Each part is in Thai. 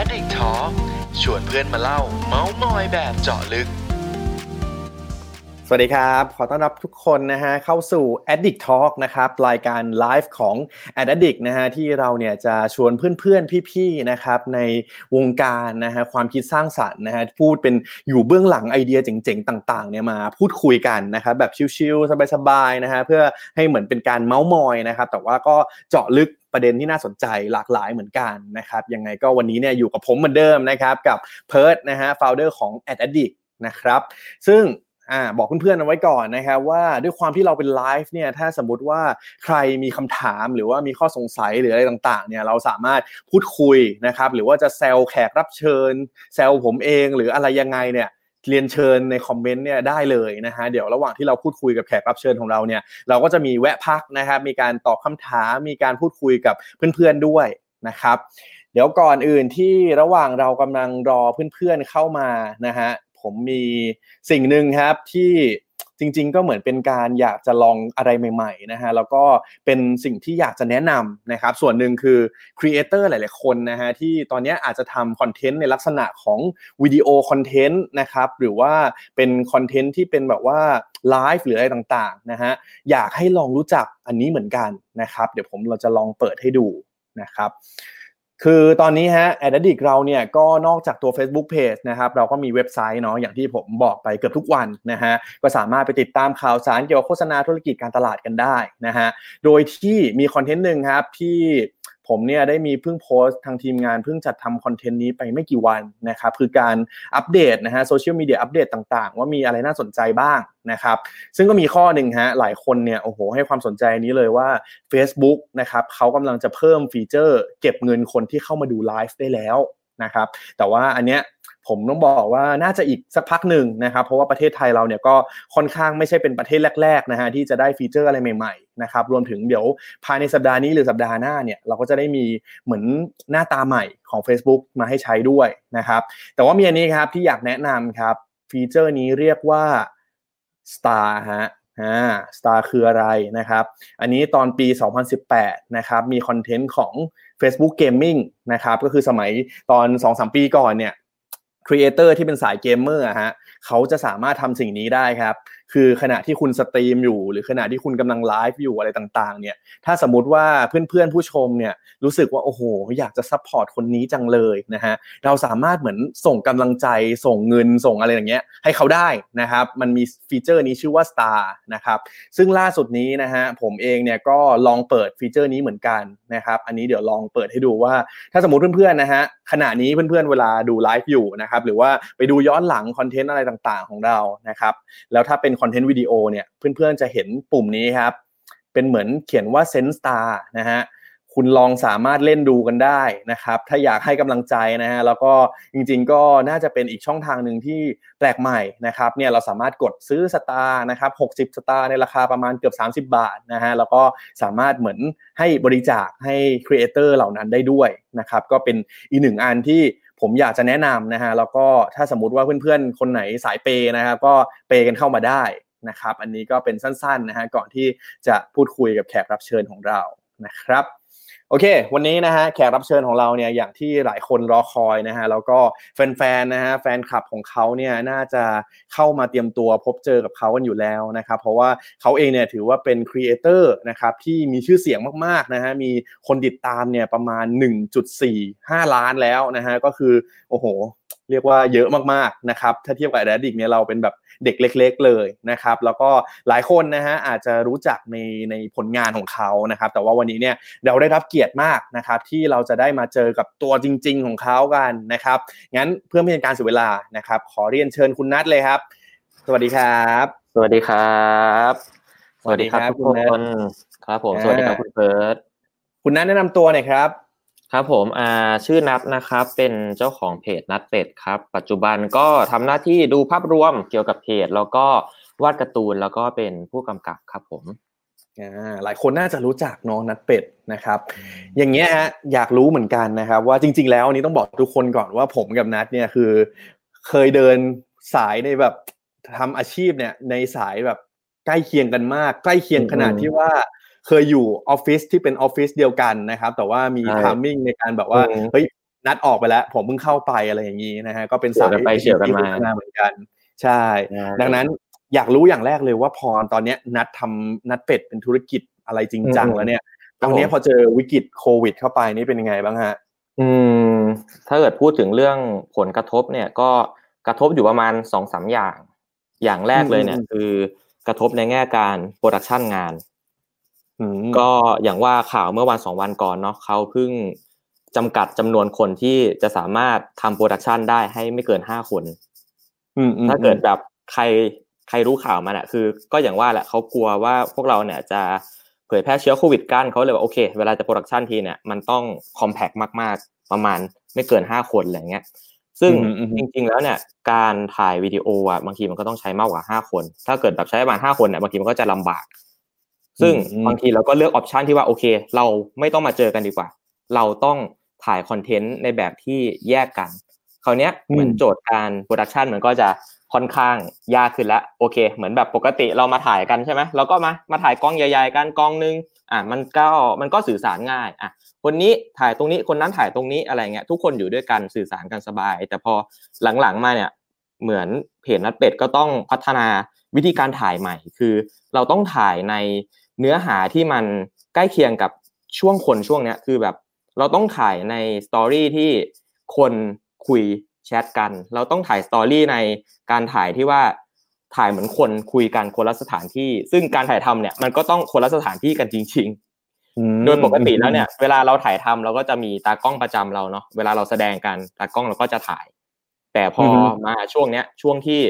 Addict Talk ชวนเพื่อนมาเล่า เมาส์มอยแบบเจาะลึก สวัสดีครับ ขอต้อนรับทุกคนนะฮะเข้าสู่ Addict Talk นะครับรายการไลฟ์ของ Addict นะฮะที่เราเนี่ยจะชวนเพื่อนๆ พี่ๆนะครับในวงการนะฮะความคิดสร้างสรรค์นะฮะพูดเป็นอยู่เบื้องหลังไอเดียเจ๋งๆ ต่างๆเนี่ยมาพูดคุยกันนะครับแบบชิลๆสบายๆนะฮะเพื่อให้เหมือนเป็นการเมาส์มอยนะครับแต่ว่าก็เจาะลึก ประเด็นที่น่าสนใจหลากหลายเหมือนกันนะครับยังไงก็วันนี้เนี่ยอยู่กับผมเหมือนเดิมนะครับกับเพิร์ดนะฮะ founder ของ Addict นะครับซึ่งอ่าบอกเพื่อนๆเอาไว้ก่อนนะครับว่าด้วยความที่เราเป็นไลฟ์เนี่ยถ้าสมมติว่าใครมีคำถามหรือว่ามีข้อสงสัยหรืออะไรต่างๆเนี่ยเราสามารถพูดคุยนะครับหรือว่าจะแซวแขกรับเชิญแซวผมเองหรืออะไรยังไงเนี่ย เรียนเชิญในคอมเมนต์เนี่ยได้เลยนะฮะเดี๋ยวระหว่างที่เราพูดคุยกับแขกรับเชิญของเราเนี่ยเราก็จะมีแวะพักนะครับมีการตอบคำถามมีการพูดคุยกับเพื่อนๆด้วยนะครับเดี๋ยวก่อนอื่นที่ระหว่างเรากำลังรอเพื่อนๆเข้ามานะฮะผมมีสิ่งหนึ่งครับที่ จริง ๆ ก็เหมือนเป็นการอยากจะลองอะไรใหม่ๆนะฮะแล้วก็เป็นสิ่งที่อยากจะแนะนำนะครับส่วนหนึ่งคือ creator หลายๆคนนะฮะที่ตอนนี้อาจจะทำคอนเทนต์ในลักษณะของวิดีโอคอนเทนต์นะครับหรือว่าเป็นคอนเทนต์ที่เป็นแบบว่าไลฟ์หรืออะไรต่างๆนะฮะอยากให้ลองรู้จักอันนี้เหมือนกันนะครับ เดี๋ยวผมเราจะลองเปิดให้ดูนะครับ คือตอนนี้ฮะ Ad Addict เราเนี่ยก็นอกจากตัว Facebook Page นะครับเราก็มีเว็บไซต์เนาะอย่างที่ผมบอกไปเกือบทุกวันนะฮะก็สามารถไปติดตามข่าวสารเกี่ยวกับโฆษณาธุรกิจการตลาดกันได้นะฮะโดยที่มีคอนเทนต์หนึ่งครับที่ ผมเนี่ยได้มีเพิ่งโพสต์ทางทีมงานเพิ่งจัดทำคอนเทนต์นี้ไปไม่กี่วันนะครับคือการอัปเดตนะฮะโซเชียลมีเดียอัปเดตต่างๆ ว่ามีอะไรน่าสนใจบ้างนะครับซึ่งก็มีข้อหนึ่งฮะหลายคนเนี่ยโอ้โหให้ความสนใจนี้เลยว่า Facebook นะครับเขากำลังจะเพิ่มฟีเจอร์ เก็บเงินคนที่เข้ามาดูไลฟ์ได้แล้วนะครับแต่ว่าอันเนี้ย ผมต้องบอกว่าน่าจะอีกสักพักหนึ่งนะครับ เพราะว่าประเทศไทยเราเนี่ยก็ค่อนข้างไม่ใช่เป็นประเทศแรกๆนะฮะที่จะได้ฟีเจอร์อะไรใหม่ๆนะครับรวมถึงเดี๋ยวภายในสัปดาห์นี้หรือสัปดาห์หน้าเนี่ยเราก็จะได้มีเหมือนหน้าตาใหม่ของ Facebook มาให้ใช้ด้วยนะครับ แต่ว่ามีอันนี้ครับที่อยากแนะนำครับฟีเจอร์นี้เรียกว่า Star ฮะอ่า Star คืออะไรนะครับ อันนี้ตอนปี 2018 นะครับ มีคอนเทนต์ของ Facebook Gaming นะครับ ก็คือสมัยตอน 2-3 ปีก่อนเนี่ย creator ที่เป็นสายเกมเมอร์ฮะเขาจะสามารถทำสิ่งนี้ได้ครับ คือขณะที่คุณสตรีมอยู่ หรือขณะที่คุณกำลังไลฟ์อยู่อะไรต่างๆ เนี่ย ถ้าสมมติว่าเพื่อนๆผู้ชมเนี่ยรู้สึกว่าโอ้โห อยากจะ support คนนี้จังเลยนะฮะเราสามารถเหมือนส่งกำลังใจส่งเงินส่งอะไรอย่างเงี้ยให้เขาได้นะครับ มันมีฟีเจอร์นี้ชื่อว่า Star นะครับซึ่งล่าสุดนี้นะฮะผมเองเนี่ยก็ลองเปิดฟีเจอร์นี้เหมือนกันนะครับอันนี้เดี๋ยวลองเปิดให้ดูว่า ถ้าสมมติเพื่อนๆนะฮะขณะนี้เพื่อนๆเวลาดูไลฟ์อยู่นะครับหรือว่าไปดูย้อนหลังคอนเทนต์อะไรต่างๆ ของเรานะครับแล้วถ้าเป็นคอนเทนต์วิดีโอเนี่ยเพื่อนๆจะเห็นปุ่มนี้ครับ เป็นเหมือนเขียนว่า Send Star นะฮะคุณลองสามารถเล่นดูกันได้นะครับ ถ้าอยากให้กำลังใจนะฮะแล้วก็จริงๆก็น่าจะเป็นอีกช่องทางหนึ่งที่แปลกใหม่นะครับเนี่ยเราสามารถกดซื้อ star นะครับ60 star ในราคาประมาณเกือบ 30 บาทนะฮะแล้วก็สามารถเหมือนให้บริจาคให้ creator เหล่านั้นได้ด้วยนะครับก็เป็นอีกหนึ่งอันที่ ผมอยากจะแนะนำนะฮะแล้วก็ถ้าสมมติว่าเพื่อนๆ คนไหนสายเปย์นะครับก็เปย์กันเข้ามาได้นะครับ อันนี้ก็เป็นสั้นๆนะฮะก่อนที่จะพูดคุยกับแขกรับเชิญของเรานะครับ โอเค วันนี้นะฮะแขกรับเชิญของเราเนี่ยอย่างที่หลายคนรอคอยนะฮะแล้วก็แฟนๆนะฮะแฟนคลับของเขาเนี่ยน่าจะเข้ามาเตรียมตัวพบเจอกับเขากันอยู่แล้วนะครับเพราะว่าเขาเองเนี่ยถือว่าเป็นครีเอเตอร์นะครับที่มีชื่อเสียงมากๆนะฮะมีคนติดตามเนี่ยประมาณ 1.45 ล้านแล้วนะฮะก็คือโอ้โห เรียกว่าเยอะมากๆนะครับ ถ้าเทียบกับแดดิกเนี่ยเราเป็นแบบเด็กเล็ก ๆ เลยนะครับ แล้วก็หลายคนนะฮะอาจจะรู้จักในในผลงานของเขานะครับ แต่ว่าวันนี้เนี่ยเราได้รับเกียรติมากนะครับ ที่เราจะได้มาเจอกับตัวจริง ๆ ของเขากันนะครับ งั้นเพื่อไม่เป็นการเสียเวลานะครับ ขอเรียนเชิญคุณนัทเลยครับ สวัสดีครับ สวัสดีครับ สวัสดีครับทุกคุณคเอิร์ธนครับผมสวัสดีครับคุณเฟิร์สคุณนัทแนะนำตัวหน่อยครับ ครับผมอ่าชื่อนัทนะครับ เป็นเจ้าของเพจนัทเป็ดครับ ปัจจุบันก็ทำหน้าที่ดูภาพรวมเกี่ยวกับเพจ แล้วก็วาดการ์ตูนแล้วก็เป็นผู้กำกับครับผมอ่าหลายคนน่าจะรู้จักน้องนัดเป็ดนะครับ อย่างเงี้ยฮะอยากรู้เหมือนกันนะครับ ว่าจริง ๆ แล้วอันนี้ต้องบอกทุกคนก่อนว่าผมกับนัดเนี่ยคือเคยเดินสายในแบบทำอาชีพเนี่ยในสายแบบใกล้เคียงกันมาก ใกล้เคียงขนาดที่ว่า เคยอยู่ออฟฟิศที่เป็นออฟฟิศเดียวกันนะครับ แต่ว่ามีใช่ทามมิ่งในการแบบว่าอืมเฮ้ยนัดออกไปแล้ว ผมเพิ่งเข้าไปอะไรอย่างนี้นะฮะก็เป็นสายไปเฉียวกันมาเหมือนกัน ใช่ ดังนั้นอยากรู้อย่างแรกเลยว่าพอตอนเนี้ยนัดทำนัดเป็ดเป็นธุรกิจอะไรจริงจังแล้วเนี่ยตอนนี้พอเจอวิกฤตโควิด เข้าไปนี่เป็นยังไงบ้างฮะ อืม ถ้าเกิดพูดถึงเรื่องผลกระทบเนี่ยก็กระทบอยู่ประมาณสองสามอย่าง อย่างแรกเลยเนี่ยคือกระทบในแง่การ production งาน ก็อย่างว่าข่าวเมื่อวันสองวันก่อนเนาะเขาเพิ่งจำกัดจำนวนคนที่จะสามารถทำ production ได้ให้ไม่เกินห้าคนถ้าเกิดแบบใครใครรู้ข่าวมันอะคือ ก็อย่างว่าแหละเขากลัวว่าพวกเราเนี่ยจะเผยแพร่เชื้อโควิดกันเขาเลยว่าโอเค เวลาจะ production ทีเนี่ยมันต้อง compact มาก ๆ ประมาณไม่เกินห้าคนอะไรเงี้ย ซึ่งจริง ๆ แล้วเนี่ย การถ่ายวิดีโออะบางทีมันก็ต้องใช้มากกว่าห้าคน ถ้าเกิดแบบใช้ประมาณห้าคนเนี่ยบางทีมันก็จะลำบาก ซึ่งบางทีเราก็เลือก option ที่ว่าโอเค เราไม่ต้องมาเจอกันดีกว่า เราต้องถ่ายคอนเทนต์ในแบบที่แยกกันคราวนี้เหมือนโจทย์การ production มันก็จะค่อนข้างยากขึ้นแล้วโอเค เหมือนแบบปกติเรามาถ่ายกันใช่ไหมเราก็มามาถ่ายกล้องใหญ่ๆกันกล้องนึงอะมันก็มันก็สื่อสารง่ายอะคนนี้ถ่ายตรงนี้คนนั้นถ่ายตรงนี้อะไรเงี้ยทุกคนอยู่ด้วยกันสื่อสารกันสบาย แต่พอหลังๆมาเนี่ยเหมือนเพจนัดเป็ดก็ต้องพัฒนาวิธีการถ่ายใหม่ คือเราต้องถ่ายใน เนื้อหาที่มันใกล้เคียงกับช่วงคนช่วงเนี้ยคือแบบเราต้องถ่ายในสตอรี่ที่คนคุยแชทกัน เราต้องถ่าย story ในการถ่ายที่ว่าถ่ายเหมือนคนคุยกันคนละสถานที่ ซึ่งการถ่ายทำเนี่ยมันก็ต้องคนละสถานที่กันจริง ๆ โดยปกติแล้วเนี่ย เวลาเราถ่ายทำเราก็จะมีตากล้องประจำเราเนาะเวลาเราแสดงกันตากล้องเราก็จะถ่าย แต่พอมาช่วงเนี้ยช่วงที่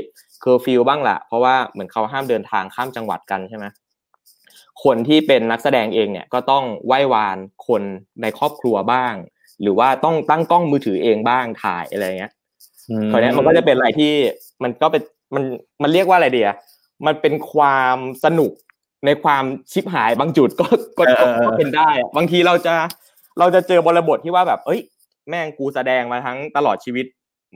เคอร์ฟิวบ้างละเพราะว่าเหมือนเขาห้ามเดินทางข้ามจังหวัดกันใช่ไหม คนที่เป็นนักแสดงเองเนี่ยก็ต้องไหว้วานคนในครอบครัวบ้าง หรือว่าต้องตั้งกล้องมือถือเองบ้างถ่ายอะไรเงี้ยคราวนี้มันก็จะเป็นอะไรที่มันก็เป็นมันมันเรียกว่าอะไรเดียมันเป็นความสนุกในความชิบหายบางจุดก็ก็ก็เป็นได้ บางทีเราจะเราจะเจอบริบทที่ว่าแบบ เอ้ย แม่งกูแสดงมาทั้งตลอดชีวิต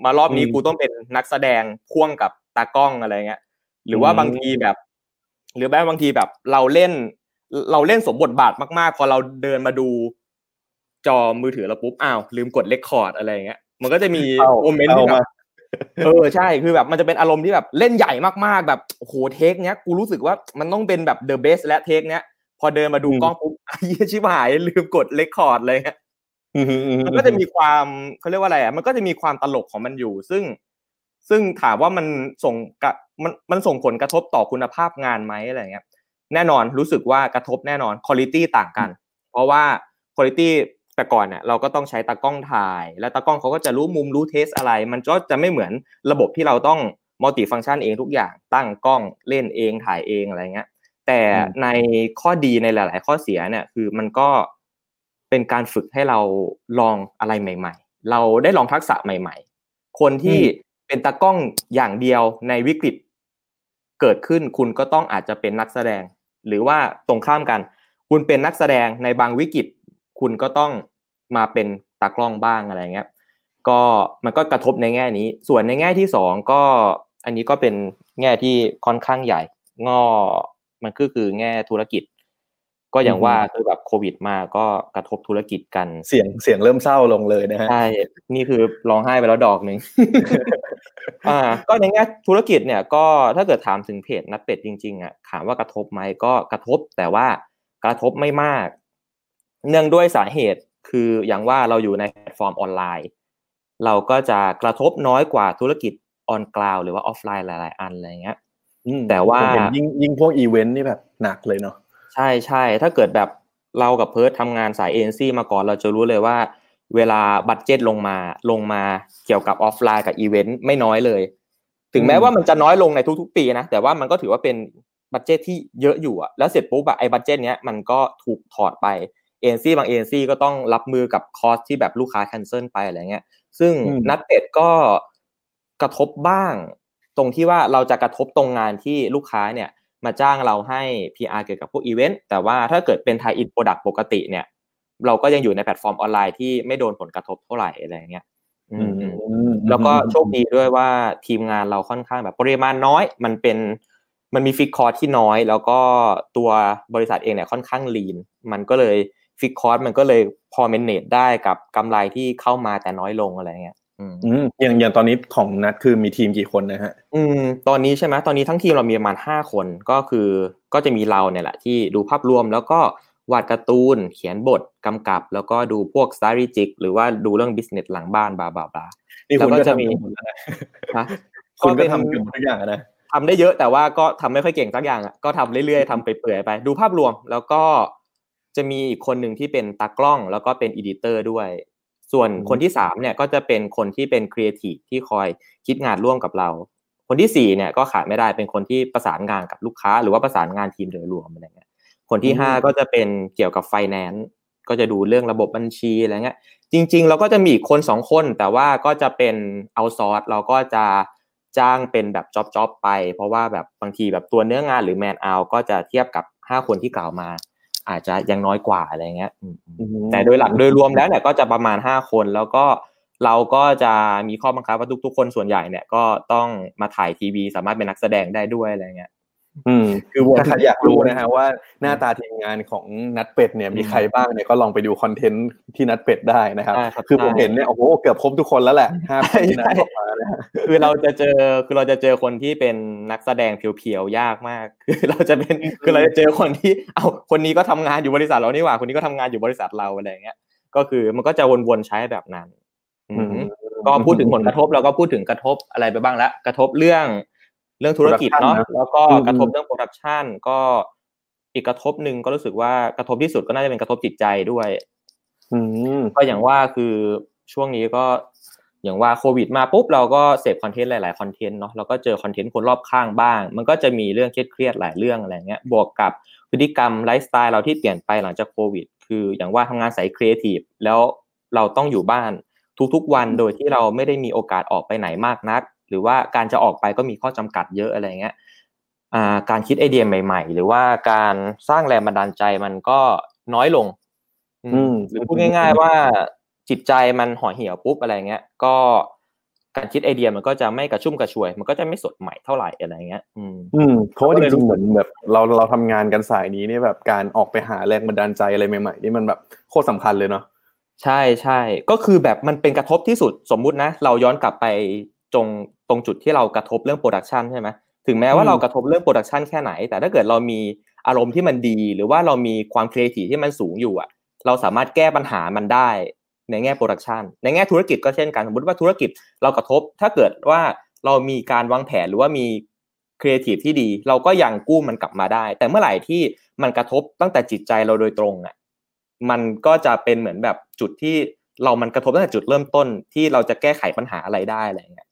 มารอบนี้กูต้องเป็นนักแสดงพ่วงกับตากล้องอะไรเงี้ย หรือว่าบางทีแบบ หรือแม้บางทีแบบเราเล่น เราเล่นสมบทบาทมากๆ พอเราเดินมาดูจอมือถือเราปุ๊บอ้าวลืมกด record อะไรเงี้ย มันก็จะมี moment ที่แบบเออใช่คือแบบมันจะเป็นอารมณ์ที่แบบเล่นใหญ่มากๆแบบโอ้โห take เนี้ยกูรู้สึกว่ามันต้องเป็นแบบ the best แล้ว take เนี้ย พอเดินมาดูกล้องปุ๊บไอ้ชิบหายลืมกด record เลยฮะมันก็จะมีความเขาเรียกว่าอะไรอะมันก็จะมีความตลกของมันอยู่ ซึ่ง ซึ่งถามว่ามันส่งกะมันมันส่งผลกระทบต่อคุณภาพงานไหมอะไรเงี้ยแน่นอนรู้สึกว่ากระทบแน่นอนคุณภาพต่างกัน เพราะว่าคุณภาพแต่ก่อนเนี่ยเราก็ต้องใช้ตากล้องถ่าย แล้วตากล้องเขาก็จะรู้มุมรู้เทสอะไร มันก็จะไม่เหมือนระบบที่เราต้องมัลติฟังก์ชันเองทุกอย่างตั้งกล้องเล่นเองถ่ายเองอะไรเงี้ยแต่ในข้อดีในหลาย ๆ ข้อเสียเนี่ยคือมันก็เป็นการฝึกให้เราลองอะไรใหม่ ๆ เราได้ลองทักษะใหม่ ๆ คนที่ เป็นตากล้องอย่างเดียวในวิกฤต เกิดขึ้นคุณก็ต้องอาจจะเป็นนักแสดง หรือว่าตรงข้ามกัน คุณเป็นนักแสดงในบางวิกฤต คุณก็ต้องมาเป็นตากล้องบ้างอะไรเงี้ยก็มันก็กระทบในแง่นี้ ส่วนในแง่ที่สองก็อันนี้ก็เป็นแง่ที่ค่อนข้างใหญ่งอมันก็คือแง่ธุรกิจ ก็อย่างว่าคือแบบโควิดมาก็กระทบธุรกิจกัน เสียงเสียงเริ่มเศร้าลงเลยนะฮะใช่นี่คือร้องไห้ไปแล้วดอกหนึ่งอ่า ก็ในแง่ธุรกิจเนี่ยก็ถ้าเกิดถามถึงเพจนัดเป็ดจริงๆอะถามว่ากระทบไหมก็กระทบแต่ว่ากระทบไม่มาก เนื่องด้วยสาเหตุคืออย่างว่าเราอยู่ในแพลตฟอร์มออนไลน์ เราก็จะกระทบน้อยกว่าธุรกิจ on-ground หรือว่าออฟไลน์หลาย ๆ อันอะไรเงี้ยแต่ว่ายิ่งยิ่งพวกอีเวนต์นี่แบบหนักเลยเนาะ ใช่ใช่ถ้าเกิดแบบเรากับเพิร์ททำงานสายเอ็นซีมาก่อนเราจะรู้เลยว่า เวลา budget ลงมาลงมาเกี่ยวกับออฟไลน์กับอีเวนต์ไม่น้อยเลย ถึงแม้ว่ามันจะน้อยลงในทุกๆปีนะแต่ว่ามันก็ถือว่าเป็น budget ที่เยอะอยู่อะแล้วเสร็จปุ๊บอะไอ้ budget เนี้ยมันก็ถูกถอดไปเอ็นซีบางเอ็นซีก็ต้องรับมือกับ cost ที่แบบลูกค้า cancel ไปอะไรเงี้ย ซึ่งนัดเป็ดก็กระทบบ้าง ตรงที่ว่าเราจะกระทบตรงงานที่ลูกค้าเนี่ย มาจ้างเราให้ PR เกี่ยวกับพวกอีเวนต์แต่ว่าถ้าเกิดเป็น tie-in product ปกติเนี่ย เราก็ยังอยู่ในแพลตฟอร์มออนไลน์ที่ไม่โดนผลกระทบเท่าไหร่อะไรเงี้ยแล้วก็โชคดีด้วยว่าทีมงานเราค่อนข้างแบบปริมาณน้อย มันเป็นมันมี fix cost ที่น้อย แล้วก็ตัวบริษัทเองเนี่ยค่อนข้าง lean มันก็เลย fix cost มันก็เลยพอ maintain ได้กับกำไรที่เข้ามาแต่น้อยลงอะไรเงี้ย อืมอืมอย่างอย่างตอนนี้ของนัดคือมีทีมกี่คนนะฮะ อืม ตอนนี้ใช่ไหมตอนนี้ทั้งทีมเรามีประมาณห้าคนก็คือก็จะมีเราเนี่ยแหละที่ดูภาพรวมแล้วก็วาดการ์ตูน เขียนบทกำกับ แล้วก็ดูพวก strategic หรือว่าดูเรื่อง business หลังบ้านบลาบลาบลานี่คุณแล้วก็ก็จะทำมีมีหมดแล้วนะฮะคุณก็เป็นทำเกือบทุกอย่างอะนะทำได้เยอะแต่ว่าก็ทำไม่ค่อยเก่งสักอย่างอะก็ทำเรื่อยๆทำไปเปื่อยๆไป ดูภาพรวมแล้วก็จะมีอีกคนหนึ่งที่เป็นตากล้องแล้วก็เป็น editor ด้วย ส่วนอืมคนที่สามเนี่ยก็จะเป็นคนที่เป็นครีเอทีฟที่คอยคิดงานร่วมกับเรา คนที่สี่เนี่ยก็ขาดไม่ได้เป็นคนที่ประสานงานกับลูกค้า หรือว่าประสานงานทีมโดยรวมอะไรเงี้ยคนที่ห้าก็จะเป็นเกี่ยวกับไฟแนนซ์ก็จะดูเรื่องระบบบัญชีอะไรเงี้ยจริง ๆ เราก็จะมีอีกคนสองคน แต่ว่าก็จะเป็นเอาซอร์สเราก็จะจ้างเป็นแบบจ็อบจ็อบไป เพราะว่าแบบบางทีแบบตัวเนื้องานหรือแมนเอาก็จะเทียบกับห้าคนที่กล่าวมา อาจจะยังน้อยกว่าอะไรเงี้ยอืมอืมแต่โดยหลักโดยรวมแล้วเนี่ยก็จะประมาณห้าคนแล้วก็เราก็จะมีข้อบังคับว่าทุกๆคนส่วนใหญ่เนี่ยก็ต้องมาถ่ายทีวีสามารถเป็นนักแสดงได้ด้วยอะไรเงี้ย อืมคือวนถ้าใครอยากรู้นะฮะว่าหน้าตาทีมงานของนัดเป็ดเนี่ยมีใครบ้างเนี่ยก็ลองไปดูคอนเทนต์ที่นัดเป็ดได้นะครับใช่ครับคือผมใช่เห็นเนี่ยโอ้โหเกือบครบทุกคนแล้วแหละห้าคนที่นัดใช่ออกมานะฮะคือเราจะเจอคือเราจะเจอคนที่เป็นนักแสดงเพียวๆยากมาก คือเราจะเป็นคือเราจะเจอคนที่เอาคนนี้ก็ทำงานอยู่บริษัทเรานี่หว่าคนนี้ก็ทำงานอยู่บริษัทเราอะไรอย่างเงี้ย ก็คือมันก็จะวนๆใช้แบบนั้นอืมก็พูดถึงผลกระทบเราก็พูดถึงกระทบอะไรไปบ้างละกระทบเรื่อง เรื่องธุรกิจเนาะ Production นะแล้วก็อืมกระทบเรื่อง production ก็อีกกระทบหนึ่งก็รู้สึกว่ากระทบที่สุดก็น่าจะเป็นกระทบจิตใจด้วยอืมก็อย่างว่าคือช่วงนี้ก็อย่างว่าโควิดมาปุ๊บเราก็เสพคอนเทนต์หลาย ๆ คอนเทนต์เนาะเราก็เจอคอนเทนต์คนรอบข้างบ้าง มันก็จะมีเรื่องเครียดๆหลายเรื่องอะไรเงี้ยบวกกับพฤติกรรมไลฟ์สไตล์เราที่เปลี่ยนไปหลังจากโควิด คืออย่างว่าทำงานสายครีเอทีฟแล้วเราต้องอยู่บ้านทุกๆวันโดยที่เราไม่ได้มีโอกาสออกไปไหนมากนัก หรือว่าการจะออกไปก็มีข้อจำกัดเยอะอะไรเงี้ยอ่าการคิดไอเดียใหม่ ๆ หรือว่าการสร้างแรงบันดาลใจมันก็น้อยลงอืมอืมหรือพูดง่าย ๆ ว่าจิตใจมันห่อเหี่ยวปุ๊บอะไรเงี้ย ก็การคิดไอเดียมันก็จะไม่กระชุ่มกระชวย มันก็จะไม่สดใหม่เท่าไหร่อะไรเงี้ย อืมอืมเพราะว่าก็จริงๆเลยรู้สึกเหมือนแบบ เราเราทำงานกันสายนี้เนี่ยแบบการออกไปหาแรงบันดาลใจอะไรใหม่ๆนี่มันแบบโคตรสำคัญเลยเนาะใช่ใช่ก็คือแบบมันเป็นกระทบที่สุดสมมุตินะ เราย้อนกลับไป ตรงตรงจุดที่เรากระทบเรื่อง production ใช่ไหมถึงแม้ว่าอืมเรากระทบเรื่อง production แค่ไหน แต่ถ้าเกิดเรามีอารมณ์ที่มันดี หรือว่าเรามีความครีเอทีฟที่มันสูงอยู่อะ เราสามารถแก้ปัญหามันได้ในแง่ production ในแง่ธุรกิจก็เช่นกันสมมติว่าธุรกิจเรากระทบ ถ้าเกิดว่าเรามีการวางแผนหรือว่ามีครีเอทีฟที่ดี เราก็ยังกู้มันกลับมาได้ แต่เมื่อไหร่ที่มันกระทบตั้งแต่จิตใจเราโดยตรงอะมันก็จะเป็นเหมือนแบบจุดที่เรามันกระทบตั้งแต่จุดเริ่มต้นที่เราจะแก้ไขปัญหาอะไรได้อะไรอย่างเงี้ยอ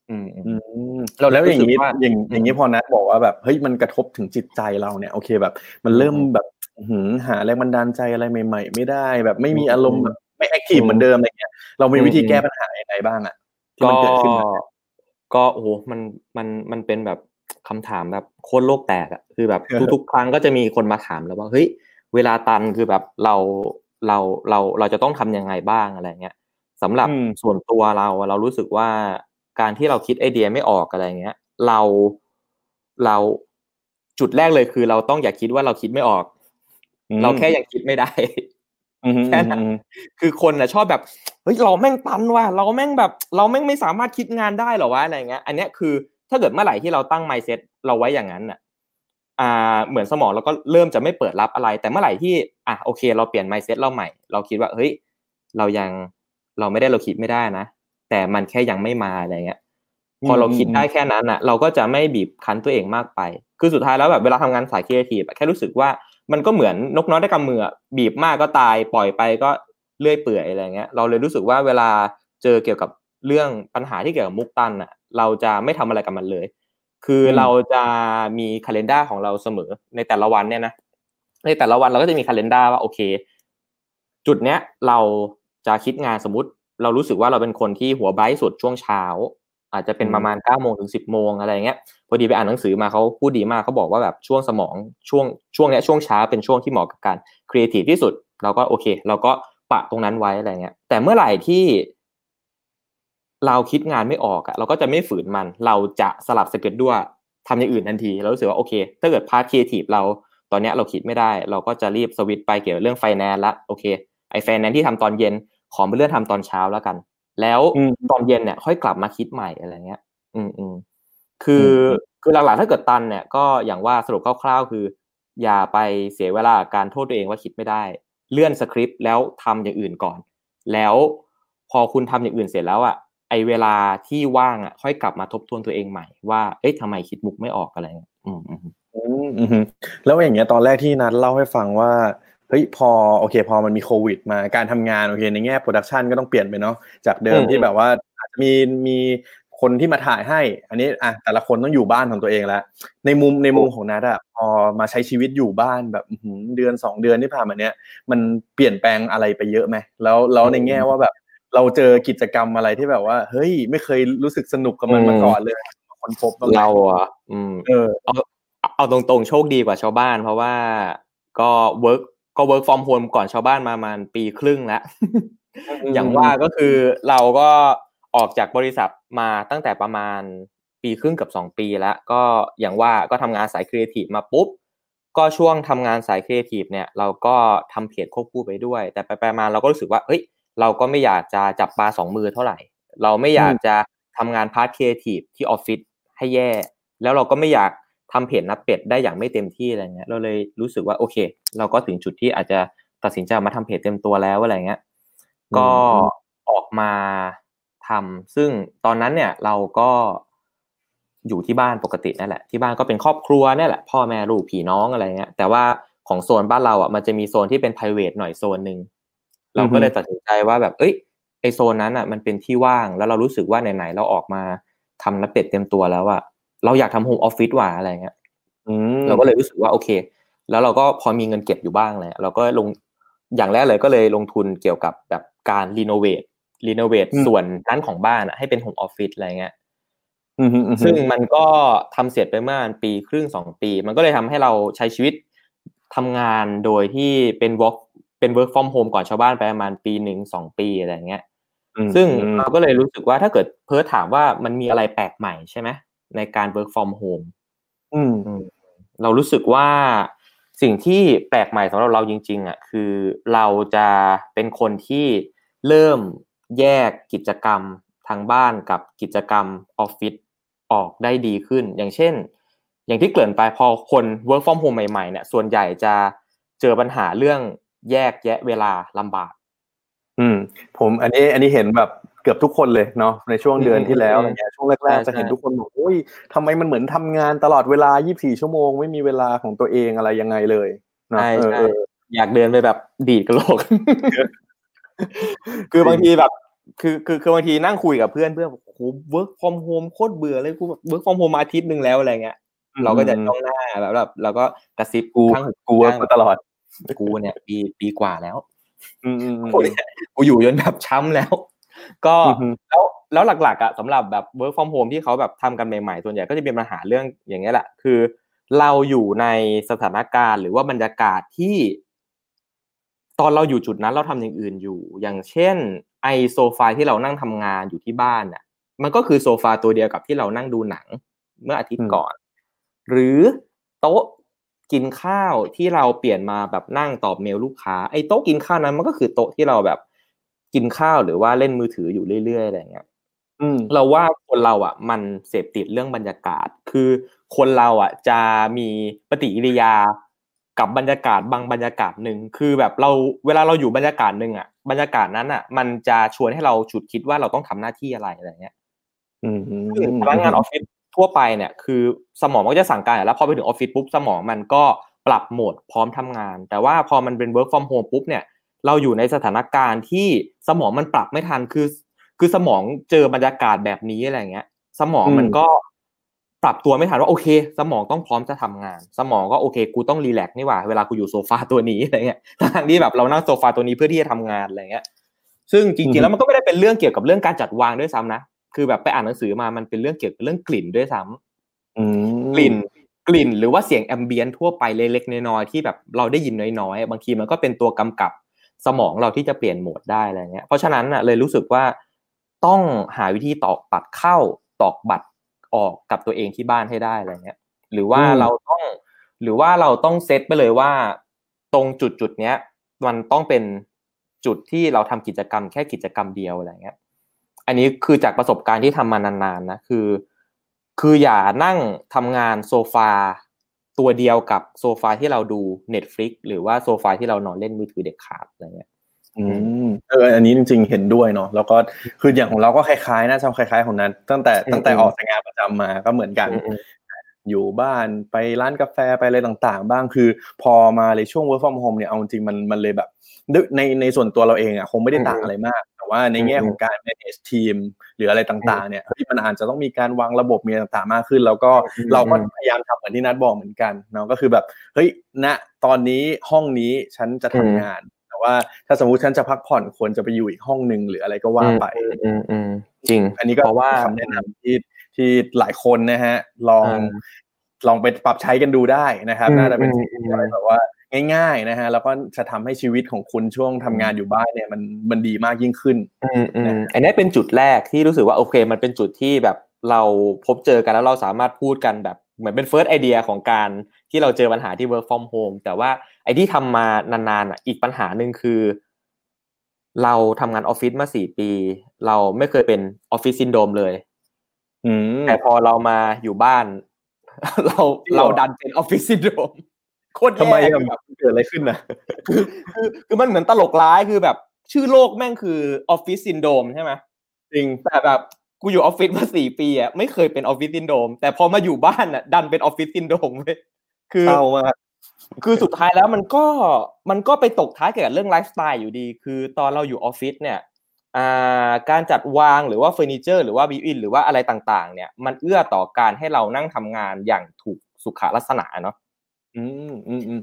ืมอืมอืม เราแล้วอย่างนี้รู้สึกว่าอย่างอืมอย่างนี้พอนัดบอกว่าแบบเฮ้ยมันกระทบถึงจิตใจเราเนี่ยโอเคแบบ มันเริ่มแบบอื้อหือหาแรงบันดาลใจอะไรใหม่ ๆ ไม่ได้ แบบไม่มีอารมณ์แบบไม่ active เหมือนเดิมอะไรเงี้ยเรามีวิธีแก้ปัญหายังไงบ้างอะที่มันเกิดขึ้นมาก็โอ้โหมันมันมันเป็นแบบคำถามแบบโคตรโลกแตกอะคือแบบทุกๆ ครั้งก็จะมีคนมาถามแล้วว่าเฮ้ยเวลาตันคือแบบเราเราเราเราจะต้องทำยังไงบ้างอะไรเงี้ยสำหรับอืมส่วนตัวเราอะเรารู้สึกว่า การที่เราคิดไอเดียไม่ออกอะไรเงี้ย เราเราจุดแรกเลยคือ เราต้องอย่าคิดว่าเราคิดไม่ออก เราแค่ยังคิดไม่ได้อืมแค่นั้นคือคนน่ะชอบแบบเฮ้ยเราแม่งตันว่ะเราแม่งแบบ เราแม่งไม่สามารถคิดงานได้หรอวะอะไรเงี้ย อันเนี้ยคือถ้าเกิดเมื่อไหร่ที่เราตั้ง mindset เราไว้อย่างนั้นน่ะอ่าเหมือนสมองเราก็เริ่มจะไม่เปิดรับอะไร แต่เมื่อไหร่ที่อะโอเค เราเปลี่ยน mindset เราใหม่ เราคิดว่าเฮ้ยเรายังเราไม่ได้เราคิดไม่ได้นะ แต่มันแค่ยังไม่มาอะไรเงี้ยพอเราคิดได้แค่นั้นอะ เราก็จะไม่บีบคั้นตัวเองมากไป คือสุดท้ายแล้วแบบเวลาทำงานสายครีเอทีฟแค่รู้สึกว่ามันก็เหมือนนกน้อยในกำมืออะบีบมากก็ตายปล่อยไปก็เลื่อยเปื่อยอะไรเงี้ย เราเลยรู้สึกว่าเวลาเจอเกี่ยวกับเรื่องปัญหาที่เกี่ยวกับมุกตันอะ เราจะไม่ทำอะไรกับมันเลย คือเราจะมีคาล endar ของเราเสมอในแต่ละวันเนี่ยนะในแต่ละวันเราก็จะมีคาล endar ว่าโอเค จุดเนี้ยเราจะคิดงานสมมติ เรารู้สึกว่าเราเป็นคนที่หัว bright สุดช่วงเช้า อาจจะเป็นประมาณเก้าโมงถึงสิบโมงอะไรเงี้ยพอดีไปอ่านหนังสือมาเขาพูดดีมากเขาบอกว่าแบบช่วงสมองช่วงช่วงเนี้ยช่วงเช้าเป็นช่วงที่เหมาะกับการครีเอทีฟที่สุดเราก็โอเค เราก็ปะตรงนั้นไว้อะไรเงี้ย แต่เมื่อไหร่ที่เราคิดงานไม่ออกอะเราก็จะไม่ฝืนมัน เราจะสลับ schedule ด้วยทำอย่างอื่นทันทีเรารู้สึกว่าโอเค ถ้าเกิด part creative เราตอนเนี้ยเราคิดไม่ได้ เราก็จะรีบสวิตช์ไปเกี่ยวกับเรื่องไฟแนนซ์ละโอเคไอ้แฟนนั้นที่ทำตอนเย็น ขอไปเลื่อนทำตอนเช้าแล้วกัน แล้วตอนเย็นเนี่ย ค่อยกลับมาคิดใหม่อะไรเงี้ย อืมอืมคือคือหลักๆถ้าเกิดตันเนี่ยก็อย่างว่าสรุปคร่าวๆคือ อย่าไปเสียเวลาการโทษตัวเองว่าคิดไม่ได้ เลื่อนสคริปต์แล้วทำอย่างอื่นก่อน แล้วพอคุณทำอย่างอื่นเสร็จแล้วอะไอเวลาที่ว่างอะค่อยกลับมาทบทวนตัวเองใหม่ว่าเอ๊ะทำไมคิดมุกไม่ออกอะไรเงี้ยอืมอืมอืมแล้วอย่างเงี้ยตอนแรกที่นัดเล่าให้ฟังว่า เฮ้ยพอโอเค พอมันมีโควิด มาการทำงานโอเคในแง่โปรดักชันก็ต้องเปลี่ยนไปเนาะจากเดิมที่แบบว่าอาจจะมีมีคนที่มาถ่ายให้ อันนี้อะแต่ละคนต้องอยู่บ้านของตัวเองแล้วในมุมในมุมของนัดอะพอมาใช้ชีวิตอยู่บ้านแบบเดือนสองเดือนที่ผ่านมาเนี้ยมันเปลี่ยนแปลงอะไรไปเยอะไหมแล้วแล้วในแง่ว่าแบบ เราเจอกิจกรรมอะไรที่แบบว่า เฮ้ยไม่เคยรู้สึกสนุกกับมันมาก่อนเลยคนพบเราอะอืมเออเอาเอาตรงๆโชคดีกว่าชาวบ้าน เพราะว่าก็เวิร์ กก็ work from home ก่อนชาวบ้านมาประมาณปีครึ่งแล้วอย่างว่าก็คือเราก็ออกจากบริษัทมาตั้งแต่ประมาณปีครึ่งกับสองปีแล้ว ก็อย่างว่าก็ทำงานสายครีเอทีฟมาปุ๊บ ก็ช่วงทำงานสายครีเอทีฟเนี่ยเราก็ทำเพจควบคู่ไปด้วย แต่ไปๆมาเราก็รู้สึกว่าเฮ้ยเราก็ไม่อยากจะจับปลาสองมือเท่าไหร่ เราไม่อยากจะทำงาน part creative ที่ออฟฟิศให้แย่ แล้วเราก็ไม่อยาก ทำเพจนัดเป็ดได้อย่างไม่เต็มที่อะไรเงี้ยเราเลยรู้สึกว่าโอเค เราก็ถึงจุดที่อาจจะตัดสินใจมาทำเพจเต็มตัวแล้วอะไรเงี้ยก็ออกมาทำซึ่งตอนนั้นเนี่ยเราก็อยู่ที่บ้านปกตินั่นแหละที่บ้านก็เป็นครอบครัวนี่แหละพ่อแม่ลูกพี่น้องอะไรเงี้ยแต่ว่าของโซนบ้านเราอะมันจะมีโซนที่เป็น p r i v a t หน่อยโซนหนึ่งเราก็เลยตัดสินใจว่าแบบ เอ้ยไอโซนนั้นอะ มันเป็นที่ว่างแล้วเรารู้สึกว่าไหนๆเราออกมาทำนัดเป็ดเต็มตัวแล้วอะ เราอยากทำโฮมออฟฟิศว่ะอะไรเงี้ยเราก็เลยรู้สึกว่าโอเค แล้วเราก็พอมีเงินเก็บอยู่บ้างเลยเราก็ลงอย่างแรกเลยก็เลยลงทุนเกี่ยวกับแบบการรีโนเวทรีโนเวทส่วนนั้นของบ้านอะให้เป็นโฮมออฟฟิศอะไรเงี้ยซึ่งมันก็ทำเสร็จไปเมื่อปีครึ่งสองปี มันก็เลยทำให้เราใช้ชีวิตทำงานโดยที่เป็น work เป็น work from home ก่อนชาวบ้านไปประมาณปีหนึ่งสองปีอะไรเงี้ยซึ่งเราก็เลยรู้สึกว่าถ้าเกิดเพิร์ถามว่ามันมีอะไรแปลกใหม่ใช่ไหม ในการ work from home อืมเรารู้สึกว่าสิ่งที่แปลกใหม่สำหรับเราจริงๆอะคือเราจะเป็นคนที่เริ่มแยกกิจกรรมทางบ้านกับกิจกรรมออฟฟิศออกได้ดีขึ้น อย่างเช่น อย่างที่เกริ่นไปพอคน work from home ใหม่ๆเนี่ยส่วนใหญ่จะเจอปัญหาเรื่องแยกแยะเวลาลำบาก อืม ผมอันนี้อันนี้เห็นแบบ เกือบทุกคนเลยเนาะในช่วงเดือนที่แล้วอะไรเงี้ยช่วงแรกๆจะเห็นทุกคนบอกโอ้ยทำไมมันเหมือนทำงานตลอดเวลา 24 ชั่วโมงไม่มีเวลาของตัวเองอะไรยังไงเลยใช่ใช่อยากเดินไปแบบดีดกระโหลก คือบางทีแบบ คือคือคือบางทีนั่งคุยกับเพื่อนเพื่อนโอ้โห work from home โคตรเบื่อเลยกูแบบ work from home อาทิตย์หนึ่งแล้วอะไรเงี้ยเราก็จะจ้องหน้าแบบแบบเราก็กระซิบกูข้างหูกูมาตลอดกูเนี่ย ปีปีกว่าแล้วกูอยู่จนแบบช้ำแล้ว ก็แล้วแล้วหลักๆอะสำหรับแบบ work from home ที่เขาแบบทำกันใหม่ๆส่วนใหญ่ก็จะเป็นปัญหาเรื่องอย่างเงี้ยแหละ คือ เราอยู่ในสถานการณ์หรือว่าบรรยากาศที่ ตอนเราอยู่จุดนั้นเราทำอย่างอื่นอยู่ อย่างเช่น ไอโซฟาที่เรานั่งทำงานอยู่ที่บ้านน่ะ มันก็คือโซฟาตัวเดียวกับที่เรานั่งดูหนังเมื่ออาทิตย์ก่อน หรือโต๊ะกินข้าวที่เราเปลี่ยนมาแบบนั่งตอบเมลลูกค้าไอ้โต๊ะกินข้าวนั้นมันก็คือโต๊ะที่เราแบบ กินข้าวหรือว่าเล่นมือถืออยู่เรื่อยๆอะไรเงี้ยเราว่าคนเราอะ มันเสพติดเรื่องบรรยากาศ คือคนเราอะ จะมีปฏิกิริยากับบรรยากาศบางบรรยากาศหนึ่งคือแบบเราเวลาเราอยู่บรรยากาศหนึ่งอะบรรยากาศนั้นอะ มันจะชวนให้เราฉุดคิดว่าเราต้องทำหน้าที่อะไรอะไรเงี้ยอืมพนักงานออฟฟิศทั่วไปเนี่ย คือสมองมันก็จะสั่งการแล้วพอไปถึงออฟฟิศปุ๊บสมองมันก็ปรับโหมดพร้อมทำงาน แต่ว่าพอมันเป็น work from home ปุ๊บเนี่ย เราอยู่ในสถานการณ์ที่สมองมันปรับไม่ทันคือ คือสมองเจอบรรยากาศแบบนี้อะไรเงี้ย สมองมันก็ปรับตัวไม่ทันว่าโอเค สมองต้องพร้อมจะทำงาน สมองก็โอเค กูต้อง relax นี่หว่าเวลากูอยู่โซฟาตัวนี้อะไรเงี้ยทางที่แบบเรานั่งโซฟาตัวนี้เพื่อที่จะทำงานอะไรเงี้ย ซึ่งจริงๆแล้วมันก็ไม่ได้เป็นเรื่องเกี่ยวกับเรื่องการจัดวางด้วยซ้ำนะคือแบบไปอ่านหนังสือมามันเป็นเรื่องเกี่ยวกับเรื่องกลิ่นด้วยซ้ำกลิ่นกลิ่นหรือว่าเสียง ambient ทั่วไปเล็กๆน้อยๆที่แบบเราได้ยินน้อยๆบางทีมันก็เป็นตัวกำกับ สมองเราที่จะเปลี่ยนโหมดได้อะไรเงี้ย เพราะฉะนั้นอะเลยรู้สึกว่าต้องหาวิธีตอกบัตรเข้าตอกบัตรออกกับตัวเองที่บ้านให้ได้อะไรเงี้ย หรือว่าเราต้องหรือว่าเราต้องเซตไปเลยว่า ตรงจุดจุดเนี้ย มันต้องเป็นจุดที่เราทำกิจกรรมแค่กิจกรรมเดียวอะไรเงี้ย อันนี้คือจากประสบการณ์ที่ทำมานานๆนะคือ คืออย่านั่งทำงานโซฟา ตัวเดียวกับโซฟาที่เราดู Netflix หรือว่าโซฟาที่เรานอนเล่นมือถือเด็กขาดอะไรเงี้ยอืมเอออันนี้จริงๆเห็นด้วยเนาะแล้วก็คืออย่างของเราก็คล้ายๆน่าจะคล้ายๆของนั้น ตั้งแต่ตั้งแต่ออกจากงานประจำมาก็เหมือนกัน อยู่บ้านไปร้านกาแฟไปอะไรต่างๆ บ้างคือ พอมาเลยช่วง work from home เนี่ยเอาจริงมันมันเลยแบบ ในในส่วนตัวเราเองอะคงไม่ได้ต่างอะไรมาก แต่ว่าในแง่ของการ manage team หรืออะไรต่างๆ เนี่ยที่มันอาจจะต้องมีการวางระบบมีต่างๆมากขึ้น แล้วก็เราก็พยายามทำเหมือนที่นัดบอกเหมือนกันเนาะก็คือแบบเฮ้ยณตอนนี้ห้องนี้ฉันจะทำงานแต่ว่าถ้าสมมุติฉันจะพักผ่อนควรจะไปอยู่อีกห้องหนึ่งหรืออะไรก็ว่าไปอืมอืมจริง อันนี้ก็เพราะว่าคำแนะนำที่ที่หลายคนนะฮะลองลองไปปรับใช้กันดูได้นะครับน่าจะเป็นสิ่งที่อะไรแบบว่า ง่ายๆนะฮะแล้วก็จะทำให้ชีวิตของคุณช่วงทำงานอยู่บ้านเนี่ยมันมันดีมากยิ่งขึ้นอืมอืมอันนี้เป็นจุดแรกที่รู้สึกว่าโอเค มันเป็นจุดที่แบบเราพบเจอกันแล้วเราสามารถพูดกันแบบเหมือนเป็น first idea ของการที่เราเจอปัญหาที่ work from home แต่ว่าไอ้ที่ทำมานานๆอะอีกปัญหาหนึ่งคือ เราทำงานออฟฟิศมาสี่ปี เราไม่เคยเป็นออฟฟิศซินโดรมเลยอืมแต่พอเรามาอยู่บ้าน เราเราดันเป็นออฟฟิศซินโดรม โคตรทำไมแย่อะเกิดอะไรขึ้นนะคือคือคือมันเหมือนตลกร้ายคือแบบ ชื่อโรคแม่งคือออฟฟิศซินโดรมใช่ไหมจริงแต่แบบกูอยู่ออฟฟิศมาสี่ปีอะไม่เคยเป็นออฟฟิศซินโดรมแต่พอมาอยู่บ้านอะ ดันเป็นออฟฟิศซินโดรมเว้ยคือเศร้ามากคือสุดท้ายแล้วมันก็มันก็ไปตกท้ายเกี่ยวกับเรื่องไลฟ์สไตล์อยู่ดี คือตอนเราอยู่ออฟฟิศเนี่ยอ่าการจัดวางหรือว่าเฟอร์นิเจอร์หรือว่า built-in หรือว่าอะไรต่างๆ เนี่ยมันเอื้อต่อการให้เรานั่งทำงานอย่างถูกสุขลักษณะเนาะอืมอืมอืม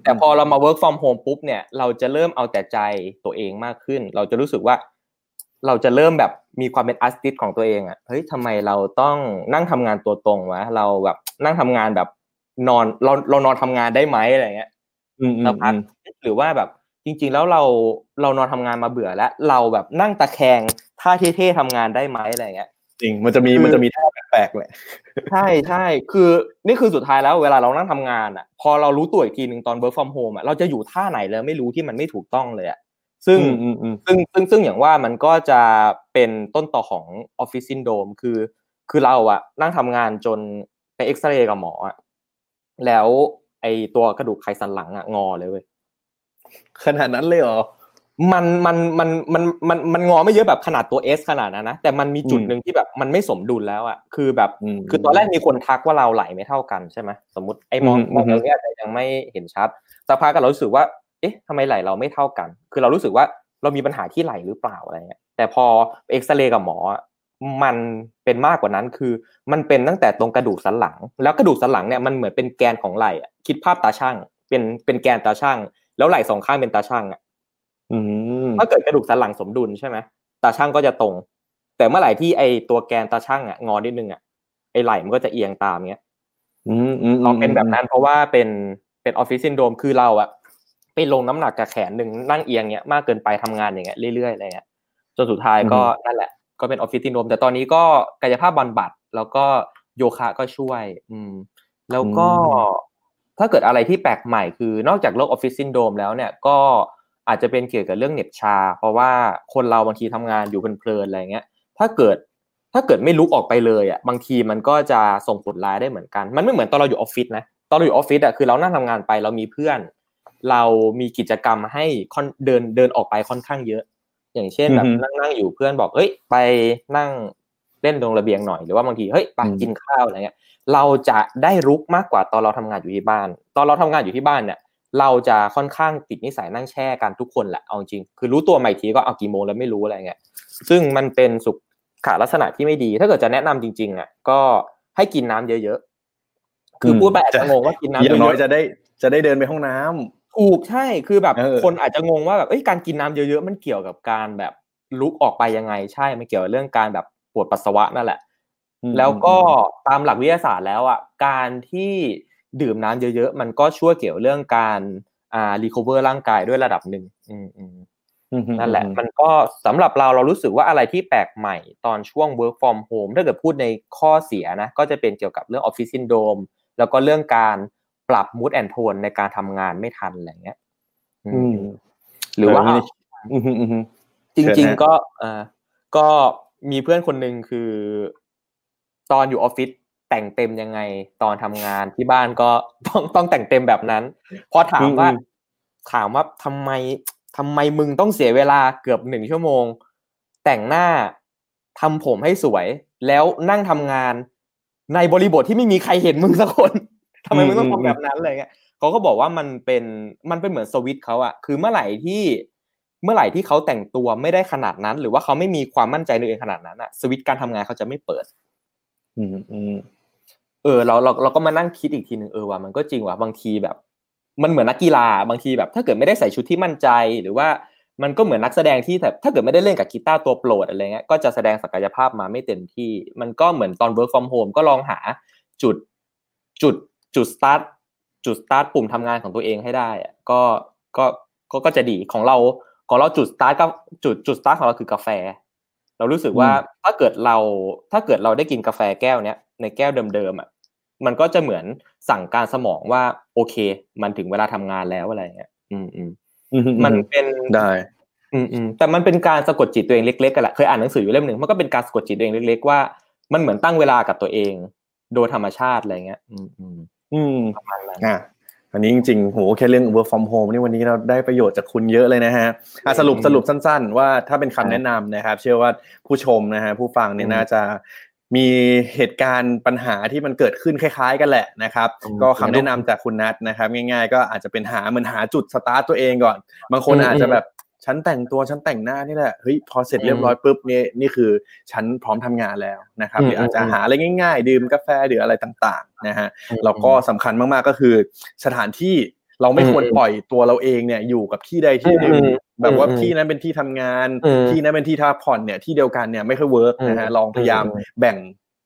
แต่พอเรามา work from home ปุ๊บเนี่ย เราจะเริ่มเอาแต่ใจตัวเองมากขึ้น เราจะรู้สึกว่า เราจะเริ่มแบบมีความเป็นอาร์ติสของตัวเองอะ่ะเฮ้ยทำไมเราต้องนั่งทำงานตัวตรงวะเราแบบนั่งทำงานแบบนอนเราเรานอนทำงานได้ไหมอะไรเงี้ยอืมอืสัมกพักหรือว่าแบบจริง ๆ แล้วเราเรานอนทำงานมาเบื่อแล้ว เราแบบนั่งตะแคงท่าเท่ๆทำงานได้ไหมอะไรเงี้ย จริงมันจะมีคือมันจะมีท่าแปลกๆแหละใช่ใช่คือนี่คือสุดท้ายแล้วเวลาเรานั่งทำงานอะ พอเรารู้ตัวอีกทีหนึ่งตอน work from home อะเราจะอยู่ท่าไหนแล้วไม่รู้ที่มันไม่ถูกต้องเลยอะซึ่งอืมอืมอืมซึ่งซึ่งซึ่งอย่างว่ามันก็จะเป็นต้นต่อของออฟฟิศซินโดมคือ คือเราอะนั่งทำงานจนไปเอ็กซเรย์กับหมออะแล้วไอตัวกระดูกไขสันหลังอะงอเลยเว้ยขนาดนั้นเลยเหรอ มันมันมันมันมันมันงอไม่เยอะแบบขนาดตัวเอสขนาดนั้นนะแต่มันมีจุดหนึ่งที่แบบมันไม่สมดุลแล้วอะคือแบบอืมคือตอนแรกมีคนทักว่าเราไหลไม่เท่ากันใช่ไหมสมมติไอ้มองอืมมองอืมตรงนี้อาจจะยังไม่เห็นชัดสักพักก็เรารู้สึกว่า เอ๊ะทำไมไหลเราไม่เท่ากัน คือเรารู้สึกว่าเรามีปัญหาที่ไหลหรือเปล่าอะไรเงี้ยแต่พอเอ็กซเรย์กับหมออะมันเป็นมากกว่านั้นคือ มันเป็นตั้งแต่ตรงกระดูกสันหลัง แล้วกระดูกสันหลังเนี่ยมันเหมือนเป็นแกนของไหล่อะคิดภาพตาช่างเป็นเป็นแกนตาช่าง แล้วไหล่สองข้างเป็นตาช่างอะอืม ถ้าเกิดกระดูกสันหลังสมดุลใช่ไหมตาช่างก็จะตรง แต่เมื่อไหร่ที่ไอตัวแกนตาช่างอะงอนิดนึงอะไอไหล่มันก็จะเอียงตามเงี้ยอืมอืมเราเป็นแบบนั้นเพราะว่าเป็นเป็นออฟฟิศซินโดรมคือเราอะไปลงน้ำหนักกับแขนหนึ่งนั่งเอียงเงี้ยมากเกินไปทำงานอย่างเงี้ยเรื่อยๆอะไรเงี้ยจนสุดท้ายก็นั่นแหละ ก็เป็นออฟฟิศซินโดรมแต่ตอนนี้ก็กายภาพบำบัด แล้วก็โยคะก็ช่วย อืม แล้วก็ถ้าเกิดอะไรที่แปลกใหม่คือนอกจากโรคออฟฟิศซินโดรมแล้วเนี่ยก็ อาจจะเป็นเกี่ยวกับเรื่องเหน็บชา เพราะว่าคนเราบางทีทำงานอยู่เพลินๆอะไรเงี้ยถ้าเกิดถ้าเกิดไม่ลุกออกไปเลยอะบางทีมันก็จะส่งผลร้ายได้เหมือนกัน มันไม่เหมือนตอนเราอยู่ออฟฟิศนะตอนเราอยู่ออฟฟิศอะคือเรานั่งทำงานไปเรามีเพื่อน เรามีกิจกรรมให้ค่อนเดินเดินออกไปค่อนข้างเยอะ อย่างเช่นแบบนั่งนั่งอยู่เพื่อนบอกเฮ้ยไปนั่งเล่นตรงระเบียงหน่อยหรือว่าบางทีเฮ้ยไปกินข้าวอะไรเงี้ยเราจะได้รุกมากกว่าตอนเราทำงานอยู่ที่บ้าน ตอนเราทำงานอยู่ที่บ้านเนี่ย เราจะค่อนข้างติดนิสัยนั่งแช่กันทุกคนแหละเอาจริงคือรู้ตัวใหม่ทีก็เอากี่โมงแล้วไม่รู้อะไรเงี้ยซึ่งมันเป็นสุขลักษณะที่ไม่ดี ถ้าเกิดจะแนะนำจริงๆอะก็ให้กินน้ำเยอะๆคือพูดไปอาจจะงงว่ากินน้ำอเยย่างน้อยอะจะได้จะได้เดินไปห้องน้ำๆถูกใช่คือแบบเออคนอาจจะงงว่าแบบเอ้ยการกินน้ำเยอะๆมันเกี่ยวกับการแบบลุกออกไปยังไงใช่มันเกี่ยวกับเรื่องการแบบปวดปัสสาวะนั่นแหละ แล้วก็ตามหลักวิทยาศาสตร์แล้วอะการที่ ดื่มน้ำเยอะๆ มันก็ช่วยเกี่ยวเรื่องการอ่ารีคอเวอร์ร่างกายด้วยระดับหนึ่งอืมอืมอืมนั่นแหละ มันก็สำหรับเราเรารู้สึกว่าอะไรที่แปลกใหม่ตอนช่วง work from home ถ้าเกิดพูดในข้อเสียนะ ก็จะเป็นเกี่ยวกับเรื่อง office syndrome แล้วก็เรื่องการปรับ mood and tone ในการทำงานไม่ทันอะไรเงี้ยอือืมมหรือว่าเออไม่ได้อืมอืมอืมจริงเชิญฮะๆก็อ่าก็มีเพื่อนคนหนึ่งคือ ตอนอยู่ออฟฟิศ แต่งเต็มยังไงตอนทำงานที่บ้านก็ต้องต้องแต่งเต็มแบบนั้น พอถามว่า ถามว่าทำไมทำไมมึงต้องเสียเวลาเกือบหนึ่งชั่วโมง แต่งหน้าทำผมให้สวย แล้วนั่งทำงานในบริบทที่ไม่มีใครเห็นมึงสักคนทำไมมึงต้องทำแบบนั้นเลยเงี้ยเขาก็บอกว่ามันเป็นมันเป็นเหมือนสวิตช์เขาอะคือเมื่อไหร่ที่เมื่อไหร่ที่เขาแต่งตัวไม่ได้ขนาดนั้น หรือว่าเขาไม่มีความมั่นใจในตัวเองขนาดนั้นอะสวิตช์การทำงานเขาจะไม่เปิด อืมอืมเออเราเราเราก็มานั่งคิดอีกทีหนึ่งเออว่ามันก็จริงว่ะบางทีแบบ มันเหมือนนักกีฬาบางทีแบบ ถ้าเกิดไม่ได้ใส่ชุดที่มั่นใจหรือว่ามันก็เหมือนนักแสดงที่แบบถ้าเกิดไม่ได้เล่นกับกีตาร์ตัวโปรดอะไรเงี้ยก็จะแสดงศักยภาพมาไม่เต็มที่ มันก็เหมือนตอน work from home ก็ลองหาจุดจุดจุด start จุด start ปุ่มทำงานของตัวเองให้ได้อะก็ก็ก็ก็จะดีของเราของเราจุด start ก็จุดจุด start ของเราคือกาแฟ เรารู้สึกว่าถ้าเกิดเราถ้าเกิดเราได้กินกาแฟแก้วเนี้ยในแก้วเดิมๆอะ มันก็จะเหมือนสั่งการสมองว่า โอเค มันถึงเวลาทำงานแล้วอะไรเงี้ยอืมอืมอืมมันเป็นได้อืมอืมแต่มันเป็นการสะกดจิตตัวเองเล็กๆกันแหละเคยอ่านหนังสืออยู่เล่มหนึ่งมันก็เป็นการสะกดจิตตัวเองเล็กๆว่ามันเหมือนตั้งเวลากับตัวเอง โดยธรรมชาติอะไรเงี้ย อืมอืมอืมประมาณนั้นอะอันนี้จริงๆโหแค่เรื่อง work from home นี่วันนี้เราได้ประโยชน์จากคุณเยอะเลยนะฮะอะสรุปอืมสรุปสั้น ๆ ว่าถ้าเป็นคำครับแนะนำนะครับ เชื่อว่าผู้ชมนะฮะผู้ฟังเนี่ยอืมน่าจะ มีเหตุการณ์ปัญหาที่มันเกิดขึ้นคล้าย ๆ กันแหละนะครับอืมก็คำแนะนำจากคุณนัทนะครับ ง่าย ๆ ก็อาจจะเป็นหาเหมือนหาจุดสตาร์ตตัวเองก่อน บางคนอืมอาจจะแบบฉันแต่งตัวฉันแต่งหน้านี่แหละเฮ้ยพอเสร็จเรียบร้อยปุ๊บนี่นี่คือฉันพร้อมทำงานแล้วนะครับอืมหรืออาจจะอืมหาอะไรง่าย ๆ ดื่มกาแฟหรืออะไรต่างๆนะฮะอืมแล้วก็สำคัญมากๆก็คือสถานที่เราไม่อืมควรปล่อยตัวเราเองเนี่ยอยู่กับที่ใดที่หนึ่งอืม แบบว่าอืมที่นั้นเป็นที่ทำงานอืมที่นั้นเป็นที่พักผ่อนเนี่ยที่เดียวกันเนี่ยไม่ค่อย work นะฮะอืมลองพยายามอืมแบ่ง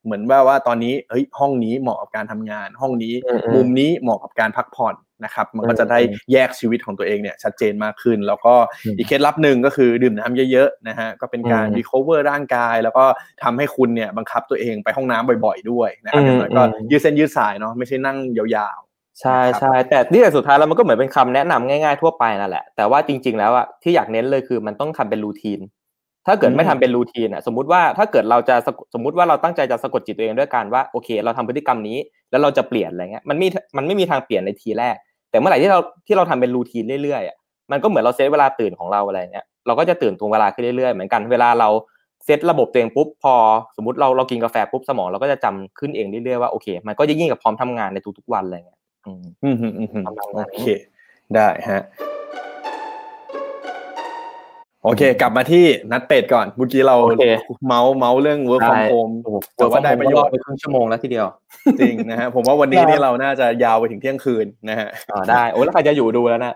เหมือนว่าว่าตอนนี้เฮ้ยห้องนี้เหมาะกับการทำงาน ห้องนี้อืมอืมมุมนี้เหมาะกับการพักผ่อนนะครับมันก็อืมจะได้แยกชีวิตของตัวเองเนี่ยชัดเจนมากขึ้น แล้วก็อืมอีกเคล็ดลับหนึ่งก็คือดื่มน้ำเยอะๆนะฮะก็เป็นการอืม recover ร่างกาย แล้วก็ทำให้คุณเนี่ยบังคับตัวเองไปห้องน้ำบ่อย ๆ ด้วยนะครับอย่างน้อยก็อืมยืดเส้นยืดสายเนาะไม่ใช่นั่งยาวๆ ใช่นะครับใช่แต่ที่แต่สุดท้ายแล้วมันก็เหมือนเป็นคำแนะนำง่ายๆทั่วไปนั่นแหละแต่ว่าจริง ๆ แล้วอะที่อยากเน้นเลยคือมันต้องทำเป็นรูทีน ถ้าเกิดอืมไม่ทำเป็นรูทีนอะสมมติว่าถ้าเกิดเราจะสะกดสมมติว่าเราตั้งใจจะสะกดจิตตัวเองด้วยการว่าโอเค เราทำพฤติกรรมนี้ แล้วเราจะเปลี่ยนอะไรเงี้ยมันมีมันไม่มีทางเปลี่ยนในทีแรก แต่เมื่อไหร่ที่เราที่เราทำเป็นรูทีนเรื่อยๆอะมันก็เหมือนเราเซตเวลาตื่นของเราอะไรเงี้ยเราก็จะตื่นตรงเวลาขึ้นเรื่อยๆเหมือนกันเวลาเราเซตระบบตัวเองปุ๊บพอสมมติเราเรากินกาแฟปุ๊บสมองเราก็จะจำขึ้นเองเรื่อยๆว่าโอเค มันก็จะยิ่งกับพร้อมทำงานในทุกๆวันอะไรเงี้ย อืมอืมอืมอืมอืมประมาณนั้นโอเค ได้ฮะ โอเค กลับมาที่นัดเป็ดก่อน เมื่อกี้เราโอเคเมาส์เมาส์เรื่อง work from ใช่ home โอ้โหแต่ว่าได้ประโยชน์ไปครึ่งชั่วโมงแล้วทีเดียว จริงนะฮะ ผมว่าวันนี้ได้นี่เราน่าจะยาวไปถึงเที่ยงคืนนะฮะอ่าได้ โอ้แล้วใครจะอยู่ดูแล้วนะ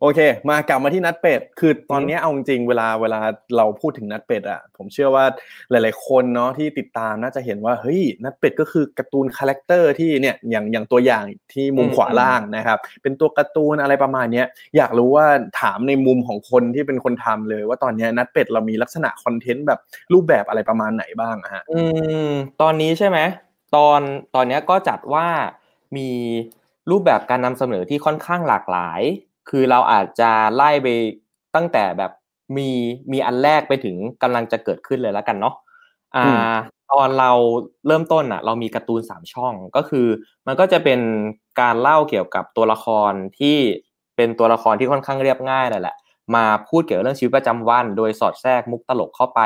โอเค มากลับมาที่นัดเป็ด คือตอนนี้เอาจริงๆเวลาเวลาเราพูดถึงนัดเป็ดอะ ผมเชื่อว่าหลาย ๆ คนเนาะที่ติดตามน่าจะเห็นว่าเฮ้ยนัดเป็ดก็คือการ์ตูน character ที่เนี่ยอย่างอย่างตัวอย่างที่มุมอืมขวาล่างนะครับ เป็นตัวการ์ตูนอะไรประมาณเนี้ยอยากรู้ว่าถามในมุมของคนที่เป็นคนทำเลย ว่าตอนเนี้ยนัดเป็ดเรามีลักษณะคอนเทนต์แบบรูปแบบอะไรประมาณไหนบ้างอะฮะ อืมตอนนี้ใช่ไหมตอนตอนเนี้ยก็จัดว่ามี รูปแบบการนำเสนอที่ค่อนข้างหลากหลาย คือเราอาจจะไล่ไปตั้งแต่แบบมีมีอันแรกไปถึงกำลังจะเกิดขึ้นเลยแล้วกันเนาะอ่าอืมตอนเราเริ่มต้นอะ เรามีการ์ตูนสามช่องก็คือ มันก็จะเป็นการเล่าเกี่ยวกับตัวละครที่เป็นตัวละครที่ค่อนข้างเรียบง่ายนั่นแหละ มาพูดเกี่ยวกับเรื่องชีวิตประจำวัน โดยสอดแทรกมุกตลกเข้าไป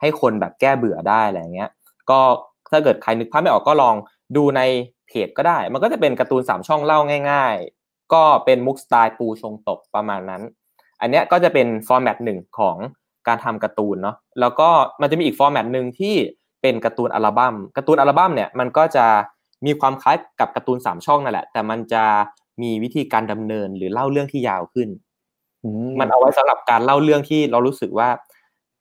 ให้คนแบบแก้เบื่อได้อะไรเงี้ย ก็ถ้าเกิดใครนึกภาพไม่ออกก็ลองดูใน เพจก็ได้ มันก็จะเป็นการ์ตูนสามช่องเล่าง่าย ๆ ก็เป็นมุกสไตล์ปูชงตบประมาณนั้น อันเนี้ยก็จะเป็น format หนึ่งของการทำการ์ตูนเนาะแล้วก็มันจะมีอีก format หนึ่งที่เป็นการ์ตูนอัลบั้มการ์ตูนอัลบั้มเนี่ยมันก็จะมีความคล้ายกับการ์ตูนสามช่องนั่นแหละ แต่มันจะมีวิธีการดำเนินหรือเล่าเรื่องที่ยาวขึ้นมันเอาไว้สำหรับการเล่าเรื่องที่เรารู้สึกว่า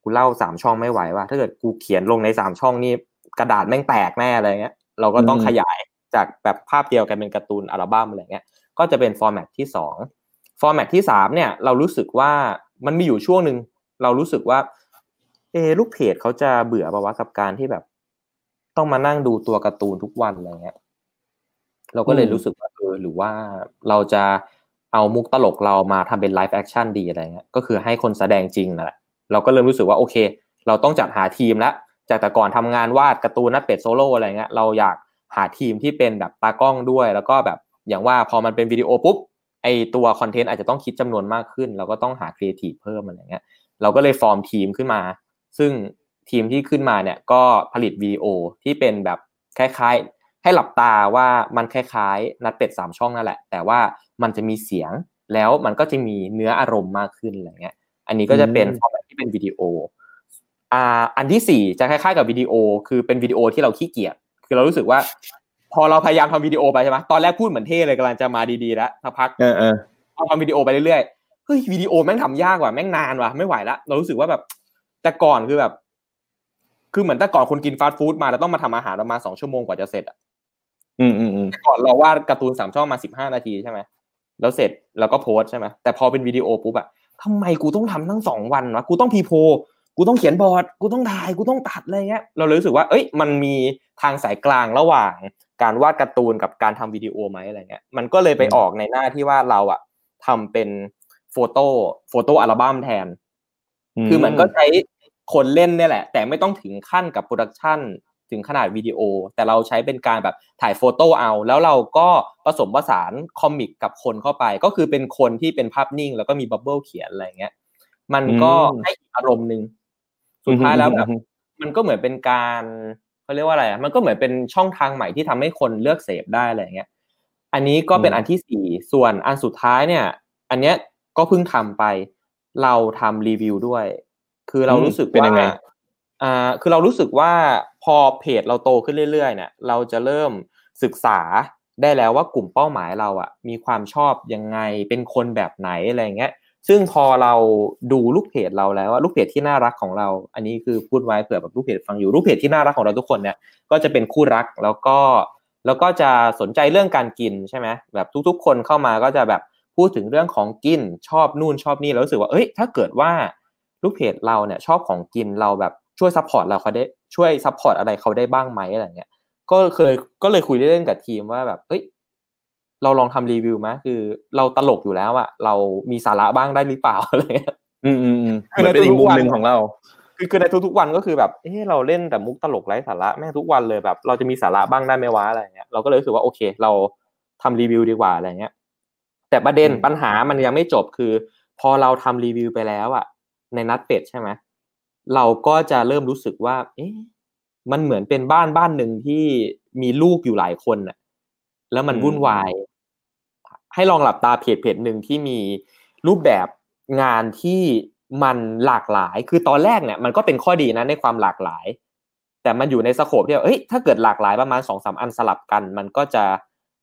กูเล่าสามช่องไม่ไหวว่ะถ้าเกิดกูเขียนลงในสามช่องนี่กระดาษแม่งแตกแน่อะไรเงี้ย เราก็ต้องอืมขยาย จากแบบภาพเดียวกันเป็นการ์ตูนอัลบั้มอะไรเงี้ยก็จะเป็น format ที่สอง format ที่สามเนี่ยเรารู้สึกว่ามันมีอยู่ช่วงหนึ่งเรารู้สึกว่าเอลูกเพจเขาจะเบื่อปะวะกับการที่แบบ ต้องมานั่งดูตัวการ์ตูนทุกวันอะไรเงี้ยเราก็เลยรู้สึกว่าเออหรือว่าเราจะเอามุกตลกเรามาทำเป็น live action ดีอะไรเงี้ยก็คือให้คนแสดงจริงนั่นแหละเราก็เริ่มรู้สึกว่าโอเค เราต้องจัดหาทีมแล้วจากแต่ก่อนทำงานวาดการ์ตูนนัดเป็ดโซโล่อะไรเงี้ยเราอยาก หาทีมที่เป็นแบบตากล้องด้วย แล้วก็แบบอย่างว่าพอมันเป็นวิดีโอปุ๊บไอตัว content อาจจะต้องคิดจำนวนมากขึ้น เราก็ต้องหาครีเอทีฟเพิ่มอะไรเงี้ยเราก็เลยฟอร์มทีมขึ้นมา ซึ่งทีมที่ขึ้นมาเนี่ยก็ผลิตวิดีโอที่เป็นแบบคล้ายๆ ให้หลับตาว่ามันคล้ายๆ นัดเป็ดสามช่องนั่นแหละ แต่ว่ามันจะมีเสียงแล้วมันก็จะมีเนื้ออารมณ์มากขึ้นอะไรเงี้ย อันนี้ก็จะเป็น format ที่เป็นวิดีโออ่าอันที่สี่จะคล้ายๆ กับวิดีโอ คือเป็นวิดีโอที่เราขี้เกียจ คือเรารู้สึกว่า พอเราพยายามทำวิดีโอไปใช่ไหมตอนแรกพูดเหมือนเท่เลยกำลังจะมาดีๆแล้วสักพักเออเออเอาทำวิดีโอไปเรื่อยๆเฮ้ยวิดีโอแม่งทำยากว่ะแม่งนานว่ะไม่ไหวละเรารู้สึกว่าแบบ แต่ก่อนคือแบบ คือเหมือนแต่ก่อนคนกินฟาสต์ฟู้ดมาแล้วต้องมาทำอาหารประมาณสองชั่วโมงกว่าจะเสร็จอะอืมอืมอืมแต่ก่อนเราวาดการ์ตูนสามช่องมาสิบห้านาทีใช่ไหมแล้วเสร็จแล้วก็โพสต์ใช่ไหมแต่พอเป็นวิดีโอปุ๊บอะทำไมกูต้องทำทั้งสองวันวะกูต้องพีโพ กูต้องเขียนบอร์ดกูต้องถ่ายกูต้องตัดอะไรเงี้ยเราเลยรู้สึกว่า เอ้ยมันมีทางสายกลางระหว่าง การวาดการ์ตูนกับการทำวิดีโอไหมอะไรเงี้ยมันก็เลยไปออกในหน้าที่ว่าเราอะทำเป็น photo photo album แทน คือมันก็ใช้คนเล่นเนี่ยแหละ แต่ไม่ต้องถึงขั้นกับ productionถึงขนาดวิดีโอ แต่เราใช้เป็นการแบบถ่ายโฟโต้เอา แล้วเราก็ผสมผสานคอมิกกับคนเข้าไป ก็คือเป็นคนที่เป็นภาพนิ่ง แล้วก็มีบับเบิลเขียนอะไรเงี้ย มันก็ให้อีกอารมณ์หนึ่ง สุดท้ายแล้วแบบมันก็เหมือนเป็นการเขาเรียกว่าอะไรอะมันก็เหมือนเป็นช่องทางใหม่ที่ทำให้คนเลือกเสพได้อะไรเงี้ย อันนี้ก็เป็นอันที่สี่ส่วนอันสุดท้ายเนี่ย อันเนี้ยก็เพิ่งทำไป เราทำรีวิวด้วย คือเรารู้สึกเป็นว่ายังไงอ่าคือเรารู้สึกว่าพอเพจเราโตขึ้นเรื่อยๆเนี่ย เราจะเริ่มศึกษาได้แล้วว่ากลุ่มเป้าหมายเราอะ มีความชอบยังไงเป็นคนแบบไหนอะไรเงี้ย ซึ่งพอเราดูลูกเพจเราแล้วว่าลูกเพจที่น่ารักของเรา อันนี้คือพูดไว้เผื่อแบบลูกเพจฟังอยู่ลูกเพจที่น่ารักของเราทุกคนเนี่ยก็จะเป็นคู่รักแล้วก็แล้วก็จะสนใจเรื่องการกินใช่ไหมแบบทุก ๆ คนเข้ามาก็จะแบบพูดถึงเรื่องของกินชอบนู่นชอบนี่แล้วรู้สึกว่าเอ้ยถ้าเกิดว่าลูกเพจเราเนี่ยชอบของกินเราแบบช่วย support เราเขาได้ช่วย support อะไรเขาได้บ้างไหมอะไรเงี้ยก็เคยก็เลยคุยเล่นๆกับทีมว่าแบบเอ้ย เราลองทำรีวิวไหมคือเราตลกอยู่แล้วอะเรามีสาระบ้างได้หรือเปล่าอะไรเงี้ยอืมอืมอืมคือเหมือนเป็นอีกมุมในทุกๆวันหนึ่งของเรา คือคือในทุกๆวันก็คือแบบเออเราเล่นแต่มุกตลกไร้สาระแม่งทุกวันเลยแบบ เราจะมีสาระบ้างได้ไหมวะอะไรเงี้ยเราก็เลยรู้สึกว่าโอเค เราทำรีวิวดีกว่าอะไรเงี้ย แต่ประเด็นอืมปัญหามันยังไม่จบคือ พอเราทำรีวิวไปแล้วอะในนัดเป็ดใช่ไหมเราก็จะเริ่มรู้สึกว่า เอ๊ะมันเหมือนเป็นบ้านบ้านหนึ่งที่มีลูกอยู่หลายคนน่ะ แล้วมันวุ่นวาย ให้ลองหลับตาเพจเพจหนึ่งที่มีรูปแบบงานที่มันหลากหลาย คือตอนแรกเนี่ยมันก็เป็นข้อดีนะในความหลากหลาย แต่มันอยู่ในสโคปที่ว่าเอ้ยถ้าเกิดหลากหลายประมาณสองสามอันสลับกัน มันก็จะ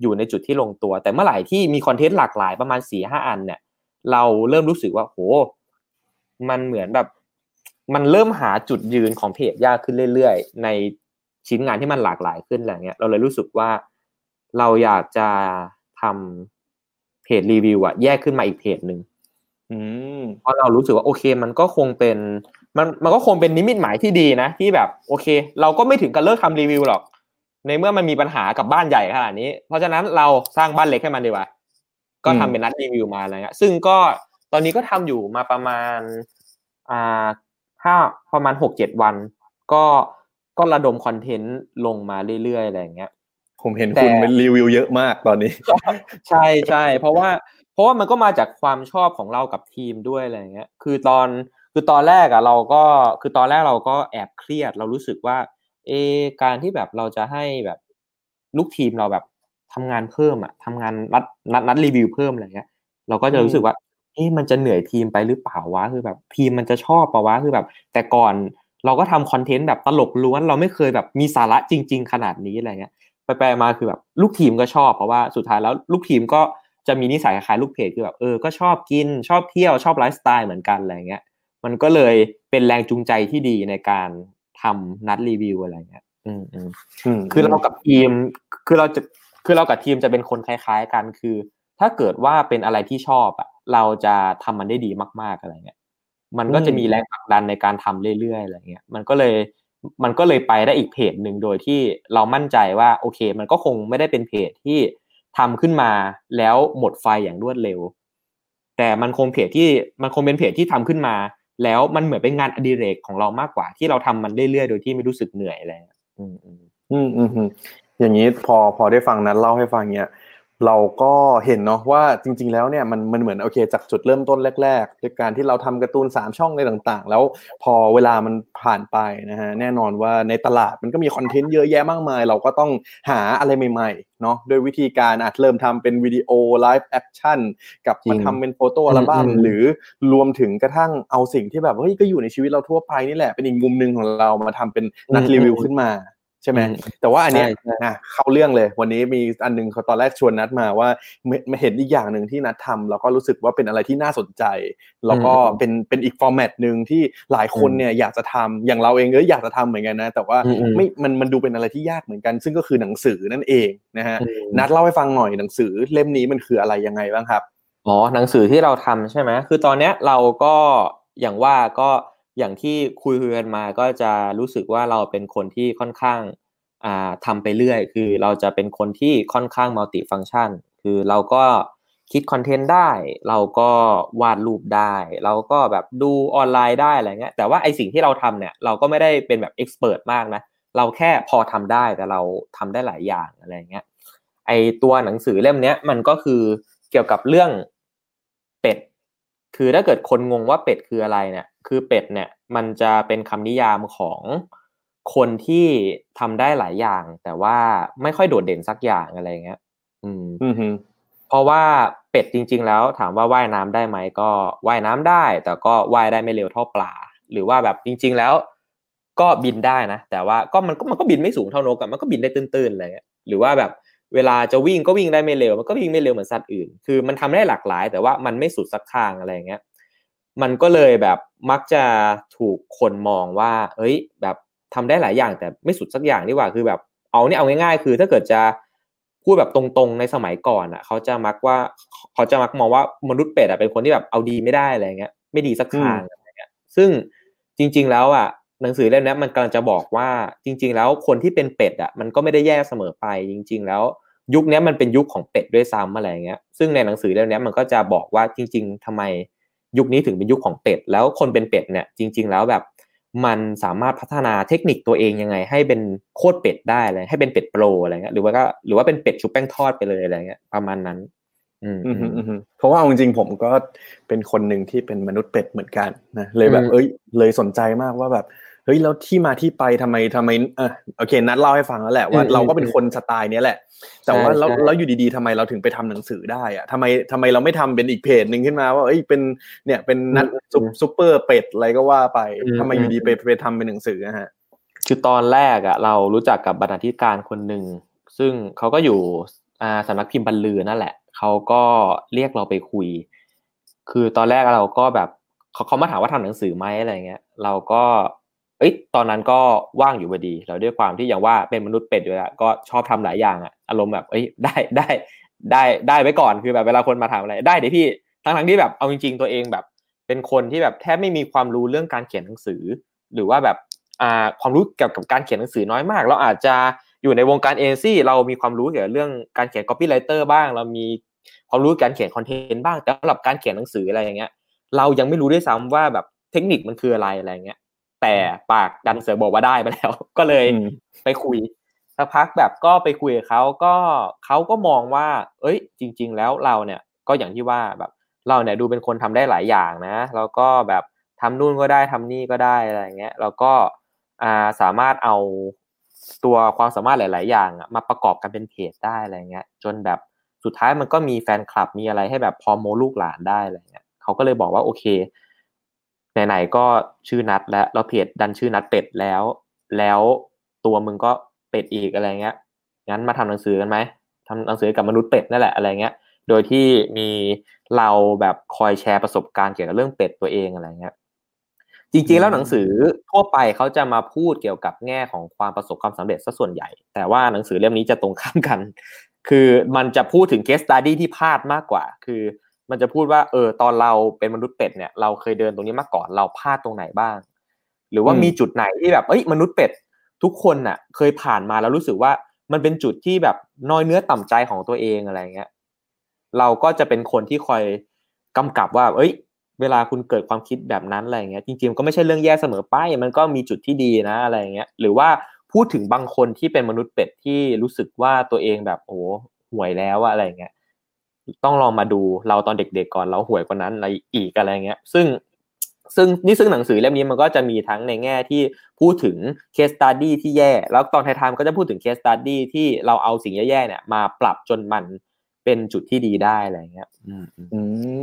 อยู่ในจุดที่ลงตัว แต่เมื่อไหร่ที่มีคอนเทนต์หลากหลายประมาณสี่ห้าอันเนี่ย เราเริ่มรู้สึกว่าโห มันเหมือนแบบ มันเริ่มหาจุดยืนของเพจยากขึ้นเรื่อยๆ ในชิ้นงานที่มันหลากหลายขึ้นอะไรเงี้ย เราเลยรู้สึกว่า เราอยากจะทำเพจรีวิวอะแยกขึ้นมาอีกเพจหนึ่งอืมเพราะเรารู้สึกว่าโอเค มันก็คงเป็นมันมันก็คงเป็นนิมิตหมายที่ดีนะ ที่แบบโอเค เราก็ไม่ถึงกับเลิกทำรีวิวหรอก ในเมื่อมันมีปัญหากับบ้านใหญ่ขนาดนี้ เพราะฉะนั้นเราสร้างบ้านเล็กให้มันดีกว่า ก็ทำเป็นนัดรีวิวมาอะไรเงี้ยซึ่งก็ตอนนี้ก็ทำอยู่มาประมาณอ่าห้าประมาณหกเจ็ดวัน ก็ก็ระดมคอนเทนต์ลงมาเรื่อยๆอะไรอย่างเงี้ย ผมเห็นแต่คุณเป็นรีวิวเยอะมากตอนนี้ ใช่ใช่เพราะว่า เพราะว่ามันก็มาจากความชอบของเรากับทีมด้วยอะไรอย่างเงี้ย คือตอนคือตอนแรกอะเราก็คือตอนแรกเราก็แอบเครียด เรารู้สึกว่า เอะการที่แบบเราจะให้แบบลูกทีมเราแบบทำงานเพิ่มอะทำงานนัดนัดนัดรีวิวเพิ่มอะไรเงี้ย เราก็จะรู้สึกว่า เอ๊ะมันจะเหนื่อยทีมไปหรือเปล่าวะคือแบบทีมมันจะชอบปะวะคือแบบ แต่ก่อนเราก็ทำคอนเทนต์แบบตลกล้วน เราไม่เคยแบบมีสาระจริง ๆ ขนาดนี้อะไรเงี้ย ไปไปมาคือแบบลูกทีมก็ชอบเพราะว่าสุดท้ายแล้วลูกทีมก็จะมีนิสัยคล้ายๆลูกเพจคือแบบเออก็ชอบกินชอบเที่ยวชอบไลฟ์สไตล์เหมือนกันอะไรเงี้ย มันก็เลยเป็นแรงจูงใจที่ดีในการทำนัดรีวิวอะไรเงี้ยอืมอืมอืมคือเรากับทีม คือเราจะคือเรากับทีมจะเป็นคนคล้าย ๆ กันคือ ถ้าเกิดว่าเป็นอะไรที่ชอบอะเราจะทำมันได้ดีมาก ๆอะไรเงี้ย มันก็จะมีแรงผลักดันในการทำเรื่อยๆอะไรเงี้ย มันก็เลย มันก็เลยไปได้อีกเพจหนึ่งโดยที่เรามั่นใจว่าโอเค มันก็คงไม่ได้เป็นเพจที่ทำขึ้นมาแล้วหมดไฟอย่างรวดเร็ว แต่มันคงเพจที่มันคงเป็นเพจที่ทำขึ้นมา แล้วมันเหมือนเป็นงานอดิเรกของเรามากกว่า ที่เราทำมันเรื่อยๆโดยที่ไม่รู้สึกเหนื่อยอะไรอืมอืมอืมอืมอย่างนี้พอพอได้ฟังนั้นเล่าให้ฟังเนี้ย เราก็เห็นเนาะว่าจริง ๆ แล้วเนี่ยมันมันเหมือนโอเค จากจุดเริ่มต้นแรกๆด้วยการที่เราทำการ์ตูน 3 ช่องในต่างๆ แล้วพอเวลามันผ่านไปนะฮะแน่นอนว่าในตลาดมันก็มี content เยอะแยะมากมาย เราก็ต้องหาอะไรใหม่ๆเนาะด้วยวิธีการอาจเริ่มทำเป็นวิดีโอ live action กับมาทำเป็น photo album หรือรวมถึงกระทั่งเอาสิ่งที่แบบเฮ้ยก็อยู่ในชีวิตเราทั่วไปนี่แหละเป็นอีกมุมหนึ่งของเรามาทำเป็นนักรีวิวขึ้นมา ใช่ไหมแต่ว่าอันนี้นะเข้าเรื่องเลย วันนี้มีอันนึงเขาตอนแรกชวนนัดมาว่ามาเห็นอีกอย่างหนึ่งที่นัดทำแล้วก็รู้สึกว่าเป็นอะไรที่น่าสนใจ แล้วก็เป็นเป็นอีกฟอร์แมตหนึ่งที่หลายคนเนี่ยอยากจะทำอย่างเราเองก็อยากจะทำเหมือนกันนะ แต่ว่าไม่มันมันดูเป็นอะไรที่ยากเหมือนกัน ซึ่งก็คือหนังสือนั่นเองนะฮะนัดเล่าให้ฟังหน่อยหนังสือเล่มนี้มันคืออะไรยังไงบ้างครับอ๋อหนังสือที่เราทำใช่ไหมคือตอนเนี้ยเราก็อย่างว่าก็ อย่างที่คุยคุยกันมาก็จะรู้สึกว่าเราเป็นคนที่ค่อนข้างทำไปเรื่อย คือเราจะเป็นคนที่ค่อนข้างมัลติฟังก์ชัน คือเราก็คิดคอนเทนต์ได้ เราก็วาดรูปได้ เราก็แบบดูออนไลน์ได้อะไรเงี้ย แต่ว่าไอสิ่งที่เราทำเนี่ยเราก็ไม่ได้เป็นแบบเอ็กซ์เพรสมากนะ เราแค่พอทำได้แต่เราทำได้หลายอย่างอะไรเงี้ย ไอตัวหนังสือเล่มเนี้ยมันก็คือเกี่ยวกับเรื่องเป็ด คือถ้าเกิดคนงงว่าเป็ดคืออะไรเนี่ย คือเป็ดเนี่ยมันจะเป็นคำนิยามของคนที่ทำได้หลายอย่าง แต่ว่าไม่ค่อยโดดเด่นสักอย่างอะไรเงี้ย อืมเพราะว่าเป็ดจริง ๆ แล้วถามว่าว่ายน้ำได้ไหมก็ว่ายน้ำได้ แต่ก็ว่ายได้ไม่เร็วเท่าปลา หรือว่าแบบจริง ๆ แล้ว ก็บินได้นะแต่ว่าก็มันก็มันก็บินไม่สูงเท่านกอะมันก็บินได้ตื้นๆอะไรเงี้ยหรือว่าแบบเวลาจะวิ่งก็วิ่งได้ไม่เร็ว มันก็วิ่งไม่เร็วเหมือนสัตว์อื่น คือมันทำได้หลากหลาย แต่ว่ามันไม่สุดสักทางอะไรเงี้ย มันก็เลยแบบมักจะถูกคนมองว่า เอ้ย แบบทำได้หลายอย่างแต่ไม่สุดสักอย่างนี่ว่าคือแบบเอาเนี่ยเอาง่ายๆ คือ ถ้าเกิดจะพูดแบบตรงๆในสมัยก่อนอะเขาจะมักว่าเขาจะมักมองว่ามนุษย์เป็ดอะเป็นคนที่แบบเอาดีไม่ได้อะไรเงี้ยไม่ดีสักทางอะไรเงี้ยซึ่งจริง ๆ แล้วอะหนังสือเล่มนี้มันกำลังจะบอกว่าจริง ๆ แล้วคนที่เป็นเป็ดอะมันก็ไม่ได้แย่เสมอไปจริง ๆ แล้ว ยุคนี้มันเป็นยุคของเป็ดด้วยซ้ำอะไรเงี้ยซึ่งในหนังสือเล่มนี้มันก็จะบอกว่าจริง ๆทำไม ยุคนี้ถึงเป็นยุคของเป็ด แล้วคนเป็นเป็ดเนี่ยจริง ๆ แล้วแบบมันสามารถพัฒนาเทคนิคตัวเองยังไง ให้เป็นโคตรเป็ดได้อะไรให้เป็นเป็ดโปรอะไรเงี้ยหรือว่าก็หรือว่าเป็นเป็ดชุบแป้งทอดไปเลยอะไรเงี้ยประมาณนั้น อืมเพราะว่าจริงๆผมก็เป็นคนหนึ่งที่เป็นมนุษย์เป็ดเหมือนกันนะเลยแบบเอ้ย เลยสนใจมากว่าแบบ เฮ้ยแล้วที่มาที่ไปทำไมทำไมเออโอเค นัดเล่าให้ฟังแล้วแหละว่าเราก็เป็นคนสไตล์นี้แหละ แต่ว่าแล้วแล้วอยู่ดีๆทำไมเราถึงไปทำหนังสือได้อะทำไมทำไมเราไม่ทำเป็นอีกเพจหนึ่งขึ้นมาว่าเอ้ยเป็นเนี่ยเป็นนัดซุปเปอร์เป็ดอะไรก็ว่าไปทำไมอยู่ดีไปไปทำเป็นหนังสือฮะคือตอนแรกอะเรารู้จักกับบรรณาธิการคนหนึ่งซึ่งเขาก็อยู่อ่าสำนักพิมพ์บรรลือนั่นแหละเขาก็เรียกเราไปคุย คือตอนแรกเราก็แบบเขาเขามาถามว่าทำหนังสือไหมอะไรเงี้ย เราก็ เอ้ยตอนนั้นก็ว่างอยู่พอดีแล้วด้วยความที่อย่างว่าเป็นมนุษย์เป็ดอยู่แล้วก็ชอบทำหลายอย่างอะอารมณ์แบบเอ้ยได้ได้ได้ได้ไว้ก่อนคือแบบเวลาคนมาถามอะไรได้เดี๋ยวพี่ทั้งทั้งที่แบบเอาจริง ๆ ตัวเองแบบ เป็นคนที่แบบแทบไม่มีความรู้เรื่องการเขียนหนังสือ หรือว่าแบบอ่าความรู้เกี่ยวกับการเขียนหนังสือน้อยมาก เราอาจจะอยู่ในวงการเอซี่เรามีความรู้เกี่ยวกับเรื่องการเขียน copywriter บ้าง เรามีความรู้การเขียนคอนเทนต์บ้างแต่สำหรับการเขียนหนังสืออะไรอย่างเงี้ย เรายังไม่รู้ด้วยซ้ำว่าแบบเทคนิคมันคืออะไรอะไรเงี้ย แต่ปากดันเสือบอกว่าได้ไปแล้ว ก็เลยไปคุยสักพักแบบก็ไปคุยกับเขาก็เขาก็มองว่า เอ้ย จริง ๆ แล้วเราเนี่ยก็อย่างที่ว่าแบบเราเนี่ยดูเป็นคนทำได้หลายอย่างนะ แล้วก็แบบทำนู่นก็ได้ทำนี่ก็ได้อะไรเงี้ยแล้วก็อ่าสามารถเอาตัวความสามารถหลาย ๆ อย่างมาประกอบกันเป็นเพจได้อะไรเงี้ย จนแบบสุดท้ายมันก็มีแฟนคลับมีอะไรให้แบบพอโมลูกหลานได้อะไรเงี้ยเขาก็เลยบอกว่าโอเค ไหนๆก็ชื่อนัดแล้วเราเพจดันชื่อนัดเป็ดแล้ว แล้วตัวมึงก็เป็ดอีกอะไรเงี้ยงั้นมาทำหนังสือกันไหมทำหนังสือกับมนุษย์เป็ดนั่นแหละอะไรเงี้ย โดยที่มีเราแบบคอยแชร์ประสบการณ์เกี่ยวกับเรื่องเป็ดตัวเองอะไรเงี้ยจริงๆแล้วหนังสือทั่วไปเขาจะมาพูดเกี่ยวกับแง่ของความประสบความสำเร็จซะส่วนใหญ่ แต่ว่าหนังสือเล่มนี้จะตรงข้ามกัน คือมันจะพูดถึงเคสตัดดี้ที่พลาดมากกว่า คือ มันจะพูดว่าเออตอนเราเป็นมนุษย์เป็ดเนี่ยเราเคยเดินตรงนี้มาก่อนเราพลาดตรงไหนบ้าง หรือว่ามีจุดไหนที่แบบเอ้ยมนุษย์เป็ดทุกคนน่ะ เคยผ่านมาแล้วรู้สึกว่ามันเป็นจุดที่แบบน้อยเนื้อต่ำใจของตัวเองอะไรเงี้ยเราก็จะเป็นคนที่คอยกำกับว่า เอ้ย เวลาคุณเกิดความคิดแบบนั้นอะไรเงี้ยจริงๆก็ไม่ใช่เรื่องแย่เสมอไปมันก็มีจุดที่ดีนะอะไรเงี้ยหรือว่าพูดถึงบางคนที่เป็นมนุษย์เป็ดที่รู้สึกว่าตัวเองแบบโอ้ห่วยแล้วอะไรเงี้ย ต้องลองมาดูเราตอนเด็กๆก่อนเราห่วยกว่านั้นอะไรอีกอะไรเงี้ย ซึ่งซึ่งนี่ซึ่งหนังสือเล่มนี้มันก็จะมีทั้งในแง่ที่พูดถึง case study ที่แย่ แล้วตอนท้ายๆก็จะพูดถึง case study ที่เราเอาสิ่งแย่ๆเนี่ยมาปรับจนมันเป็นจุดที่ดีได้อะไรเงี้ยอืม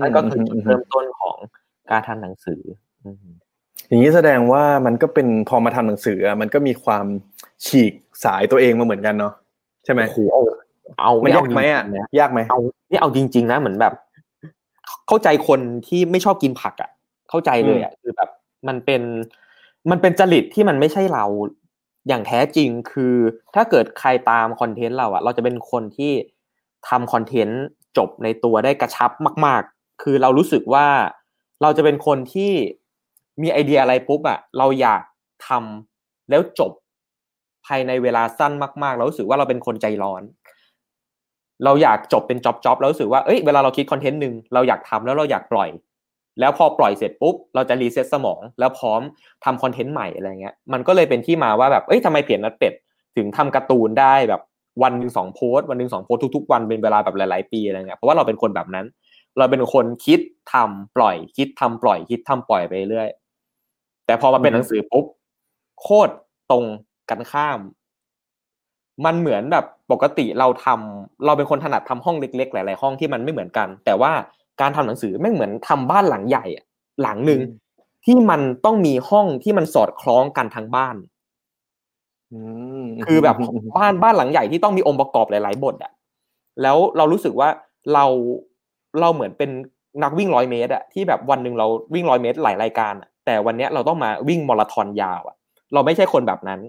นั่นก็คือจุดเริ่มต้นของการทำหนังสืออย่างนี้แสดงว่ามันก็เป็นพอมาทำหนังสือมันก็มีความฉีกสายตัวเองมาเหมือนกันเนาะใช่ไหมโอ้เอา เอาไม่ยากไหมอะยากไหมเอานี่เอาจริง ๆ นะเหมือนแบบ เข้าใจคนที่ไม่ชอบกินผักอะ เข้าใจเลยอะคือแบบมันเป็นมันเป็นจริตที่มันไม่ใช่เราอย่างแท้จริงคือ ถ้าเกิดใครตามคอนเทนต์เราอะ เราจะเป็นคนที่ทำคอนเทนต์จบในตัวได้กระชับมาก ๆ คือเรารู้สึกว่าเราจะเป็นคนที่มีไอเดียอะไรปุ๊บอะเราอยากทำแล้วจบภายในเวลาสั้นมาก ๆ เรารู้สึกว่าเราเป็นคนใจร้อน เราอยากจบเป็น job job แล้วรู้สึกว่าเอ้ยเวลาเราคิด content หนึ่งเราอยากทำแล้วเราอยากปล่อย แล้วพอปล่อยเสร็จปุ๊บเราจะ reset สมอง แล้วพร้อมทำ content ใหม่อะไรเงี้ยมันก็เลยเป็นที่มาว่าแบบเอ้ยทำไมเปลี่ยนนัดเป็ดถึงทำการ์ตูนได้แบบวันหนึ่งสองโพสต์วันหนึ่งสองโพสต์ทุกๆ วันเป็นเวลาแบบหลายๆปีอะไรเงี้ยเพราะว่าเราเป็นคนแบบนั้น เราเป็นคนคิดทำปล่อย คิดทำปล่อย คิดทำปล่อยไปเรื่อยแต่พอมาเป็นหนังสือปุ๊บโคตรตรงกันข้าม มันเหมือนแบบปกติเราทำเราเป็นคนถนัดทำห้องเล็ก ๆ หลาย ๆ ห้องที่มันไม่เหมือนกัน แต่ว่าการทำหนังสือไม่เหมือนทำบ้านหลังใหญ่หลังหนึ่งที่มันต้องมีห้องที่มันสอดคล้องกันทั้งบ้านคือแบบบ้านบ้านหลังใหญ่ที่ต้องมีองค์ประกอบหลาย ๆ บทอะแล้วเรารู้สึกว่าเราเราเหมือนเป็นนักวิ่งร้อยเมตรอะที่แบบวันหนึ่งเราวิ่งร้อยเมตรหลายรายการแต่วันนี้เราต้องมาวิ่งมาราธอนยาวอะเราไม่ใช่คนแบบนั้น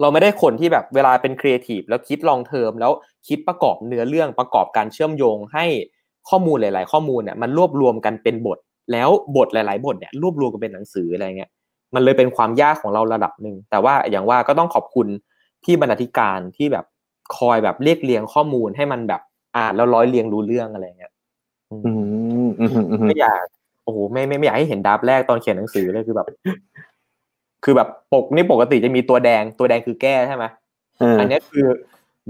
เราไม่ได้คนที่แบบเวลาเป็นครีเอทีฟแล้วคิดลองเทอมแล้วคิดประกอบเนื้อเรื่องประกอบการเชื่อมโยงให้ข้อมูลหลาย ๆ ข้อมูลเนี่ยมันรวบรวมกันเป็นบท แล้วบทหลาย ๆ บทเนี่ยรวบรวมกันเป็นหนังสืออะไรเงี้ยมันเลยเป็นความยากของเราระดับหนึ่งแต่ว่าอย่างว่าก็ต้องขอบคุณพี่บรรณาธิการที่แบบคอยแบบเรียกเรียงข้อมูลให้มันแบบอ่านแล้วร้อยเรียงรู้เรื่องอะไรเงี้ยไม่อยากโอ้โหไม่ไม่ไม่อยากให้เห็นดับแรกตอนเขียนหนังสือเลยคือแบบ คือแบบปกนี่ปกติจะมีตัวแดงตัวแดงคือแก้ใช่ไหมอันนี้คือ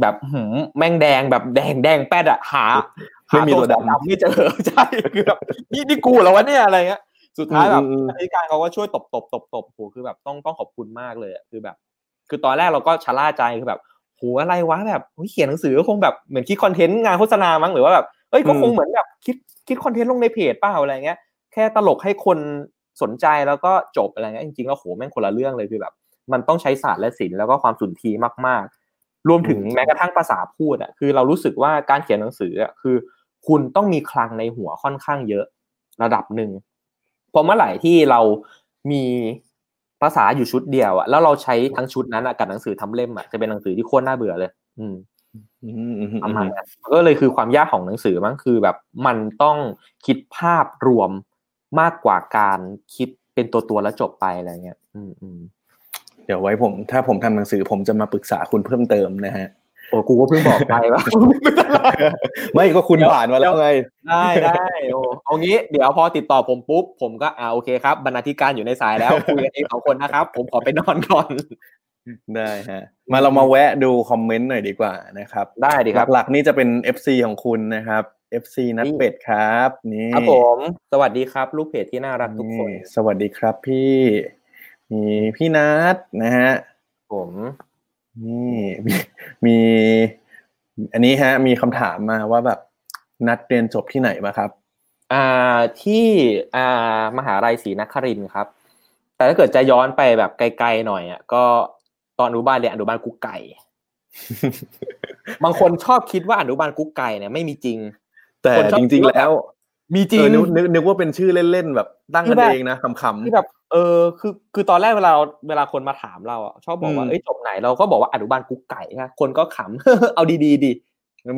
แบบหืมแม่งแดงแบบแดงแดงแป๊ดอะหาไม่มีตัวดำไม่เจอใช่คือแบบนี่นี่กูเหรอวะเนี่ยอะไรเงี้ยสุดท้ายแบบอธิการเขาก็ช่วยตบตบตบตบโหคือแบบต้องต้องขอบคุณมากเลยคือแบบ คือตอนแรกเราก็ชะล่าใจคือแบบโหอะไรวะแบบเขียนหนังสือก็คงแบบเหมือนคิดคอนเทนต์งานโฆษณามั้งหรือว่าแบบเอ้ยก็คงเหมือนแบบคิดคิดคอนเทนต์ลงในเพจเปล่าอะไรเงี้ยแค่ตลกให้คน สนใจแล้วก็จบอะไรเงี้ยจริงๆแล้วโหแม่งคนละเรื่องเลยคือแบบ มันต้องใช้ศาสตร์และศิลป์แล้วก็ความสุนทรีมากๆ รวมถึงแม้กระทั่งภาษาพูดอะคือเรารู้สึกว่าการเขียนหนังสืออะคือ คุณต้องมีคลังในหัวค่อนข้างเยอะระดับหนึ่งพอเมื่อไหร่ที่เรามีภาษาอยู่ชุดเดียวอะแล้วเราใช้ทั้งชุดนั้นกับหนังสือทำเล่มอะจะเป็นหนังสือที่โคตรน่าเบื่อเลย อืมประมาณนั้นก็เลยคือความยากของหนังสือมั้งคือแบบมันต้องคิดภาพรวม มากกว่าการคิดเป็นตัวตัวแล้วจบไปอะไรเงี้ย อืมอืมเดี๋ยวไว้ผม ถ้าผมทำหนังสือผมจะมาปรึกษาคุณเพิ่มเติมนะฮะโอ้กูก็เพิ่งบอกไปว่าไม่ก็คุณผ่านมาแล้วไงได้ได้โอ้เอางี้เดี๋ยวพอติดต่อผมปุ๊บผมก็อ่าโอเคครับบรรณาธิการอยู่ในสายแล้วคุยกันเองสองคนนะครับ ผมขอไปนอนก่อน ได้ฮะมาเรามาแวะดูคอมเมนต์หน่อยดีกว่านะครับ ได้ดีครับหลักๆนี่จะเป็น FC ของคุณนะครับ FC นัดเป็ดครับนี่ครับผม สวัสดีครับ ลูกเพจที่น่ารักทุกคน สวัสดีครับพี่มีพี่นัดนะฮะผมนี่มีอันนี้ฮะ มีคำถามมาว่าแบบนัดเรียนจบที่ไหนมาครับ อ่าที่อ่ามหาลัยศรีนครินครับ แต่ถ้าเกิดจะย้อนไปแบบไกลๆหน่อยอะก็ ตอนอนุบาลเรียนอนุบาลกุ๊กไก่ บางคนชอบคิดว่าอนุบาลกุ๊กไก่เนี่ยไม่มีจริง แต่จริง ๆ แล้ว มีจริงนึกนึกว่าเป็นชื่อเล่นๆแบบตั้งกันเองนะคำๆที่แบบเออคือคือตอนแรกเวลาเวลาคนมาถามเราอะชอบบอกว่าเอ้ยจบไหนเราก็บอกว่าอนุบาลกุ๊กไก่ฮะคนก็ขำเอาดีๆดี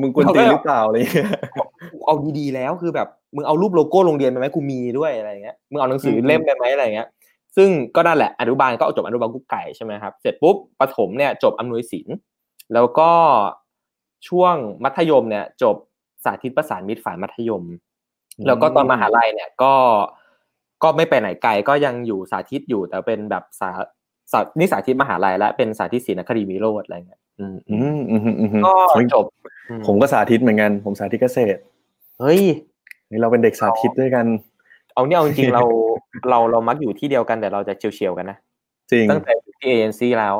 มึงกวนตีหรือเปล่าอะไรเงี้ยเอาดีๆแล้วคือแบบมึงเอารูปโลโก้โรงเรียนไปไหมกูมีด้วยอะไรเงี้ยมึงเอาหนังสือเล่มไปไหมอะไรเงี้ย ซึ่งก็นั่นแหละอนุบาลก็จบอนุบาลกุ๊กไก่ใช่ไหมครับเสร็จปุ๊บประถมเนี่ยจบอำนวยศิลป์แล้วก็ช่วงมัธยมเนี่ยจบสาธิตประสานมิตรฝ่ายมัธยม แล้วก็ตอนมหาลัยเนี่ยก็ก็ไม่ไปไหนไกลก็ยังอยู่สาธิตอยู่แต่เป็นแบบสาสานี่สาธิตมหาลัยและเป็นสาธิตศรีนครินทร์วิโรธอะไรเงี้ยอืมอืมอืมอืมอืมก็จบ ผมก็สาธิตเหมือนกัน ผมสาธิตเกษตร เฮ้ยนี่เราเป็นเด็กสาธิตด้วยกัน เอาเนี่ยเอาจริงๆเราเราเรามักอยู่ที่เดียวกันแต่เราจะเฉียวๆกันนะจริงตั้งแต่อยู่ที่เอเจนซี่แล้ว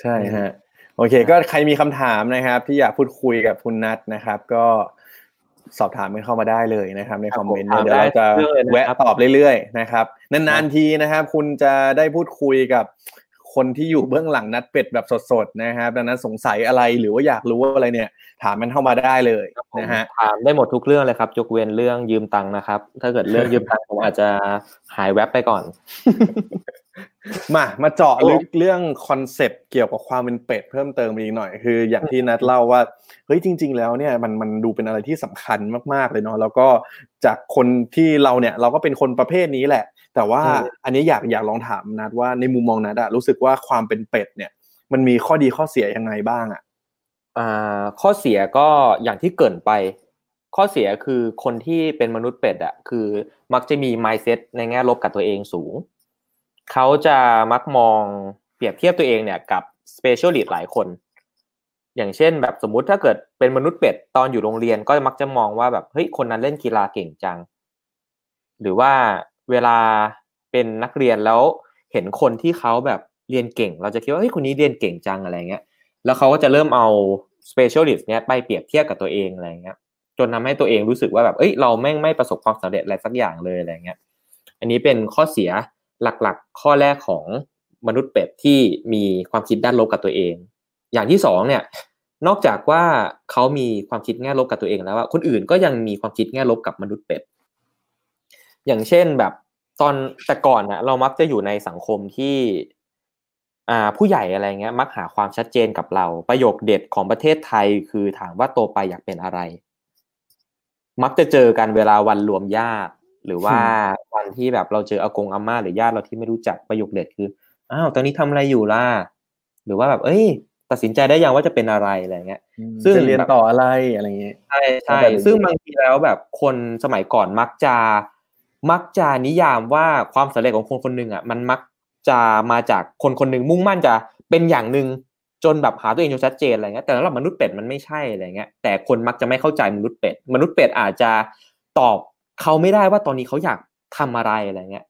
ใช่ฮะโอเค ก็ใครมีคำถามนะครับ ที่อยากพูดคุยกับคุณนัทนะครับ ก็สอบถามกันเข้ามาได้เลยนะครับ ในคอมเมนต์ครับผมเดี๋ยวเราจะถามได้เรื่อยๆนะครับแวะตอบเรื่อยๆนะครับนานๆทีนะครับ คุณจะได้พูดคุยกับ คนที่อยู่เบื้องหลังนัดเป็ดแบบสดๆนะครับ ดังนั้นสงสัยอะไรหรือว่าอยากรู้อะไรเนี่ย ถามมันเข้ามาได้เลยนะฮะถามได้หมดทุกเรื่องเลยครับ ยกเว้นเรื่องยืมตังค์นะครับ ถ้าเกิดเรื่องยืมตังค์ผมอาจจะหายแว็บไปก่อน มามาเจาะลึกเรื่องคอนเซปต์เกี่ยวกับความเป็นเป็ดเพิ่มเติมอีกหน่อยคือ อย่างที่นัดเล่าว่าเฮ้ยจริง ๆ แล้วเนี่ยมันมันดูเป็นอะไรที่สำคัญมากๆเลยเนาะแล้วก็จากคนที่เราเนี่ยเราก็เป็นคนประเภทนี้แหละ แต่ว่าอืมอันนี้อยากอยากลองถามนัดว่าในมุมมองนัดอะรู้สึกว่าความเป็นเป็ดเนี่ย มันมีข้อดีข้อเสียยังไงบ้างอะอ่าข้อเสียก็อย่างที่เกรินไป ข้อเสียคือคนที่เป็นมนุษย์เป็ดอะคือมักจะมี mindset ในแง่ลบกับตัวเองสูง เขาจะมักมองเปรียบเทียบตัวเองเนี่ยกับ specialist หลายคน อย่างเช่นแบบสมมุติถ้าเกิดเป็นมนุษย์เป็ดตอนอยู่โรงเรียนก็มักจะมองว่าแบบเฮ้ยคนนั้นเล่นกีฬาเก่งจัง หรือว่า เวลาเป็นนักเรียนแล้วเห็นคนที่เขาแบบเรียนเก่ง เราจะคิดว่าเฮ้ยคนนี้เรียนเก่งจังอะไรเงี้ยแล้วเขาก็จะเริ่มเอา specialist เนี้ยไปเปรียบเทียบกับตัวเองอะไรเงี้ยจนทำให้ตัวเองรู้สึกว่าแบบเอ้ยเราแม่งไม่ประสบความสำเร็จอะไรสักอย่างเลยอะไรเงี้ยอันนี้เป็นข้อเสียหลักๆ ข้อแรกของมนุษย์เป็ดที่มีความคิดด้านลบกับตัวเอง อย่างที่สองเนี่ยนอกจากว่าเขามีความคิดแง่ลบกับตัวเองแล้วว่าคนอื่นก็ยังมีความคิดแง่ลบกับมนุษย์เป็ด อย่างเช่นแบบตอนแต่ก่อนนะเรามักจะอยู่ในสังคมที่อ่าผู้ใหญ่อะไรเงี้ย มักหาความชัดเจนกับเราประโยคเด็ดของประเทศไทยคือถามว่าโตไปอยากเป็นอะไร มักจะเจอกันเวลาวันรวมญาติหรือว่าวันที่แบบเราเจออากงอาม่าหรือญาติเราที่ไม่รู้จักประโยคเด็ดคืออ้าวตอนนี้ทำอะไรอยู่ล่ะหรือว่าแบบ เอ้ย ตัดสินใจได้ยังว่าจะเป็นอะไรอะไรเงี้ย ซึ่ซึ่งงจะเรียนต่ออะไรอะไรอย่างเงี้ยใช่ใช่เข้าใจเลยซึ่งบางทีแล้วแบบคนสมัยก่อนมักจะ มักจะนิยามว่าความสำเร็จของคนคนหนึ่งอะมันมักจะมาจากคนคนหนึ่งมุ่งมั่นจะเป็นอย่างหนึ่งจนแบบหาตัวเองจนชัดเจนอะไรเงี้ยแต่สำหรับมนุษย์เป็ดมันไม่ใช่อะไรเงี้ยแต่คนมักจะไม่เข้าใจมนุษย์เป็ด มนุษย์เป็ดอาจจะตอบเขาไม่ได้ว่าตอนนี้เขาอยากทำอะไรอะไรเงี้ย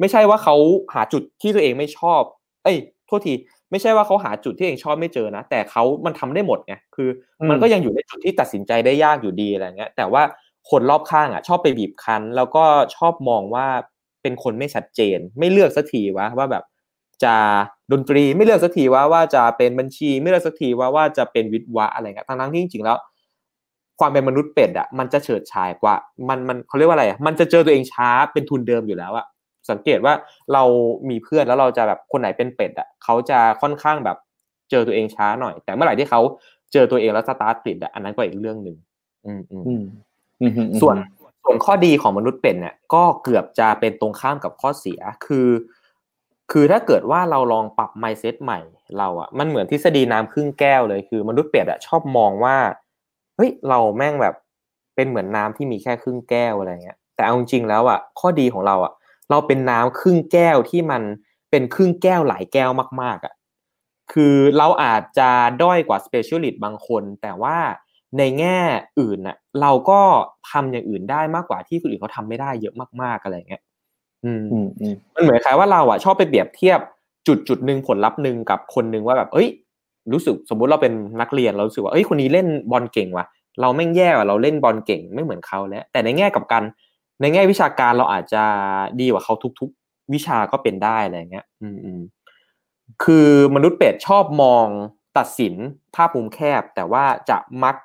ไม่ใช่ว่าเขาหาจุดที่ตัวเองไม่ชอบ เอ้ยโทษทีไม่ใช่ว่าเขาหาจุดที่ตัวเองชอบไม่เจอนะแต่เขามันทำได้หมดไงคือ มันก็ยังอยู่ในจุดที่ตัดสินใจได้ยากอยู่ดีอะไรเงี้ย แต่ว่า คนรอบข้างอะ ชอบไปบีบคั้น แล้วก็ชอบมองว่าเป็นคนไม่ชัดเจน ไม่เลือกสักทีวะว่าแบบจะดนตรีไม่เลือกสักทีว่าว่าจะเป็นบัญชีไม่เลือกสักทีว่าว่าจะเป็นวิทย์วะอะไรเงี้ยทั้งๆที่จริงๆแล้ว ความเป็นมนุษย์เป็ดอะมันจะเฉิดฉายกว่า มันมันเขาเรียกว่าอะไรอะมันจะเจอตัวเองช้าเป็นทุนเดิมอยู่แล้วอะสังเกตว่าเรามีเพื่อนแล้วเราจะแบบคนไหนเป็นเป็ดอะเขาจะค่อนข้างแบบเจอตัวเองช้าหน่อย แต่เมื่อไหร่ที่เขาเจอตัวเองแล้วสตาร์ทติดอะอันนั้นก็อีกเรื่องหนึ่งอืมอืม ส่วนส่วนข้อดีของมนุษย์เป็ดเนี่ยก็เกือบจะเป็นตรงข้ามกับข้อเสียคือ คือถ้าเกิดว่าเราลองปรับ mindset ใหม่ เราอะมันเหมือนทฤษฎีน้ำครึ่งแก้วเลยคือ มนุษย์เป็ดอะชอบมองว่าเฮ้ยเราแม่งแบบเป็นเหมือนน้ำที่มีแค่ครึ่งแก้วอะไรเงี้ย แต่เอาจริงๆแล้วอะข้อดีของเราอะเราเป็นน้ำครึ่งแก้วที่มันเป็นครึ่งแก้วหลายแก้วมากๆอะคือเราอาจจะด้อยกว่า specialist บางคน แต่ว่า ในแง่อื่นน่ะเราก็ทำอย่างอื่นได้มากกว่าที่คนอื่นเขาทำไม่ได้เยอะมากๆอะไรเงี้ยอืมอืมอืมมันเหมือนคล้ายว่าเราอะชอบไปเปรียบเทียบจุดจุดหนึ่งผลลัพธ์หนึ่งกับคนหนึ่งว่าแบบ เอ้ย รู้สึกสมมุติเราเป็นนักเรียนเรารู้สึกว่าเอ้ยคนนี้เล่นบอลเก่งว่ะ เราแม่งแย่ว่ะเราเล่นบอลเก่งไม่เหมือนเขาแล้ว แต่ในแง่กลับกัน ในแง่วิชาการเราอาจจะดีกว่าเขาทุก ๆ วิชาก็เป็นได้อะไรเงี้ย อืมอืมคือมนุษย์เป็ดชอบมองตัดสินภาพมุมแคบ แต่ว่าจะมัก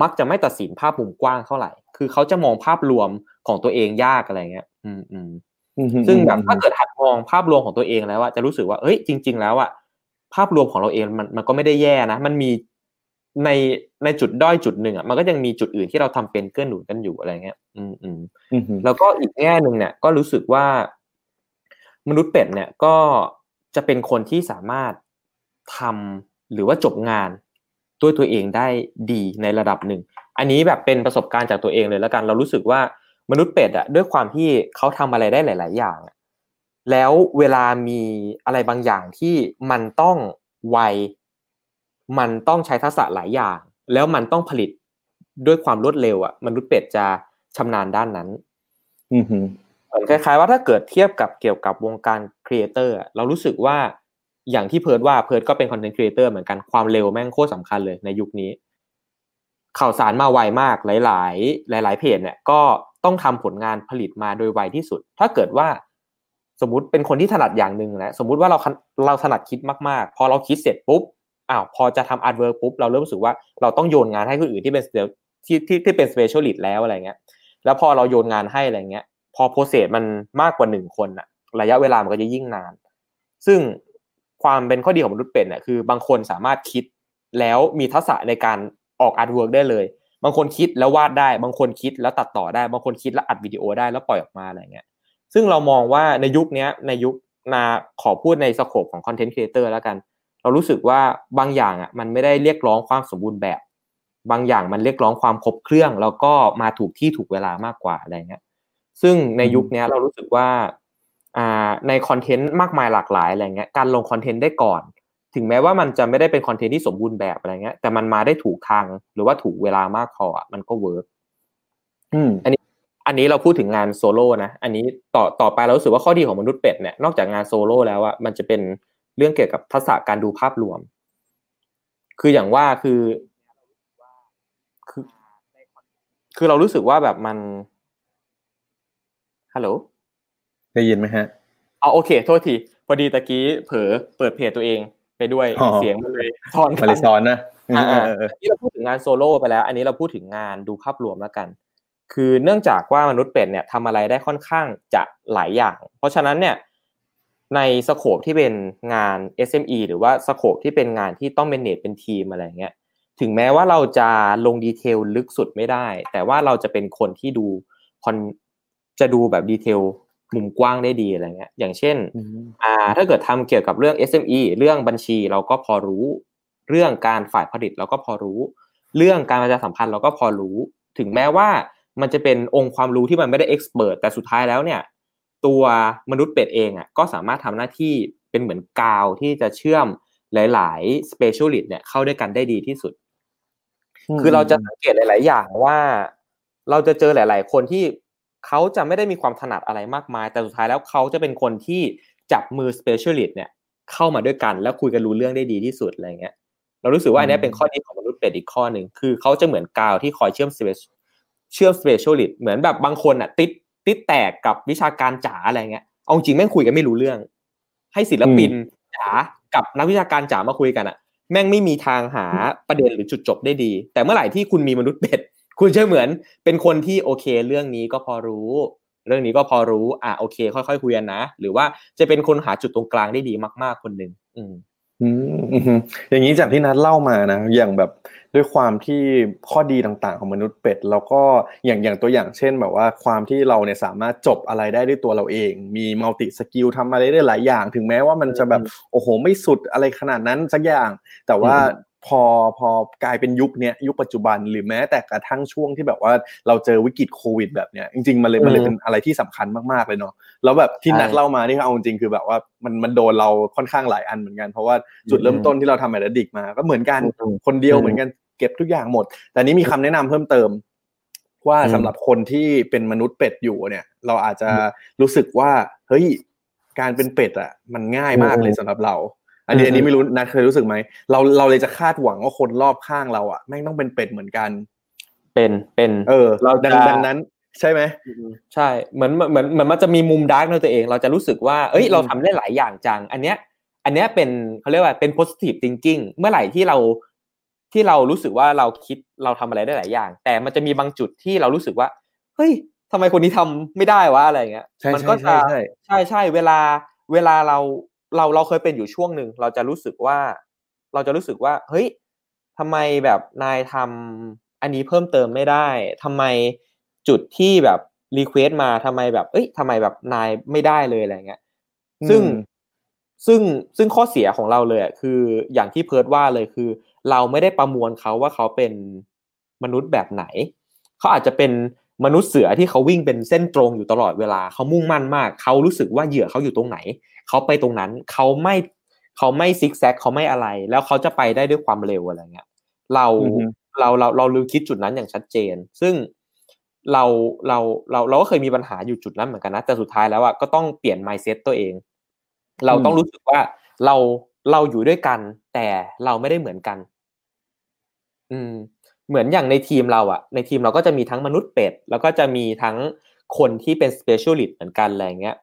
มักจะไม่ตัดสินภาพมุมกว้างเท่าไหร่ คือเขาจะมองภาพรวมของตัวเองยากอะไรเงี้ย อืมอืมอืมซึ่งแบบถ้าเกิดหัดมองภาพรวมของตัวเองแล้วอะจะรู้สึกว่าเอ้ยจริง ๆ แล้วอะภาพรวมของเราเองมันมันก็ไม่ได้แย่นะ มันมีในในจุดด้อยจุดหนึ่งอะมันก็ยังมีจุดอื่นที่เราทำเป็นเกื้อหนุนกันอยู่อะไรเงี้ยอืมอืมอืมอืมแล้วก็อีกแง่หนึ่งเนี่ยก็รู้สึกว่า มนุษย์เป็ดเนี่ยก็จะเป็นคนที่สามารถทำหรือว่าจบงาน ด้วยตัวเองได้ดีในระดับหนึ่ง อันนี้แบบเป็นประสบการณ์จากตัวเองเลยแล้วกัน เรารู้สึกว่ามนุษย์เป็ดอะด้วยความที่เขาทำอะไรได้หลาย ๆ อย่าง แล้วเวลามีอะไรบางอย่างที่มันต้องไวมันต้องใช้ทักษะหลายอย่าง แล้วมันต้องผลิตด้วยความรวดเร็วอะมนุษย์เป็ดจะชำนาญด้านนั้น อือหือเหมือนคล้ายๆว่าถ้าเกิดเทียบกับเกี่ยวกับวงการ creator เรารู้สึกว่า อย่างที่เพิร์ดว่าเพิร์ดก็เป็น content creator เหมือนกันความเร็วแม่งโคตรสำคัญเลยในยุคนี้ ข่าวสารมาไวมากหลาย ๆ หลาย ๆ เพจเนี่ยก็ต้องทำผลงานผลิตมาโดยไวที่สุด ถ้าเกิดว่าสมมติเป็นคนที่ถนัดอย่างหนึ่งนะสมมุติว่าเราเราถนัดคิดมากๆ พอเราคิดเสร็จปุ๊บอ้าวพอจะทำ artwork ปุ๊บเราเริ่มรู้สึกว่าเราต้องโยนงานให้คนอื่นที่เป็นที่ที่ที่เป็น specialist แล้วอะไรเงี้ย แล้วพอเราโยนงานให้อะไรเงี้ย พอ process มันมากกว่าหนึ่งคนอะระยะเวลามันก็จะยิ่งนาน ซึ่ง ความเป็นข้อดีของมนุษย์เป็ดเนี่ยคือบางคนสามารถคิดแล้วมีทักษะในการออก artwork ได้เลย บางคนคิดแล้ววาดได้ บางคนคิดแล้วตัดต่อได้ บางคนคิดแล้วอัดวิดีโอได้แล้วปล่อยออกมาอะไรเงี้ย ซึ่งเรามองว่าในยุคนี้ในยุคนะขอพูดใน scope ของ content creator แล้วกัน เรารู้สึกว่าบางอย่างอะมันไม่ได้เรียกร้องความสมบูรณ์แบบ บางอย่างมันเรียกร้องความครบเครื่อง แล้วก็มาถูกที่ถูกเวลามากกว่าอะไรเงี้ย ซึ่งในยุคนี้เรารู้สึกว่า ใน content มากมายหลากหลายอะไรเงี้ยการลง content ได้ก่อน ถึงแม้ว่ามันจะไม่ได้เป็น content ที่สมบูรณ์แบบอะไรเงี้ยแต่มันมาได้ถูกทางหรือว่าถูกเวลามากพออะมันก็ work อืมอันนี้เราพูดถึงงานโซโล่นะอันนี้ต่อต่อไปเรารู้สึกว่าข้อดีของมนุษย์เป็ดเนี่ยนอกจากงานโซโล่แล้วอะมันจะเป็นเรื่องเกี่ยวกับทักษะการดูภาพรวม คืออย่างว่าคือคือ คือเรารู้สึกว่าแบบมันฮัลโหล ได้ยินไหมฮะเอาโอเค โทษทีพอดีตะกี้เผลอเปิดเพจตัวเองไปด้วยอ๋อเสียงมันเลยทอนมาเลซอนนะอ่าเออ่าอเออเอออันนี้เราพูดถึงงานโซโล่ไปแล้ว อันนี้เราพูดถึงงานดูภาพรวมแล้วกัน คือเนื่องจากว่ามนุษย์เป็ดเนี่ยทำอะไรได้ค่อนข้างจะหลายอย่าง เพราะฉะนั้นเนี่ยในสโคปที่เป็นงาน SME หรือว่า scope ที่เป็นงานที่ต้องเป็นเนตเป็นทีมอะไรเงี้ยถึงแม้ว่าเราจะลง detail ลึกสุดไม่ได้ แต่ว่าเราจะเป็นคนที่ดูคอนจะดูแบบดีเทล มุมกว้างได้ดีอะไรเงี้ยอย่างเช่นอืมอ่าถ้าเกิดทำเกี่ยวกับเรื่อง SME เรื่องบัญชีเราก็พอรู้ เรื่องการฝ่ายผลิตเราก็พอรู้ เรื่องการประชาสัมพันธ์เราก็พอรู้ ถึงแม้ว่ามันจะเป็นองค์ความรู้ที่มันไม่ได้เอ็กซ์เพรสแต่สุดท้ายแล้วเนี่ย ตัวมนุษย์เป็ดเองอะก็สามารถทำหน้าที่เป็นเหมือนกาวที่จะเชื่อมหลายๆ specialist เนี่ยเข้าด้วยกันได้ดีที่สุด คือเราจะสังเกตหลาย ๆ อย่างว่า เราจะเจอหลาย ๆ คนที่ เขาจะไม่ได้มีความถนัดอะไรมากมาย แต่สุดท้ายแล้วเขาจะเป็นคนที่จับมือ specialist เนี่ยเข้ามาด้วยกันแล้วคุยกันรู้เรื่องได้ดีที่สุดอะไรเงี้ยเรารู้สึกว่าอันเนี้ยเป็นข้อดีของมนุษย์เป็ดอีกข้อหนึ่งคือเขาจะเหมือนกาวที่คอยเชื่อม spec- เชื่อม specialist เหมือนแบบบางคนอะติดติดแตกกับวิชาการจ๋าอะไรเงี้ยเอาจริงแม่งคุยกันไม่รู้เรื่อง ให้ศิลปินจ๋ากับนักวิชาการจ๋ามาคุยกันอะ แม่งไม่มีทางหาประเด็นหรือจุดจบได้ดี แต่เมื่อไหร่ที่คุณมีมนุษย์เป็ด คุณจะเหมือนเป็นคนที่โอเค เรื่องนี้ก็พอรู้ เรื่องนี้ก็พอรู้ อะโอเค ค่อยๆคุยกันนะ หรือว่าจะเป็นคนหาจุดตรงกลางได้ดีมากๆคนหนึ่งอืมอืมอืมอย่างนี้จากที่นัดเล่ามานะ อย่างแบบด้วยความที่ข้อดีต่างๆของมนุษย์เป็ด แล้วก็อย่างอย่างตัวอย่างเช่นแบบว่าความที่เราเนี่ยสามารถจบอะไรได้ด้วยตัวเราเอง มี multi-skill ทำอะไรได้หลายอย่าง ถึงแม้ว่ามันจะแบบโอ้โหไม่สุดอะไรขนาดนั้นสักอย่าง แต่ว่าอืม พอพอกลายเป็นยุคเนี้ยยุคปัจจุบันหรือแม้แต่กระทั่งช่วงที่แบบว่าเราเจอวิกฤตโควิดแบบเนี้ยจริงๆมันเลยมันเลยอืมเป็นอะไรที่สำคัญมากๆเลยเนาะแล้วแบบที่ใช่นัดเล่ามานี่เอาจริงๆคือแบบว่ามันมันโดนเราค่อนข้างหลายอันเหมือนกัน เพราะว่าจุดเริ่มต้นที่เราทำแอดดิกมา ก็เหมือนกันอืมคนเดียวอืมเหมือนกันเก็บทุกอย่างหมด แต่นี้มีคำแนะนำเพิ่มเติม ว่าอืมสำหรับคนที่เป็นมนุษย์เป็ดอยู่เนี่ย เราอาจจะอืมรู้สึกว่าเฮ้ยการเป็นเป็ดอะมันง่ายมากอืมเลยสำหรับเรา อันนี้อืมอันนี้ไม่รู้นัดเคยรู้สึกไหมเราเราเลยจะคาดหวังว่าคนรอบข้างเราอะแม่งต้องเป็นเป็ดเหมือนกัน เป็นเป็น เออ เราจะดังดังนั้นใช่ไหมใช่เหมือนเหมือนเหมือนมันจะมีมุมดาร์กในตัวเอง เราจะรู้สึกว่าเอ้ยอืมเราทำได้หลายอย่างจัง อันเนี้ย อันเนี้ยเป็นเขาเรียกว่าเป็น positive thinking เมื่อไหร่ที่เราที่เรารู้สึกว่าเราคิดเราทำอะไรได้หลายอย่าง แต่มันจะมีบางจุดที่เรารู้สึกว่า เฮ้ยทำไมคนนี้ทำไม่ได้วะอะไรเงี้ยใช่มัใช่ก็ใช่จะใช่ใช่ใช่เวลาเวลาเรา เราเราเคยเป็นอยู่ช่วงหนึ่งเราจะรู้สึกว่า เราจะรู้สึกว่า เฮ้ยทำไมแบบนายทำอันนี้เพิ่มเติมไม่ได้ทำไมจุดที่แบบ request มาทำไมแบบ เอ้ยทำไมแบบนายไม่ได้เลยอะไรเงี้ย ซึ่งอืมซึ่งซึ่งข้อเสียของเราเลยคืออย่างที่เพิร์ดว่าเลยคือ เราไม่ได้ประมวลเขาว่าเขาเป็นมนุษย์แบบไหน เขาอาจจะเป็นมนุษย์เสือที่เขาวิ่งเป็นเส้นตรงอยู่ตลอดเวลาเขามุ่งมั่นมาก เขารู้สึกว่าเหยื่อเขาอยู่ตรงไหน เขาไปตรงนั้นเขาไม่เขาไม่ซิกแซกเขาไม่อะไร แล้วเขาจะไปได้ด้วยความเร็วอะไรเงี้ยเราเราเราเราลืมคิดจุดนั้นอย่างชัดเจน ซึ่งเราเราเราเราก็เคยมีปัญหาอยู่จุดนั้นเหมือนกันนะแต่สุดท้ายแล้วอะก็ต้องเปลี่ยน mindset ตัวเอง เราต้องรู้สึกว่าเราเราอยู่ด้วยกัน แต่เราไม่ได้เหมือนกัน อืม เหมือนอย่างในทีมเราอะ ในทีมเราก็จะมีทั้งมนุษย์เป็ด แล้วก็จะมีทั้งคนที่เป็น specialist เหมือนกันอะไรเงี้ย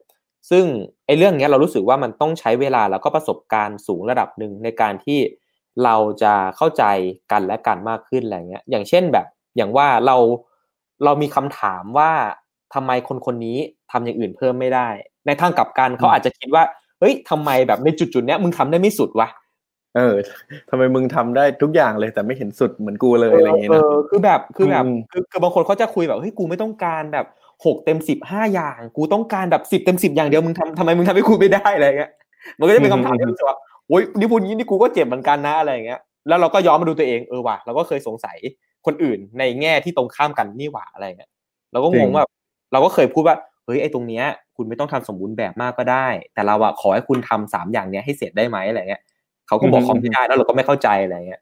ซึ่งไอ้เรื่องเนี้ยเรารู้สึกว่ามันต้องใช้เวลาแล้วก็ประสบการณ์สูงระดับหนึ่งในการที่เราจะเข้าใจกันและกันมากขึ้นอะไรเงี้ย อย่างเช่นแบบอย่างว่าเราเรามีคำถามว่าทำไมคนคนนี้ทำอย่างอื่นเพิ่มไม่ได้ ในทางกลับกันเขาอาจจะคิดว่าเฮ้ยทำไมแบบในจุดๆเนี้ยมึงทำได้ไม่สุดวะเออทำไมมึงทำได้ทุกอย่างเลยแต่ไม่เห็นสุดเหมือนกูเลยอะไรอย่างเงี้ยนะคือแบบคือแบบคือคือบางคนเขาจะคุยแบบเฮ้ยกูไม่ต้องการแบบ หกเต็มสิบห้าอย่าง กูต้องการแบบสิบเต็มสิบอย่างเดียวมึงทำทำไมมึงทำให้กูไม่ได้อะไรเงี้ยมันก็จะเป็นคำถามที่รู้สึกว่าโอ้ยนี่พูดงี้นี่กูก็เจ็บเหมือนกันนะอะไรเงี้ยแล้วเราก็ย้อนมาดูตัวเองเออว่ะเราก็เคยสงสัยคนอื่นในแง่ที่ตรงข้ามกันนี่หว่าอะไรเงี้ยเราก็งงว่าเราก็เคยพูดว่าเฮ้ยไอ้ตรงเนี้ย คุณไม่ต้องทำสมบูรณ์แบบมากก็ได้ แต่เราอะขอให้คุณทำสามอย่างเนี้ยให้เสร็จได้ไหมอะไรเงี้ยเขาก็บอกเขาไม่ได้แล้วเราก็ไม่เข้าใจอะไรเงี้ย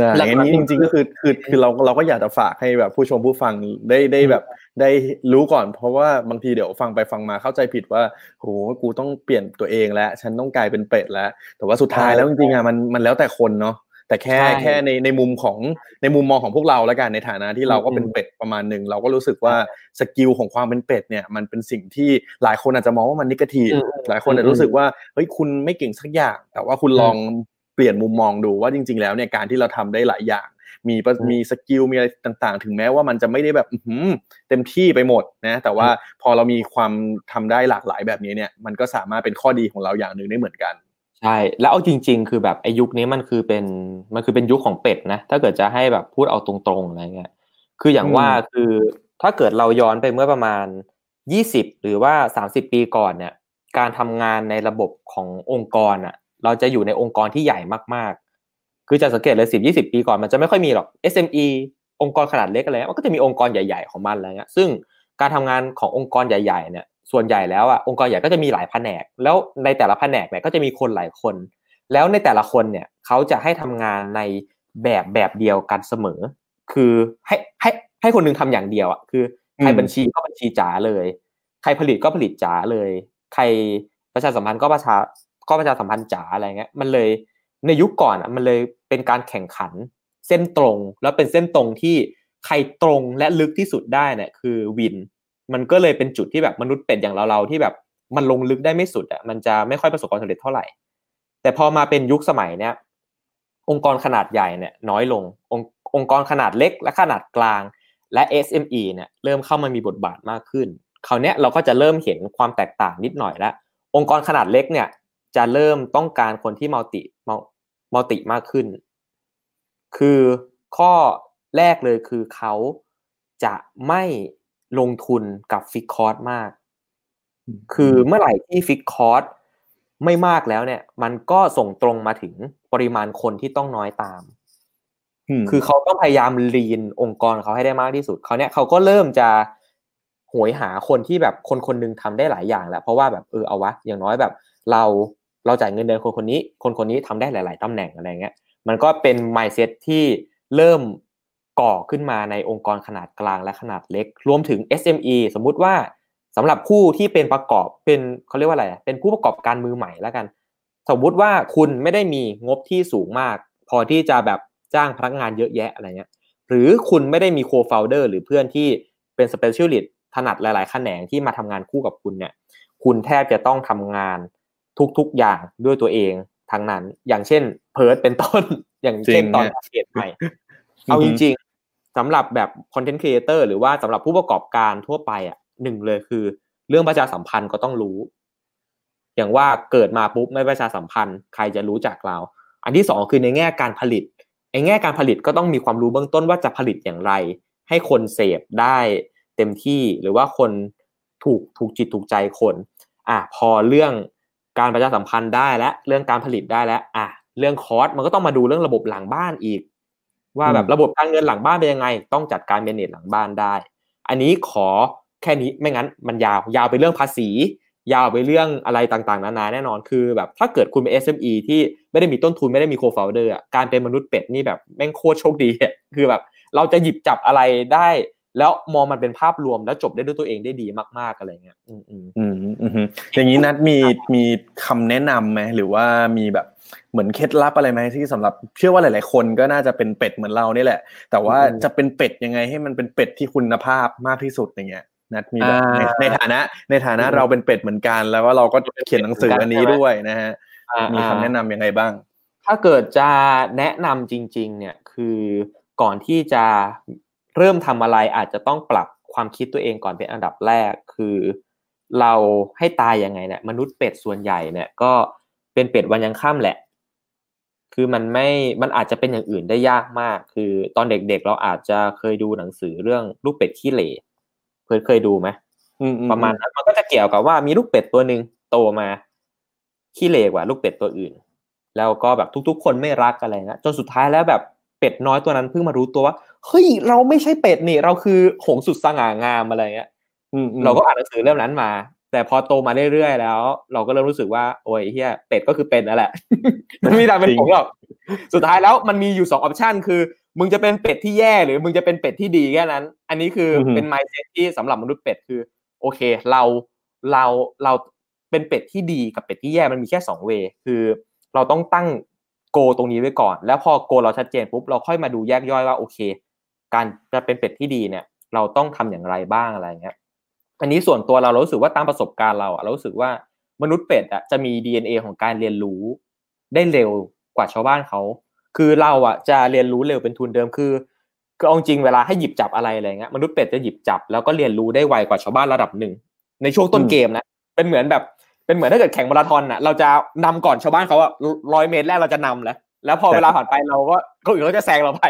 นะอย่างนี้จริงๆก็คือคือคือเราเราก็อยากจะฝากให้แบบผู้ชมผู้ฟังได้ได้แบบได้รู้ก่อน เพราะว่าบางทีเดี๋ยวฟังไปฟังมาเข้าใจผิดว่าโหกูต้องเปลี่ยนตัวเองแล้ว ฉันต้องกลายเป็นเป็ดแล้ว แต่ว่าสุดท้ายแล้วจริงๆอะมันมันแล้วแต่คนเนาะแต่แค่แค่ในในมุมของในมุมมองของพวกเราแล้วกันในฐานะที่เราก็เป็นเป็ดประมาณหนึ่งเราก็รู้สึกว่า skill ของความเป็นเป็ดเนี่ยมันเป็นสิ่งที่หลายคนอาจจะมองว่ามัน negative หลายคนอาจจะรู้สึกว่าเฮ้ยคุณไม่เก่งสักอย่าง แต่ว่าคุณลอง เปลี่ยนมุมมองดูว่าจริง ๆ แล้วเนี่ยการที่เราทำได้หลายอย่าง มีมี skill มีอะไรต่างๆ ถึงแม้ว่ามันจะไม่ได้แบบเต็มที่ไปหมดนะแต่ว่าพอเรามีความทำได้หลากหลายแบบนี้เนี่ยมันก็สามารถเป็นข้อดีของเราอย่างหนึ่งได้เหมือนกันใช่แล้วเอาจริง ๆ คือแบบไอ้ยุคนี้มันคือเป็นมันคือเป็นยุคของเป็ดนะ ถ้าเกิดจะให้แบบพูดเอาตรงๆอะไรเงี้ยคืออย่างว่าคือถ้าเกิดเราย้อนไปเมื่อประมาณยี่สิบหรือว่าสามสิบปีก่อนเนี่ย การทำงานในระบบขององค์กรอะ เราจะอยู่ในองค์กรที่ใหญ่มากๆ คือจะสังเกตเลยสิบยี่สิบปีก่อนมันจะไม่ค่อยมีหรอก SME องค์กรขนาดเล็กอะไรมันก็จะมีองค์กรใหญ่ๆของมันอะไรเงี้ย ซึ่งการทำงานขององค์กรใหญ่ๆเนี่ย ส่วนใหญ่แล้วอะองค์กรใหญ่ก็จะมีหลายแผนก แล้วในแต่ละแผนกเนี่ยก็จะมีคนหลายคน แล้วในแต่ละคนเนี่ยเขาจะให้ทำงานในแบบแบบเดียวกันเสมอ คือให้ให้ให้คนนึงทำอย่างเดียวอะคือใครบัญชีก็บัญชีจ๋าเลย ใครผลิตก็ผลิตจ๋าเลย ใครประชาสัมพันธ์ก็ประชา ก็ประชาสัมพันธ์จ๋าอะไรเงี้ยมันเลยในยุคก่อนอะมันเลยเป็นการแข่งขันเส้นตรง แล้วเป็นเส้นตรงที่ใครตรงและลึกที่สุดได้เนี่ยคือวิน มันก็เลยเป็นจุดที่แบบมนุษย์เป็ดอย่างเราๆที่แบบมันลงลึกได้ไม่สุดอะมันจะไม่ค่อยประสบความสำเร็จเท่าไหร่ แต่พอมาเป็นยุคสมัยเนี้ยองค์กรขนาดใหญ่เนี่ยน้อยลงององค์กรขนาดเล็กและขนาดกลาง และ SME เนี่ยเริ่มเข้ามามีบทบาทมากขึ้นคราวนี้เราก็จะเริ่มเห็นความแตกต่างนิดหน่อยแล้วองค์กรขนาดเล็กเนี่ย จะเริ่มต้องการคนที่มัลติmulti มากขึ้น คือข้อแรกเลยคือเขาจะไม่ลงทุนกับฟิกคอร์สมาก คือเมื่อไหร่ที่ฟิกคอร์สไม่มากแล้วเนี่ย มันก็ส่งตรงมาถึงปริมาณคนที่ต้องน้อยตาม คือเขาต้องพยายาม lean องค์กรเขาให้ได้มากที่สุดเขาเนี่ยเขาก็เริ่มจะโหยหาคนที่แบบคนคนนึงทำได้หลายอย่างแล้วเพราะว่าแบบเออเอาวะอย่างน้อยแบบ เรา เราจ่ายเงินเดือนคนคนนี้ คนคนนี้ทำได้หลาย ๆตำแหน่งอะไรเงี้ย มันก็เป็น mindset ที่เริ่มก่อขึ้นมาในองค์กรขนาดกลางและขนาดเล็ก รวมถึง SME สมมุติว่าสำหรับผู้ที่เป็นประกอบเป็นเขาเรียกว่าอะไร เป็นผู้ประกอบการมือใหม่แล้วกัน สมมุติว่าคุณไม่ได้มีงบที่สูงมาก พอที่จะแบบจ้างพนักงานเยอะแยะอะไรเงี้ย หรือคุณไม่ได้มี co-founder หรือเพื่อนที่เป็น specialist ถนัดหลาย ๆ แขนงที่มาทำงานคู่กับคุณเนี่ย คุณแทบจะต้องทำงาน ทุกๆอย่างด้วยตัวเองทั้งนั้น อย่างเช่น เพิร์ดเป็นต้นอย่างเช่นตอนเกิดใหม่เอาจริงสำหรับแบบ content creator หรือว่าสำหรับผู้ประกอบการทั่วไปอะหนึ่งเลยคือ เรื่องประชาสัมพันธ์ก็ต้องรู้ อย่างว่าเกิดมาปุ๊บไม่ประชาสัมพันธ์ ใครจะรู้จักเรา อันที่สองคือในแง่การผลิตไอ้แง่การผลิตก็ต้องมีความรู้เบื้องต้นว่าจะผลิตอย่างไร ให้คนเสพได้เต็มที่หรือว่าคนถูกถูกจิตถูกใจคน อะพอเรื่อง การประชาสัมพันธ์ได้และเรื่องการผลิตได้แล้วอะเรื่องคอสมันก็ต้องมาดูเรื่องระบบหลังบ้านอีก ว่าแบบระบบการเงินหลังบ้านเป็นยังไง ต้องจัดการเมเนจหลังบ้านได้ อันนี้ขอแค่นี้ไม่งั้นมันยาวยาวไปเรื่องภาษี ยาวไปเรื่องอะไรต่างๆ นานาแน่นอนคือ แบบถ้าเกิดคุณเป็น SME ที่ไม่ได้มีต้นทุนไม่ได้มีโคฟาวเดอร์การเป็นมนุษย์เป็ดนี่แบบแม่งโคตรโชคดีคือแบบ เราจะหยิบจับอะไรได้ แล้วมองมันเป็นภาพรวมแล้วจบได้ด้วยตัวเองได้ดีมากๆอะไรเงี้ยอืมอืม อืมอืมอย่างนี้นัดมีมีคำแนะนํำไหมหรือว่ามีแบบเหมือนเคล็ดลับอะไรไหมที่สำหรับเชื่อว่าหลาย ๆ คนก็น่าจะเป็นเป็ดเหมือนเรานี่แหละ แต่ว่าจะเป็นเป็ดยังไงให้มันเป็นเป็ดที่คุณภาพมากที่สุดอย่างเงี้ยนัดมีแบบในฐานะ ในฐานะเราเป็นเป็ดเหมือนกัน แล้วว่าเราก็เขียนหนังสืออันนี้ด้วยนะฮะมีคำแนะนํำยังไงบ้าง ถ้าเกิดจะแนะนำจริง ๆ เนี่ยคือก่อนที่จะเริ่มทำอะไรอาจจะต้องปรับความคิดตัวเองก่อนเป็นอันดับแรก คือ เราให้ตายยังไงเนี่ยมนุษย์เป็ดส่วนใหญ่เนี่ยก็เป็นเป็ดวันยังค่ำแหละ คือมันไม่ มันอาจจะเป็นอย่างอื่นได้ยากมาก คือตอนเด็กๆเราอาจจะเคยดูหนังสือเรื่องลูกเป็ดขี้เหร่เพื่อนเคยดูไหมประมาณนั้นมันก็จะเกี่ยวกับว่ามีลูกเป็ดตัวหนึ่งโตมาขี้เหร่กว่าลูกเป็ดตัวอื่น แล้วก็แบบทุก ๆ คนไม่รักอะไรนะจนสุดท้ายแล้วแบบเป็ดน้อยตัวนั้นเพิ่งมารู้ตัวว่าเฮ้ยเราไม่ใช่เป็ดนี่เราคือหงสุดสง่างามอะไรเงี้ย เราก็อ่านหนังสือเล่มนั้นมา แต่พอโตมาเรื่อยๆแล้ว เราก็เริ่มรู้สึกว่าโอ้ยเฮียเป็ดก็คือเป็นนั่นแหละมันไม่ได้เป็นผงหรอกสุดท้ายแล้วมันมีอยู่สองออปชันคือ มึงจะเป็นเป็ดที่แย่หรือมึงจะเป็นเป็ดที่ดีแค่นั้น อันนี้คือเป็นไมซ์เซ็ตที่สำหรับมนุษย์เป็ดคือ โอเค เราเราเราเป็นเป็ดที่ดีกับเป็ดที่แย่มันมีแค่สองเวคือเราต้องตั้งโกตรงนี้ไว้ก่อน แล้วพอโกเราชัดเจนปุ๊บเราค่อยมาดูแยกย่อยว่าโอเค การจะเป็นเป็ดที่ดีเนี่ย เราต้องทำอย่างไรบ้างอะไรเงี้ย อันนี้ส่วนตัวเราเรารู้สึกว่าตามประสบการณ์เราอะเรารู้สึกว่ามนุษย์เป็ดอะจะมี DNA ของการเรียนรู้ได้เร็วกว่าชาวบ้านเขา คือเราอะจะเรียนรู้เร็วเป็นทุนเดิมคือคือเอาจริงเวลาให้หยิบจับอะไรอะไรเงี้ยมนุษย์เป็ดจะหยิบจับแล้วก็เรียนรู้ได้ไวกว่าชาวบ้านระดับหนึ่งในช่วงต้นเกมนะเป็นเหมือนแบบเป็นเหมือนถ้าเกิดแข่งมาราธอนอะเราจะนำก่อนชาวบ้านเขาอะร้อยเมตรแรกเราจะนำแล้วแล้วพอเวลาผ่านไปเราก็เขาอื่นเขาจะแซงเราไป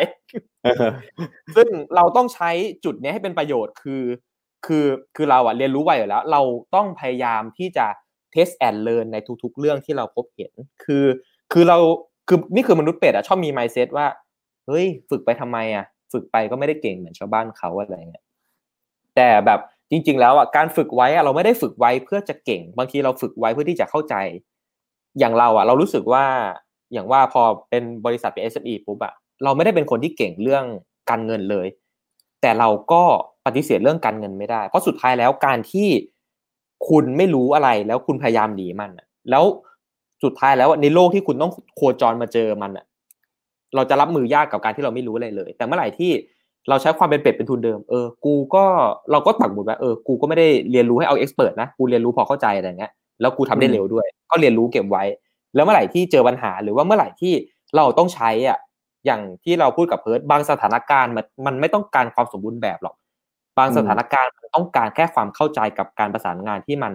ซึ่งเราต้องใช้จุดนี้ให้เป็นประโยชน์คือ คือคือเราอะเรียนรู้ไวอยู่แล้ว เราต้องพยายามที่จะ test and learn ในทุกๆ เรื่องที่เราพบเห็น คือคือเราคือนี่คือมนุษย์เป็ดอะชอบมี mindset ว่าเฮ้ยฝึกไปทำไมอะฝึกไปก็ไม่ได้เก่งเหมือนชาวบ้านเขาอะไรเงี้ยแต่แบบจริง ๆ แล้วอะการฝึกไว้อะเราไม่ได้ฝึกไว้เพื่อจะเก่ง บางทีเราฝึกไว้เพื่อที่จะเข้าใจ อย่างเราอะ เรารู้สึกว่าอย่างว่าพอเป็นบริษัทเป็น SME ปุ๊บอะเราไม่ได้เป็นคนที่เก่งเรื่องการเงินเลย แต่เราก็ ปฏิเสธเรื่องการเงินไม่ได้ เพราะสุดท้ายแล้วการที่คุณไม่รู้อะไรแล้วคุณพยายามหนีมันแล้วสุดท้ายแล้วในโลกที่คุณต้องโคจรมาเจอมันอะเราจะรับมือยากกับการที่เราไม่รู้อะไรเลย แต่เมื่อไหร่ที่เราใช้ความเป็นเป็ดเป็นทุนเดิม เออ กูก็เราก็ตักหมุดว่าเออ กูก็ไม่ได้เรียนรู้ให้เอาเอ็กซ์เพรสนะ กูเรียนรู้พอเข้าใจอะไรเงี้ย แล้วกูทำได้เร็วด้วย ก็เรียนรู้เก็บไว้ แล้วเมื่อไหร่ที่เจอปัญหา หรือว่าเมื่อไหร่ที่เราต้องใช้อะ อย่างที่เราพูดกับเพิร์ดบางสถานการณ์มันมันไม่ต้องการความสมบูรณ์แบบหรอก บางสถานการณ์มันต้องการแค่ความเข้าใจกับการประสานงานที่มัน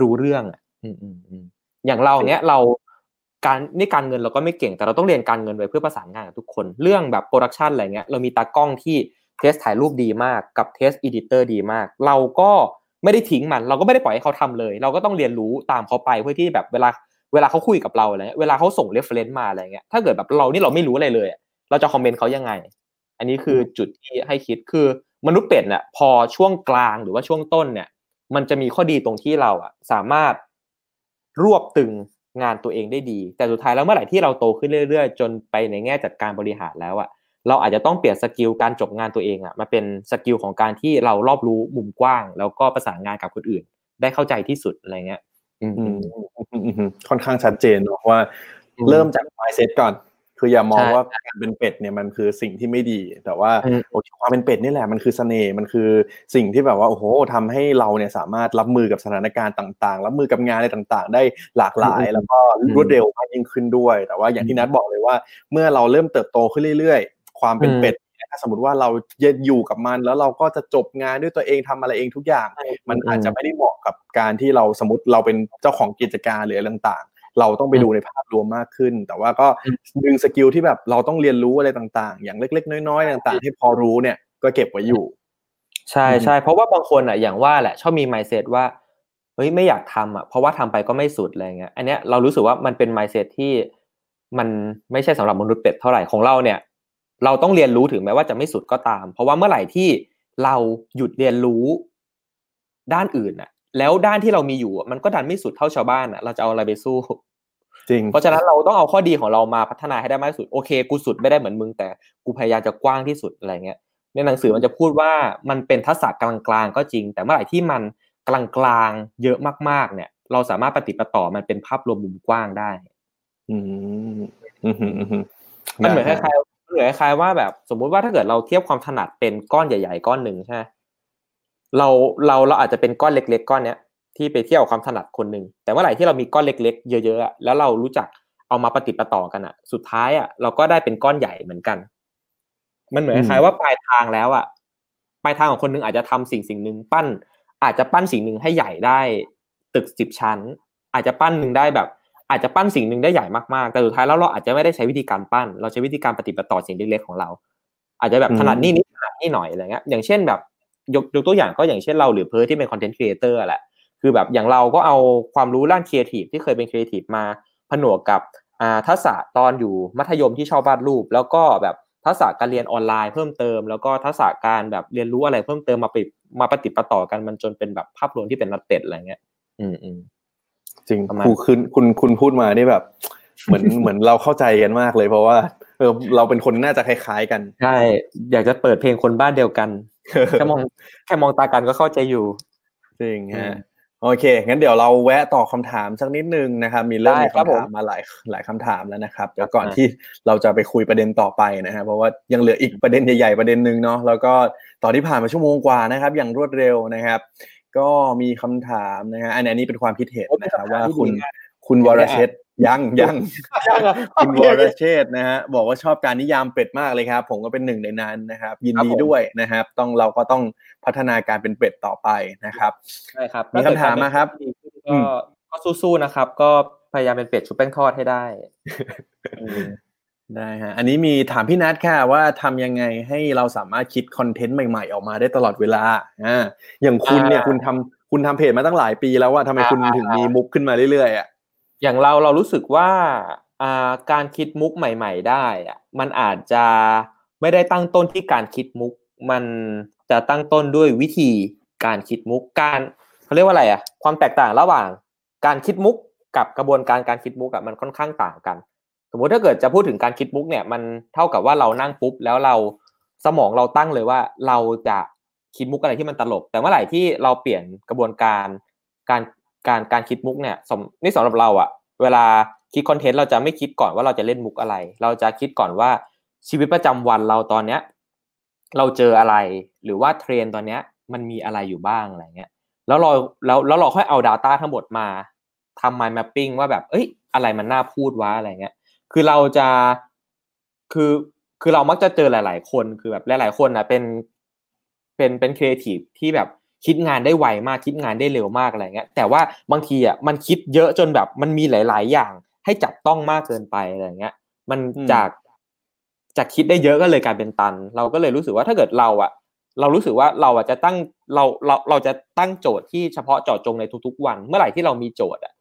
รู้เรื่องอะอืมอืมอืมอย่างเราเนี้ยเราการนี่การเงินเราก็ไม่เก่งแต่เราต้องเรียนการเงินไว้เพื่อประสานงานกับทุกคน เรื่องแบบ production อะไรเงี้ยเรามีตากล้องที่ taste ถ่ายรูปดีมากกับ taste editor ดีมาก เราก็ไม่ได้ทิ้งมัน เราก็ไม่ได้ปล่อยให้เขาทำเลย เราก็ต้องเรียนรู้ตามเขาไปเพื่อที่แบบเวลาเวลาเขาคุยกับเราอะไรเงี้ยเวลาเขาส่ง reference มาอะไรเงี้ยถ้าเกิดแบบเรานี่เราไม่รู้อะไรเลย เราจะ comment เขายังไง อันนี้คือจุดที่ให้คิดคือ มนุษย์เป็ดเนี่ยพอช่วงกลางหรือว่าช่วงต้นเนี่ย มันจะมีข้อดีตรงที่เราอะสามารถรวบตึงงานตัวเองได้ดี แต่สุดท้ายแล้วเมื่อไหร่ที่เราโตขึ้นเรื่อย ๆ จนไปในแง่จัดการบริหารแล้วอะเราอาจจะต้องเปลี่ยน skill การจบงานตัวเองอะมาเป็น skill ของการที่เรารอบรู้มุมกว้าง แล้วก็ประสานงานกับคนอื่น ได้เข้าใจที่สุดอะไรเงี้ยค่อนข้างชัดเจนเนาะว่า เริ่มจาก mindset ก่อน คืออย่ามองว่าการเป็นเป็ดเนี่ยมันคือสิ่งที่ไม่ดี แต่ว่าโอ้ความเป็นเป็ดนี่แหละมันคือเสน่ห์มันคือสิ่งที่แบบว่าโอ้โหทำให้เราเนี่ยสามารถรับมือกับสถานการณ์ต่างๆ รับมือกับงานอะไรต่างๆ ได้หลากหลาย แล้วก็รวดเร็วมากยิ่งขึ้นด้วย แต่ว่าอย่างที่นัทบอกเลยว่า เมื่อเราเริ่มเติบโตขึ้นเรื่อย ๆ ความเป็นเป็ดถ้าสมมติว่าเราเย็นอยู่กับมัน แล้วเราก็จะจบงานด้วยตัวเองทำอะไรเองทุกอย่าง มันอาจจะไม่ได้เหมาะกับการที่เราสมมติเราเป็นเจ้าของกิจการหรืออะไรต่าง เราต้องไปดูในภาพรวมมากขึ้น แต่ว่าก็ดึงสกิลที่แบบเราต้องเรียนรู้อะไรต่างๆ อย่างเล็ก ๆ น้อยๆต่างๆ ที่พอรู้เนี่ยก็เก็บไว้อยู่ ใช่ใช่เพราะว่าบางคนอะอย่างว่าแหละชอบมีไมเซ็ตว่าเฮ้ยไม่อยากทำอะเพราะว่าทำไปก็ไม่สุดอะไรเงี้ยอันเนี้ยเรารู้สึกว่ามันเป็น mindset ที่มันไม่ใช่สำหรับมนุษย์เป็ดเท่าไหร่ของเราเนี่ย เราต้องเรียนรู้ถึงแม้ว่าจะไม่สุดก็ตาม เพราะว่าเมื่อไหร่ที่เราหยุดเรียนรู้ด้านอื่นอะ แล้วด้านที่เรามีอยู่มันก็ดันไม่สุดเท่าชาวบ้านอะเราจะเอาอะไรไปสู้จริงเพราะฉะนั้นเราต้องเอาข้อดีของเรามาพัฒนาให้ได้มากที่สุดโอเค กูสุดไม่ได้เหมือนมึงแต่กูพยายามจะกว้างที่สุดอะไรเงี้ยในหนังสือมันจะพูดว่ามันเป็นทักษะกลางๆก็จริง แต่เมื่อไหร่ที่มันกลางๆเยอะมากๆ เนี่ย เราสามารถปฏิปต่อมันเป็นภาพรวมมุมกว้างได้ อืมอืมอืมอืมมันเหมือนคล้ายๆมันเหมือนคล้ายๆว่าแบบ สมมุติว่าถ้าเกิดเราเทียบความถนัดเป็นก้อนใหญ่ ๆ ก้อนหนึ่งใช่ไหม เราเราเราอาจจะเป็นก้อนเล็ก ๆ ก้อนเนี้ยที่ไปเที่ยบกับความถนัดคนหนึ่งแต่เมื่อไหร่ที่เรามีก้อนเล็ก ๆ เยอะๆแล้วเรารู้จักเอามาปฏิปต่อกันอะ สุดท้ายอะเราก็ได้เป็นก้อนใหญ่เหมือนกัน มันเหมือนคล้ายว่าปลายทางแล้วอะปลายทางของคนหนึงอาจจะทำสิ่งสิ่งหนึ่งปั้น อาจจะปั้นสิ่งหนึ่งให้ใหญ่ได้ ตึกสิบชั้น อาจจะปั้นหนึ่งได้แบบ อาจจะปั้นสิ่งหนึ่งได้ใหญ่มากๆแต่สุดท้ายแล้วเราอาจจะไม่ได้ใช้วิธีการปั้น เราใช้วิธีการปฏิบัติต่อสิ่งเล็กๆของเรา อาจจะแบบถนัดนี่นิดถนัดนี่หน่อยอะไรเงี้ยอย่างเช่นแบบ ยกยกตัวอย่างก็อย่างเช่นเราหรือเพิร์ดที่เป็น content creator แหละคือแบบอย่างเราก็เอาความรู้ด้านครีเอทีฟที่เคยเป็นครีเอทีฟมาผนวกกับอ่าทักษะตอนอยู่มัธยมที่ชอบวาดรูป แล้วก็แบบทักษะการเรียนออนไลน์เพิ่มเติม แล้วก็ทักษะการแบบเรียนรู้อะไรเพิ่มเติมมาปิดมาปฏิดปะต่อกันมันจนเป็นแบบภาพรวมที่เป็นนัดเป็ดอะไรเงี้ย อืมอืมจริงประมาณครูคุณคุณคุณพูดมานี่แบบ เหมือนเหมือนเราเข้าใจกันมากเลย เพราะว่าเออเราเป็นคนน่าจะคล้ายๆกันใช่อยากจะเปิดเพลงคนบ้านเดียวกันแค่มองแค่มองตากันก็เข้าใจอยู่จริงอืฮะมโอเค งั้นเดี๋ยวเราแวะตอบคำถามสักนิดนึงนะครับ มีเริ่มได้มีครับคำผมถามมาหลายหลายคำถามแล้วนะครับ เดี๋ยวก่อนอ่าที่เราจะไปคุยประเด็นต่อไปนะฮะ เพราะว่ายังเหลืออีกประเด็นใหญ่ๆประเด็นหนึ่งเนาะ แล้วก็ตอนที่ผ่านมาชั่วโมงกว่านะครับ อย่างรวดเร็วนะครับ ก็มีคำถามนะฮะ อันนี้เป็นความคิดเห็นนะครับว่าคุณคุณวรเชษฐ์ ยังยังคุณวรเชษฐ์นะฮะบอกว่าชอบการนิยามเป็ดมากเลยครับ ผมก็เป็นหนึ่งในนั้นนะครับ ยินดีครับผมด้วยนะครับ ต้องเราก็ต้องพัฒนาการเป็นเป็ดต่อไปนะครับใช่ครับมีคำถามมาครับอืก็มก็สู้ๆนะครับ ก็พยายามเป็นเป็ดชุบแป้งทอดให้ได้อืมได้ฮะอันนี้มีถามพี่นัทค่ะว่าทำยังไงให้เราสามารถคิดคอนเทนต์ใหม่ ๆ ออกมาได้ตลอดเวลาอ่าอย่างคุณเนี่ยอ่าคุณทำคุณทำเพจมาตั้งหลายปีแล้วว่าทำไมคุณอ่าถึงมีมุกขึ้นมาเรื่อยๆอะ อย่างเราเรารู้สึกว่าการคิดมุกใหม่ ๆ ได้อะมันอาจจะไม่ได้ตั้งต้นที่การคิดมุก มันจะตั้งต้นด้วยวิธีการคิดมุกการเขาเรียกว่าอะไรอะความแตกต่างระหว่างการคิดมุกกับกระบวนการการคิดมุกอะมันค่อนข้างต่างกัน สมมุติถ้าเกิดจะพูดถึงการคิดมุกเนี่ยมันเท่ากับว่าเรานั่งปุ๊บแล้วเราสมองเราตั้งเลยว่าเราจะคิดมุกอะไรที่มันตลก แต่เมื่อไหร่ที่เราเปลี่ยนกระบวนการการ การการคิดมุกเนี่ยสมนี่สำหรับเราอะเวลาคิดคอนเทนต์เราจะไม่คิดก่อนว่าเราจะเล่นมุกอะไร เราจะคิดก่อนว่าชีวิตประจำวันเราตอนเนี้ย เราเจออะไร หรือว่าเทรนตอนเนี้ย มันมีอะไรอยู่บ้างอะไรเงี้ยแล้วเราแล้วแล้วเราค่อยเอา Data ทั้งหมดมาทำ mind mapping ว่าแบบ เอ้ย อะไรมันน่าพูดวะอะไรเงี้ย คือเราจะคือคือเรามักจะเจอหลาย ๆ คนคือแบบหลาย ๆ คนนะเป็นเป็นเป็นครีเอทีฟที่แบบ คิดงานได้ไวมากคิดงานได้เร็วมากอะไรเงี้ยแต่ว่าบางทีอะมันคิดเยอะจนแบบมันมีหลาย ๆ อย่าง ให้จับต้องมากเกินไปอะไรเงี้ย มันอืมจากจากคิดได้เยอะก็เลยกลายเป็นตัน เราก็เลยรู้สึกว่าถ้าเกิดเราอะ เรารู้สึกว่าเราอะจะตั้งเราเราเราจะตั้งโจทย์ที่เฉพาะเจาะจงในทุกๆ วัน เมื่อไหร่ที่เรามีโจทย์อะ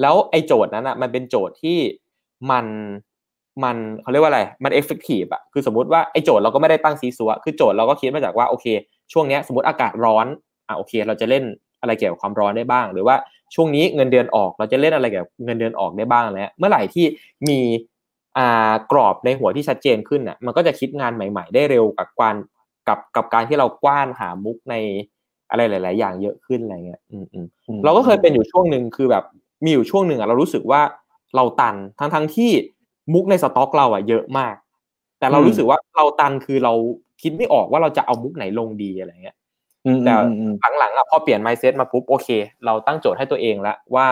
แล้วไอ้โจทย์นั้นอะ มันเป็นโจทย์ที่มันมันเขาเรียกว่าอะไร มัน effective อะคือสมมติว่าไอ้โจทย์เราก็ไม่ได้ตั้งซี้ซั้วคือโจทย์เราก็คิดมาจากว่าโอเค ช่วงเนี้ยสมมติอากาศร้อน อะโอเค เราจะเล่นอะไรเกี่ยวกับความร้อนได้บ้าง หรือว่าช่วงนี้เงินเดือนออกเราจะเล่นอะไรเกี่ยวกับเงินเดือนออกได้บ้างแล้วเมื่อไหร่ที่มีอ่ากรอบในหัวที่ชัดเจนขึ้นอะมันก็จะคิดงานใหม่ ๆ ได้เร็วกับการกับกับการที่เรากว้านหามุกในอะไรหลาย ๆ อย่างเยอะขึ้นอะไรเงี้ยอืมอืมเราก็เคยเป็นอยู่ช่วงหนึ่งคือแบบมีอยู่ช่วงหนึ่งอะเรารู้สึกว่าเราตันทั้งทั้งที่มุกในสต็อกเราอะเยอะมาก แต่เราอืมรู้สึกว่าเราตันคือเราคิดไม่ออกว่าเราจะเอามุกไหนลงดีอะไรเงี้ยอืม แต่อืมอืมหลังๆอะพอเปลี่ยน mindset มาปุ๊บโอเค เราตั้งโจทย์ให้ตัวเองแล้วว่า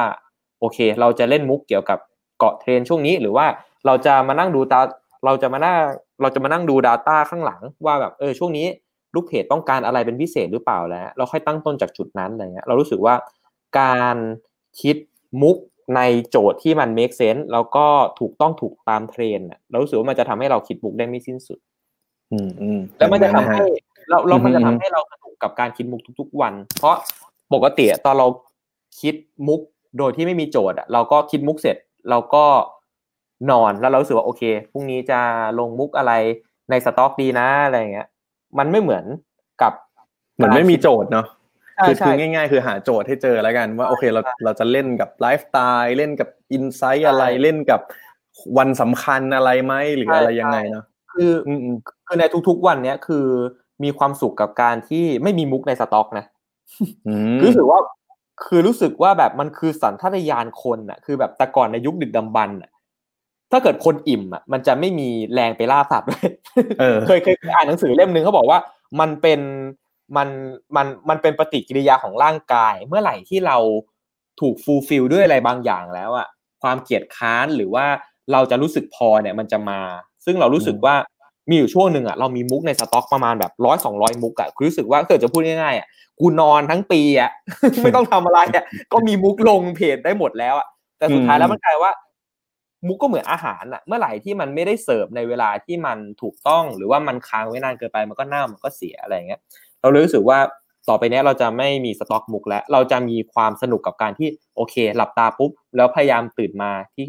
โอเค เราจะเล่นมุกเกี่ยวกับเกาะเทรนช่วงนี้ หรือว่าเราจะมานั่งดูตาเราจะมานั่งเราจะมานั่งดู Data ข้างหลัง ว่าแบบเออช่วงนี้ลูกเพจต้องการอะไรเป็นพิเศษหรือเปล่าแล้ว เราค่อยตั้งต้นจากจุดนั้นอะไรเงี้ยเรารู้สึกว่าการคิดมุกในโจทย์ที่มัน make sense แล้วก็ถูกต้องถูกตามเทรนด์อะเรารู้สึกว่ามันจะทำให้เราคิดมุกได้ไม่สิ้นสุด อืมอืมแล้วมันจะทำให้ เราเราอืมมันจะอืทำมให้เราสนุกกับการคิดมุกทุก ๆ วัน เพราะปกติอะตอนเราคิดมุกโดยที่ไม่มีโจทย์อะเราก็คิดมุกเสร็จเราก็นอนแล้วเรารู้สึกว่าโอเคพรุ่งนี้จะลงมุกอะไรในสต็อกดีนะอะไรเงี้ย มันไม่เหมือนกับเหมือนไม่มีโจทย์เนาะใช่คือใช่คือง่าย ๆ คือหาโจทย์ให้เจอแล้วกันว่าโอเคเราเราจะเล่นกับไลฟ์สไตล์เล่นกับอินไซต์อะไรเล่นกับวันสำคัญอะไรไหมหรืออะไรยังไงเนาะคืออืมอืมคือในทุกๆวันเนี้ยคือ มีความสุขกับการที่ไม่มีมุกในสต็อกนะอืมรู้สึกว่าคือรู้สึกว่าแบบมันคือสันทัตยานคนอะคือแบบแต่ก่อนในยุคดึกดำบรรพ์อะถ้าเกิดคนอิ่มอะมันจะไม่มีแรงไปล่าสัตว์เลยเออเคยเคยอ่านหนังสือเล่มหนึ่งเขาบอกว่ามันเป็นมันมันมันเป็นปฏิกิริยาของร่างกาย เมื่อไหร่ที่เราถูกฟูลฟิลด้วยอะไรบางอย่างแล้วอะความเกลียดค้านหรือว่าเราจะรู้สึกพอเนี่ยมันจะมา ซึ่งเรารู้สึกว่า มีอยู่ช่วงหนึ่งอะเรามีมุกในสต็อกประมาณแบบร้อยสองร้อยมุกอะคือรู้สึกว่าเกิดจะพูดง่ายๆอะกูนอนทั้งปีอะไม่ต้องทำอะไรอะก็มีมุกลงเพจได้หมดแล้วอะแต่สุดท้ายแล้วมันกลายว่า มุกก็เหมือนอาหารอะ เมื่อไหร่ที่มันไม่ได้เสิร์ฟในเวลาที่มันถูกต้อง หรือว่ามันค้างไว้นานเกินไปมันก็เน่ามันก็เสียอะไรอย่างเงี้ย เราเลยรู้สึกว่าต่อไปเนี้ยเราจะไม่มีสต็อกมุกแล้ว เราจะมีความสนุกกับการที่โอเค หลับตาปุ๊บ แล้วพยายามตื่นมาที่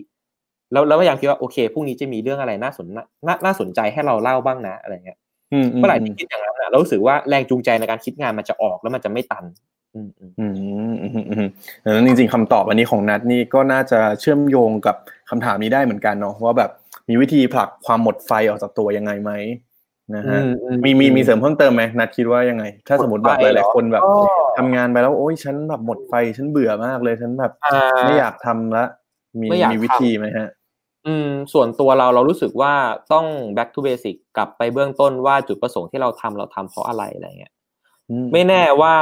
แล้วแล้วพยายามคิดว่าโอเคพรุ่งนี้จะมีเรื่องอะไรน่าสนน่าน่าสนใจให้เราเล่าบ้างนะอะไรเงี้ยอืมเมื่อไหร่ที่คิดอย่างนั้นอะเรารู้สึกว่าแรงจูงใจในการคิดงานมันจะออกแล้วมันจะไม่ตันอืมอืมอืมอืมอืมอืมดังนั้นจริงๆคำตอบอันนี้ของนัทนี่ก็น่าจะเชื่อมโยงกับคำถามนี้ได้เหมือนกันเนาะว่าแบบมีวิธีผลักความหมดไฟออกจากตัวยังไงไหมนะฮะอือืมีมีมีเสริมเพิ่มเติมไหมนัทคิดว่ายังไง ถ้าสมมติแบบหลายๆคนแบบก็ทำงานไปแล้วโอ๊ยฉันแบบหมดไฟฉันเบื่อมากเลยฉันแบบอ่าไม่อยากทำละ มีไม่อยากมีวิทำธีไหมฮะ อืม ส่วนตัวเราเรารู้สึกว่าต้อง back to basic กลับไปเบื้องต้นว่าจุดประสงค์ที่เราทำเราทำเพราะอะไรอะไรเงี้ยอืมไม่แน่ว่า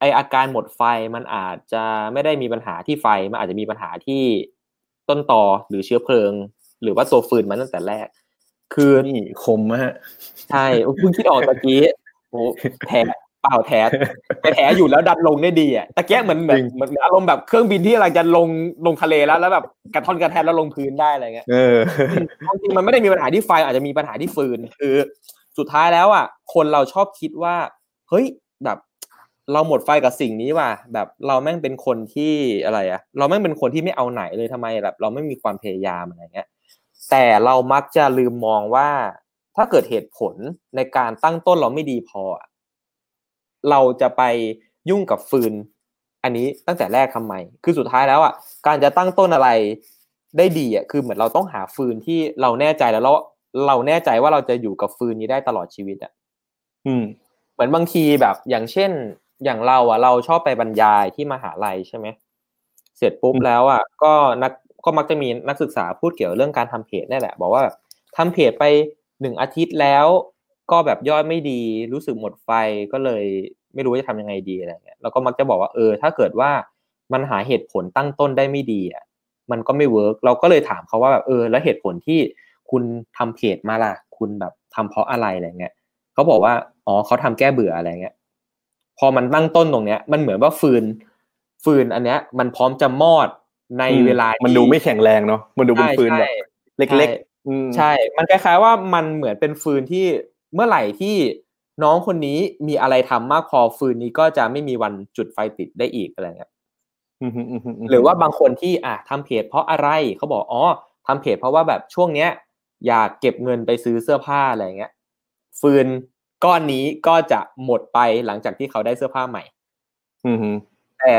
ไออาการหมดไฟมันอาจจะไม่ได้มีปัญหาที่ไฟมันอาจจะมีปัญหาที่ต้นตอหรือเชื้อเพลิง หรือว่าตัวฟืนมันตั้งแต่แรก คือนี่คมนะฮะใช่เพิ่งคิดออกตะกี้โอ้แถ เปล่าแถแต่แถอยู่แล้วดันลงได้ดีอะตะเกียเหมือนเหมือนเหมือนอารมณ์แบบเครื่องบินที่กำลังจะลงลงทะเลแล้วแล้วแบบกระท่อนกระแทกแล้วลงพื้นได้อะไรเงี้ยเออบางทีมันไม่ได้มีปัญหาที่ไฟอาจจะมีปัญหาที่ฟืนคือสุดท้ายแล้วอะ คนเราชอบคิดว่าเฮ้ยแบบ เราหมดไฟกับสิ่งนี้ว่ะแบบเราแม่งเป็นคนที่อะไรอะ เราแม่งเป็นคนที่ไม่เอาไหนเลยทำไมแบบ เราไม่มีความพยายามอะไรเงี้ย แต่เรามักจะลืมมองว่าถ้าเกิดเหตุผลในการตั้งต้นเราไม่ดีพออะ เราจะไปยุ่งกับฟืน อันนี้ตั้งแต่แรกทำไม คือสุดท้ายแล้วอะการจะตั้งต้นอะไรได้ดีอะคือเหมือนเราต้องหาฟืนที่เราแน่ใจแล้วเราเราแน่ใจว่าเราจะอยู่กับฟืนนี้ได้ตลอดชีวิตอะอืม เหมือนบางทีแบบอย่างเช่นอย่างเราอะเราชอบไปบรรยายที่มหาลัยใช่ไหมเสร็จปุ๊บอืมแล้วอะก็นักก็มักจะมีนักศึกษาพูดเกี่ยวเรื่องการทำเพจนี่แหละ บอกว่าแบบทำเพจไปหนึ่งอาทิตย์แล้ว ก็แบบยอดไม่ดีรู้สึกหมดไฟก็เลยไม่รู้ว่าจะทำยังไงดีอะไรเงี้ยเราก็มักจะบอกว่าเออ ถ้าเกิดว่ามันหาเหตุผลตั้งต้นได้ไม่ดีอะมันก็ไม่ work เราก็เลยถามเขาว่าแบบเออ แล้วเหตุผลที่คุณทำเพจมาล่ะ คุณแบบทำเพราะอะไรอะไรเงี้ยเขาบอกว่าอ๋อเขาทำแก้เบื่ออะไรเงี้ยพอมันตั้งต้นตรงเนี้ย มันเหมือนว่าฟืน ฟืนอันเนี้ย มันพร้อมจะมอดในเวลา มันที่ดูไม่แข็งแรงเนาะมันดูเป็นใช่ฟืนแบบใช่เล็กใช่ๆอืมใช่ มันคล้ายๆว่ามันเหมือนเป็นฟืนที่ เมื่อไหร่ที่น้องคนนี้มีอะไรทำมากพอฟืนนี้ก็จะไม่มีวันจุดไฟติดได้อีกอะไรเงี้ยอืมอืมอืมมหรือว่าบางคนที่อะทำเพจเพราะอะไรเขาบอกอ๋อทำเพจเพราะว่าแบบช่วงเนี้ย อยากเก็บเงินไปซื้อเสื้อผ้าอะไรเงี้ย ฟืนก้อนนี้ก็จะหมดไปหลังจากที่เขาได้เสื้อผ้าใหม่ อืมอืมแต่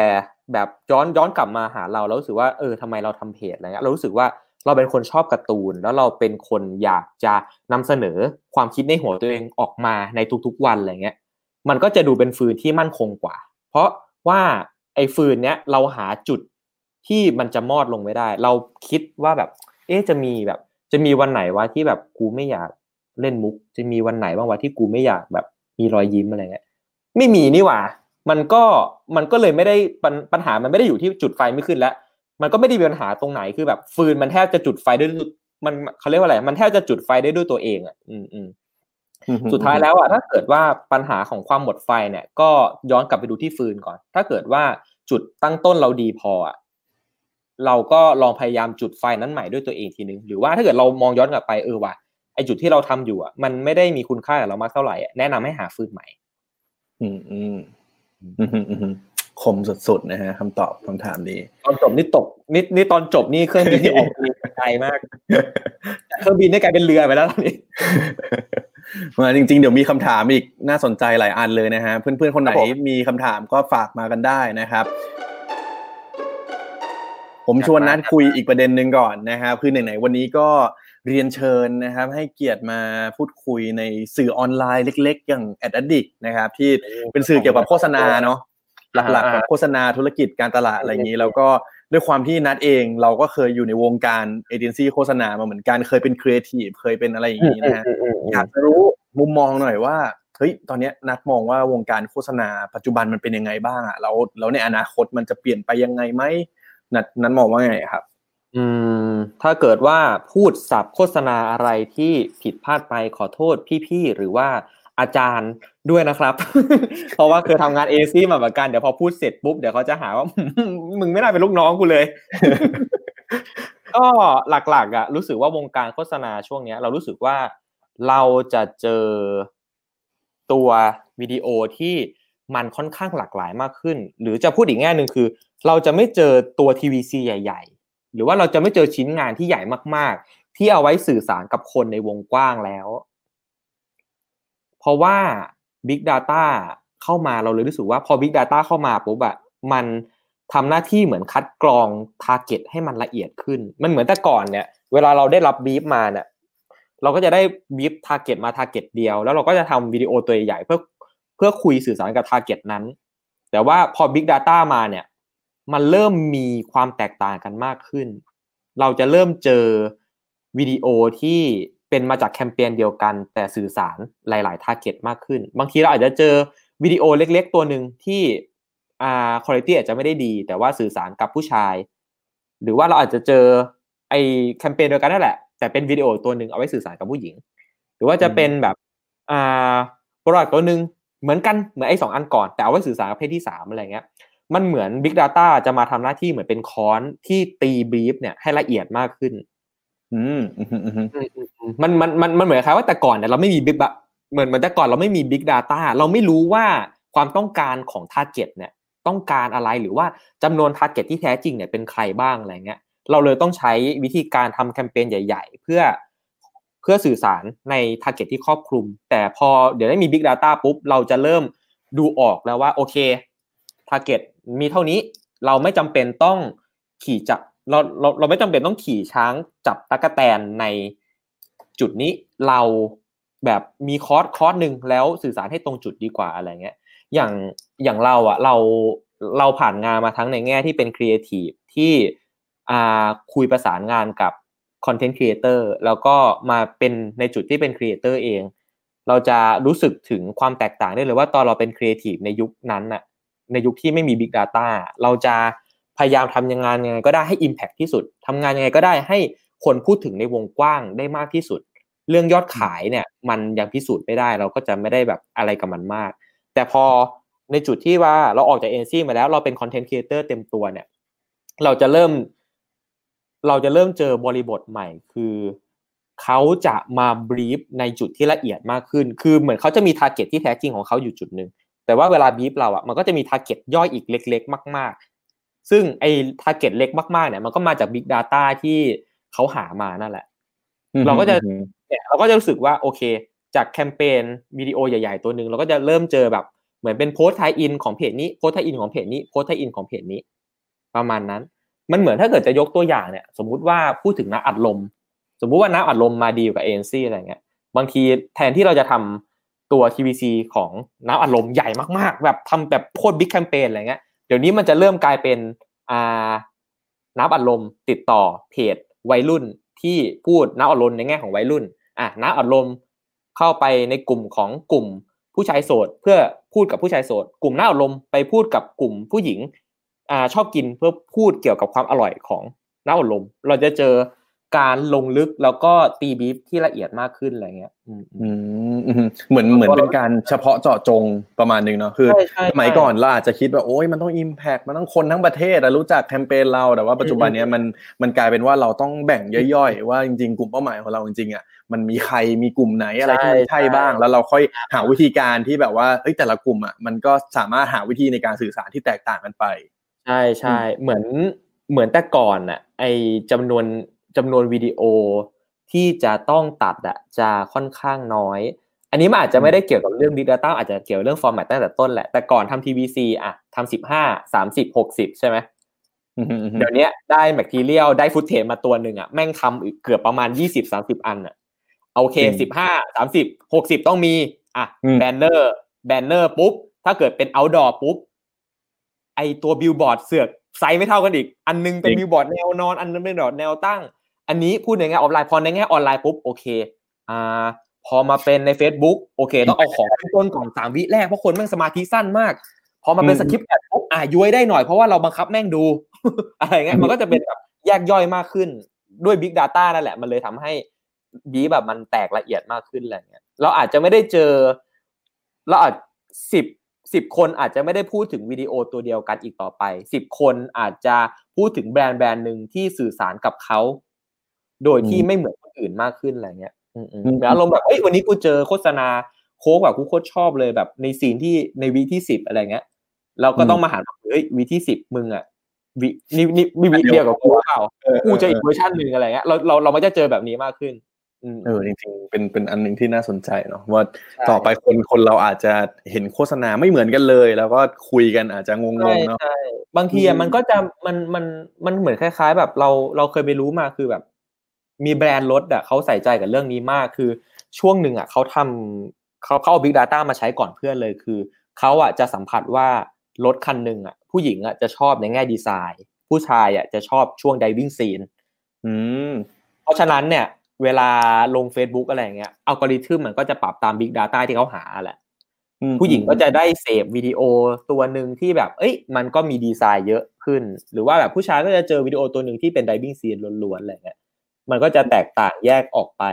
แบบย้อนย้อนกลับมาหาเราแล้วรู้สึกว่าเออทำไมเราทำเพจอะไรเงี้ยเรารู้สึกว่า เราเป็นคนชอบการ์ตูน แล้วเราเป็นคนอยากจะนำเสนอความคิดในหัวตัวเองออกมาในทุกๆวันอะไรเงี้ย มันก็จะดูเป็นฟืนที่มั่นคงกว่า เพราะว่าไอ้ฟืนเนี้ยเราหาจุดที่มันจะมอดลงไม่ได้ เราคิดว่าแบบ เอ๊จะมีแบบ จะมีวันไหนวะที่แบบกูไม่อยากเล่นมุก จะมีวันไหนบ้างวะที่กูไม่อยากแบบ มีรอยยิ้มอะไรเงี้ย ไม่มีนี่หว่า มันก็มันก็เลยไม่ได้ปัญหามันไม่ได้อยู่ที่จุดไฟไม่ขึ้นแล้ว มันก็ไม่ได้มีปัญหาตรงไหนคือแบบฟืนมันแทบจะจุดไฟได้ด้วยมันเขาเรียกว่าอะไรมันแทบจะจุดไฟได้ด้วยตัวเองอะอืมอืมอืมสุดท้ายแล้วอะถ้าเกิดว่าปัญหาของความหมดไฟเนี่ย ก็ย้อนกลับไปดูที่ฟืนก่อน ถ้าเกิดว่าจุดตั้งต้นเราดีพออะเราก็ลองพยายามจุดไฟนั้นใหม่ด้วยตัวเองทีนึงหรือว่าถ้าเกิดเรามองย้อนกลับไปเออว่ะไอจุดที่เราทำอยู่อะมันไม่ได้มีคุณค่ากับเรามากเท่าไหร่อะแนะนำให้หาฟืนใหม่ อืมอืมอืมอืมอืม คมสุดๆนะฮะคำตอบคำถามนี้ ตอนจบนี่ตกนี่นี่ตอนจบนี่เครื่องบินที่ออกบินไกลมากเครื่องบินได้กลายเป็นเรือไปแล้วตอนนี้มาจริงๆ เดี๋ยวมีคำถามอีกน่าสนใจหลายอันเลยนะฮะเพื่อนๆคนไหนมีคำถามก็ฝากมากันได้นะครับ ผมชวนนัดคุยอีกประเด็นหนึ่งก่อนนะครับคือไหนๆวันนี้ก็เรียนเชิญนะครับ ให้เกียรติมาพูดคุยในสื่อออนไลน์เล็ก ๆ อย่าง a d d i c t นะครับ ที่เป็นสื่อเกี่ยวกับโฆษณาเนาะ หลักๆแบบโฆษณาธุรกิจการตลาดอะไรอย่างนี้ แล้วก็ด้วยความที่นัดเองเราก็เคยอยู่ในวงการเอเจนซี่โฆษณามาเหมือนกันเคยเป็นครีเอทีฟเคยเป็นอะไรอย่างนี้นะฮะอยากจะรู้มุมมองหน่อยว่าเฮ้ยตอนนี้นัดมองว่าวงการโฆษณาปัจจุบันมันเป็นยังไงบ้างอะแล้วแล้วในอนาคตมันจะเปลี่ยนไปยังไงไหมนัดนัดมองว่าไงครับ อืม ถ้าเกิดว่าพูดสับโฆษณาอะไรที่ผิดพลาดไปขอโทษพี่ๆหรือว่า อาจารย์ด้วยนะครับ เพราะว่าเคยทำงานเอซี่มาเหมือนกันเดี๋ยวพอพูดเสร็จปุ๊บเดี๋ยวเขาจะหาว่ามึงไม่ได้เป็นลูกน้องกูเลย ก็หลักๆอะรู้สึกว่าวงการโฆษณาช่วงเนี้ย เรารู้สึกว่าเราจะเจอตัววิดีโอที่มันค่อนข้างหลากหลายมากขึ้น หรือจะพูดอีกแง่หนึ่งคือ เราจะไม่เจอตัว TVC ใหญ่ ๆ หรือว่าเราจะไม่เจอชิ้นงานที่ใหญ่มากๆ ที่เอาไว้สื่อสารกับคนในวงกว้างแล้ว ราะว่า Big Data เข้ามาเราเลยรู้สึกว่าพอ Big Data เข้ามาปุ๊บอะมันทำหน้าที่เหมือนคัดกรอง Target ให้มันละเอียดขึ้น มันเหมือนแต่ก่อนเนี่ย เวลาเราได้รับบีฟมาเนี่ยเราก็จะได้บีฟ Target มา Target เดียว แล้วเราก็จะทำวิดีโอตัวใหญ่เพื่อเพื่อคุยสื่อสารกับ Target นั้น แต่ว่าพอ Big Data มาเนี่ย มันเริ่มมีความแตกต่างกันมากขึ้น เราจะเริ่มเจอวิดีโอที่ เป็นมาจากแคมเปญเดียวกัน แต่สื่อสารหลาย ๆ ทาร์เก็ตมากขึ้น บางทีเราอาจจะเจอวิดีโอเล็ก ๆ ตัวหนึ่งที่อ่าคุณภาพอาจจะไม่ได้ดี แต่ว่าสื่อสารกับผู้ชาย หรือว่าเราอาจจะเจอไอแคมเปญเดียวกันนั่นแหละ แต่เป็นวิดีโอตัวหนึ่งเอาไว้สื่อสารกับผู้หญิง หรือว่าจะเป็นแบบอ่า product ตัวหนึ่งเหมือนกันเหมือนไอ้สองอันก่อนแต่เอาไว้สื่อสารกับเพศที่สามอะไรเงี้ยมันเหมือน Big Data จะมาทำหน้าที่เหมือนเป็นค้อนที่ตีบีฟเนี่ยให้ละเอียดมากขึ้น อืมมันมันมันมันเหมือนคล้ายว่าแต่ก่อนเนี่ยเราไม่มี Bigเหมือนเหมือนแต่ก่อนเราไม่มี Big Data เราไม่รู้ว่าความต้องการของ t a r g e t เนี่ยต้องการอะไรหรือว่าจำนวน t a r g e t ที่แท้จริงเนี่ยเป็นใครบ้างอะไรเงี้ยเราเลยต้องใช้วิธีการทำแคมเปญใหญ่ ๆ เพื่อเพื่อสื่อสารใน t a r g e t ที่ครอบคลุม แต่พอเดี๋ยวได้มี Big Data ปุ๊บ เราจะเริ่มดูออกแล้วว่าโอเค t a r g e t มีเท่านี้เราไม่จำเป็นต้องขี่จับ เราเราเราไม่จำเป็นต้องขี่ช้างจับตั๊กแตนในจุดนี้เราแบบมีคอร์สคอร์สหนึ่งแล้วสื่อสารให้ตรงจุดดีกว่าอะไรเงี้ยอย่างอย่างเราอะเราเราผ่านงานมาทั้งในแง่ที่เป็นครีเอทีฟที่อ่าคุยประสานงานกับ content creator แล้วก็มาเป็นในจุดที่เป็น creator เอง เราจะรู้สึกถึงความแตกต่างได้เลยว่าตอนเราเป็นครีเอทีฟในยุคนั้นน่ะในยุคที่ไม่มี Big Data เราจะ พยายามทำยังไงยังไงก็ได้ให้ Impact ที่สุดทำงานยังไงก็ได้ให้คนพูดถึงในวงกว้างได้มากที่สุด เรื่องยอดขายเนี่ยมันยังพิสูจน์ไม่ได้ เราก็จะไม่ได้แบบอะไรกับมันมาก แต่พอในจุดที่ว่าเราออกจากเอเจนซีมาแล้วเราเป็น content creator เต็มตัวเนี่ย เราจะเริ่ม เราจะเริ่มเจอบริบทใหม่ คือเขาจะมา brief ในจุดที่ละเอียดมากขึ้น คือเหมือนเขาจะมี target ที่แท้จริงของเขาอยู่จุดหนึ่งแต่ว่าเวลาบีฟเราอะมันก็จะมี target ย่อยอีกเล็ก ๆ มากๆ ซึ่งไอ้ target เล็กมากๆเนี่ยมันก็มาจาก Big Data ที่เขาหามานั่นแหละ เราก็จะเนี่ยเราก็จะรู้สึกว่าโอเค จากแคมเปญวิดีโอใหญ่ ๆ ตัวหนึ่งเราก็จะเริ่มเจอแบบเหมือนเป็น post tie-in ของเพจนี้ post tie-in ของเพจนี้ post tie-in ของเพจนี้ ประมาณนั้น มันเหมือนถ้าเกิดจะยกตัวอย่างเนี่ย สมมุติว่าพูดถึงน้ำอัดลม สมมุติว่าน้ำอัดลมมาดีลกับเอเจนซีอะไรเงี้ยบางทีแทนที่เราจะทำตัว TVC ของน้ำอัดลมใหญ่มากๆ แบบทำแบบโคตรบิ๊กแคมเปญอะไรเงี้ย เดี๋ยวนี้มันจะเริ่มกลายเป็นอ่าน้ำอัดลมติดต่อเพจวัยรุ่นที่พูดน้ำอัดลมในแง่ของวัยรุ่นอะน้ำอัดลมเข้าไปในกลุ่มของกลุ่มผู้ชายโสดเพื่อพูดกับผู้ชายโสดกลุ่มน้ำอัดลมไปพูดกับกลุ่มผู้หญิงอ่าชอบกินเพื่อพูดเกี่ยวกับความอร่อยของน้ำอัดลม เราจะเจอการลงลึกแล้วก็ตีบีฟที่ละเอียดมากขึ้นอะไรเงี้ย อืม เหมือนเหมือนเป็นการเฉพาะเจาะจงประมาณหนึ่งเนาะคือใช่ใช่สมัยก่อนเราอาจจะคิดว่าโอ้ยมันต้องอิมแพกมันต้องคนทั้งประเทศอะรู้จักแคมเปญเราแต่ว่าปัจจุบันเนี้ยมันมันกลายเป็นว่าเราต้องแบ่งย่อยๆ ว่าจริงๆ กลุ่มเป้าหมายของเราจริงๆอะมันมีใครมีกลุ่มไหนอะไรที่มันใช่บ้าง แล้วเราค่อยหาวิธีการที่แบบว่าเฮ้ยแต่ละกลุ่มอะมันก็สามารถหาวิธีในการสื่อสารที่แตกต่างกันไป ใช่ใช่เหมือนเหมือนแต่ก่อนน่ะไอจำนวนจำนวนวิดีโอที่จะต้องตัดอะจะค่อนข้างน้อยอั นนี้มันอาจจะไม่ได้เกี่ยวกับเรื่อง Big Data อาจจะเกี่ยวเรื่อง format ตั้งแต่ต้นแหละ แต่ก่อนทำ TVC อะทำสิบห้าสามสิบหกสิบใช่ไหมอืมอืมอืมเดี๋ยวนี้ได้ material ได้ footage มาตัวหนึ่งอะแม่งทำอีกเกือบประมาณยี่สิบสามสิบอันอะโอเคสิบห้าสามสิบหกสิบต้องมี อะ banner banner ปุ๊บ ถ้าเกิดเป็น outdoor ปุ๊บ ไอตัวบิลบอร์ดเสือกไซส์ไม่เท่ากันอีก อันนึงเป็นบิลบอร์ดแนวนอน อันนึงเป็นบิลบอร์ดแนวตั้ง อันนี้พูดในแง่ออฟไลน์พอในแง่ออนไลน์ปุ๊บโอเค อ่า พอมาเป็นใน Facebook โอเค ต้องเอาของขึ้นต้นก่อนสามวิแรกเพราะคนแม่งสมาธิสั้นมาก พอมาเป็น skip ad ปุ๊บอ่าย้วยได้หน่อยเพราะว่าเราบังคับแม่งดู อะไรเงี้ยมันก็จะเป็นแบบแยกย่อยมากขึ้นด้วย Big Data นั่นแหละ มันเลยทำให้บีแบบมันแตกละเอียดมากขึ้นอะไรเงี้ยเราอาจจะไม่ได้เจอ เราอาจสิบสิบคนอาจจะไม่ได้พูดถึงวิดีโอตัวเดียวกันอีกต่อไปสิบคนอาจจะพูดถึงแบรนด์แบรนด์หนึ่งที่สื่อสารกับเขา โดยที่ไม่เหมือนคนอื่นมากขึ้นอะไรเงี้ย อืมๆแล้วอารมณ์แบบเอ้ยวันนี้กูเจอโฆษณาโค้กแบบกูโคตรชอบเลยแบบในซีนที่ใน V ที่สิบอะไรเงี้ยเราก็ต้องมาหาเฮ้ย V ที่สิบมึงอะ V นี้นี่มี V เดียวกับกูเปล่าเออกูจะอีกเวอร์ชันหนึ่งอะไรเงี้ยเราเราเราไม่จะเจอแบบนี้มากขึ้นอืมเออจริงๆเป็นเป็นอันหนึ่งที่น่าสนใจเนาะว่าใช่ต่อไปคนคนเราอาจจะเห็นโฆษณาไม่เหมือนกันเลย แล้วก็คุยกันอาจจะงใช่งๆเนาะใช่บางทีอือะมมันก็จะมันมันมันเหมือนคล้าย ๆ แบบเราเราเคยไปรู้มาคือแบบ มีแบรนด์รถอะเขาใส่ใจกับเรื่องนี้มากคือช่วงหนึ่งอะเขาทำเขาเขาเอา Big Data มาใช้ก่อนเพื่อนเลยคือเขาอะจะสัมผัสว่ารถคันหนึ่งอะผู้หญิงอะจะชอบในแง่ดีไซน์ ผู้ชายอะจะชอบช่วง diving scene อืมเพราะฉะนั้นเนี่ย เวลาลง Facebook อะไรอย่างเงี้ยอัลกอริทึมมันก็จะปรับตาม Big Data ที่เขาหาแหละอืมผู้หญิงก็จะได้เสพวิดีโอตัวหนึ่งที่แบบ เอ้ย มันก็มีดีไซน์เยอะขึ้น หรือว่าแบบผู้ชายก็จะเจอวิดีโอตัวหนึ่งที่เป็น diving scene ล้วนๆอะไรเงี้ย มันก็จะแตกต่างแยกออกไป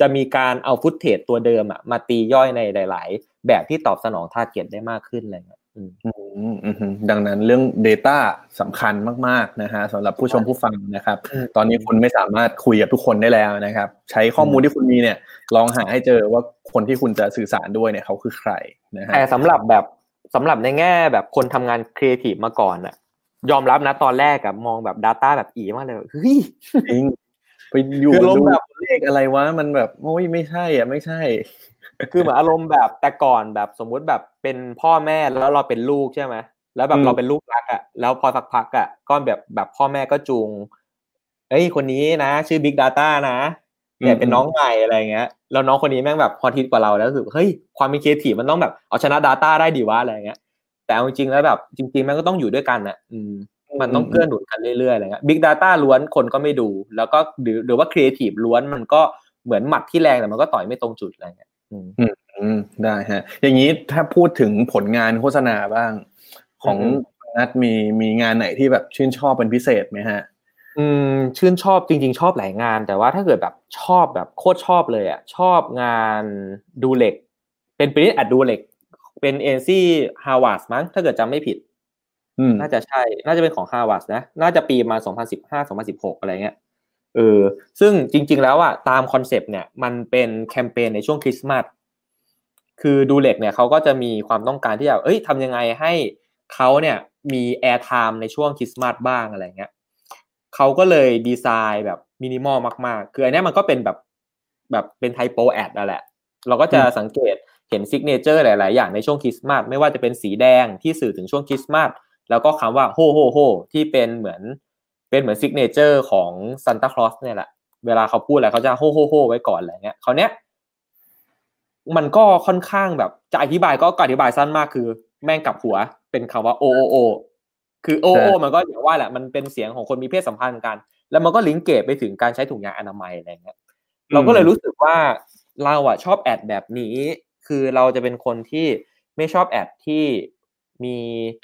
จะมีการเอาฟุตเทจตัวเดิมอะมาตีย่อยในหลาย ๆ แบบที่ตอบสนอง target ได้มากขึ้นอะไรเงี้ยอืมอืมอืมอืมดังนั้นเรื่อง Data สำคัญมากๆนะฮะสำหรับผู้ชมผู้ฟังนะครับอืมตอนนี้คุณไม่สามารถคุยกับทุกคนได้แล้วนะครับ ใช้ข้อมูลที่คุณมีเนี่ย ลองหาให้เจอว่าคนที่คุณจะสื่อสารด้วยเนี่ยเขาคือใครนะฮะแต่สำหรับแบบสำหรับในแง่แบบคนทำงานครีเอทีฟมาก่อนอะยอมรับนะตอนแรกอะมองแบบ Data แบบอี๋มากเลยแบบเฮ้ยจริง ไปอยู่คือลงดูแบบเลขอะไรวะมันแบบโอ้ยไม่ใช่อะไม่ใช่ คือเหมือนอารมณ์แบบแต่ก่อนแบบสมมุติแบบเป็นพ่อแม่แล้วเราเป็นลูกใช่ไหมแล้วแบอืบมเราเป็นลูกรักอะแล้วพอสักพักอะก็แบบแบบพ่อแม่ก็จูงเอ้ยคนนี้นะ ชื่อ Big Data นะเนี่ยเป็นน้องใหม่อะไรเงี้ยแล้วน้องคนนี้แม่งแบบพอทิตกว่าเราแล้วรู้สึกเฮ้ยความเป็นครีเอทีฟมันต้องแบบเอาชนะ Data ได้ดีวะอะไรเงี้ย แต่เอาจริงๆแล้วแบบจริงๆมันก็ต้องอยู่ด้วยกันอะอืม มันต้องเกื้อหนุนกันเรื่อยๆอะไรเงี้ย Big Data ล้วนคนก็ไม่ดู แล้วก็หรือหรือว่า Creative ล้วนมันก็เหมือนหมัดที่แรงแต่มันก็ต่อยไม่ตรงจุดอะไรเงี้ยอืมอืมได้ฮะ อย่างนี้ถ้าพูดถึงผลงานโฆษณาบ้าง ของอืมนัดมีมีงานไหนที่แบบชื่นชอบเป็นพิเศษไหมฮะ อืม ชื่นชอบจริง ๆ ชอบหลายงาน แต่ว่าถ้าเกิดแบบชอบแบบโคตรชอบเลยอะชอบงานดูเหล็ก เป็นปริ้นอัดดูเหล็ก เป็นเอเจนซี่ Havas มั้งถ้าเกิดจำไม่ผิดอืม น่าจะใช่ น่าจะเป็นของ Havas นะ น่าจะปีมา 2015 2016 อะไรเงี้ย เออ ซึ่งจริง ๆ แล้วอะตามคอนเซปต์เนี่ย มันเป็นแคมเปญในช่วงคริสต์มาส คือ Durex เนี่ยเขาก็จะมีความต้องการที่จะเอ้ยทำยังไงให้เขาเนี่ยมี airtime ในช่วงคริสต์มาสบ้างอะไรเงี้ยเขาก็เลยดีไซน์แบบมินิมอลมาก ๆ คืออันนี้มันก็เป็นแบบแบบเป็น typo ad นั่นแหละ เราก็จะสังเกตเห็น signature หลาย ๆ อย่างในช่วงคริสต์มาส ไม่ว่าจะเป็นสีแดงที่สื่อถึงช่วงคริสต์มาส แล้วก็คำว่า ho ho ho ที่เป็นเหมือนเป็นเหมือน signature ของซันตาคลอสเนี่ยแหละ เวลาเขาพูดอะไรเขาจะ ho ho ho ไว้ก่อนอะไรเงี้ยคราวเนี้ยมันก็ค่อนข้างแบบจะอธิบายก็อธิบายสั้นมากคือ แม่งกลับหัวเป็นคำว่า oh oh oh คือ oh oh มันก็อย่างว่าแหละมันเป็นเสียงของคนมีเพศสัมพันธ์กัน แล้วมันก็ linkage ไปถึงการใช้ถุงยางอนามัยอะไรเงี้ยเราก็เลยรู้สึกว่าเราอะชอบ ad แบบนี้ คือเราจะเป็นคนที่ไม่ชอบ ad ที่ มี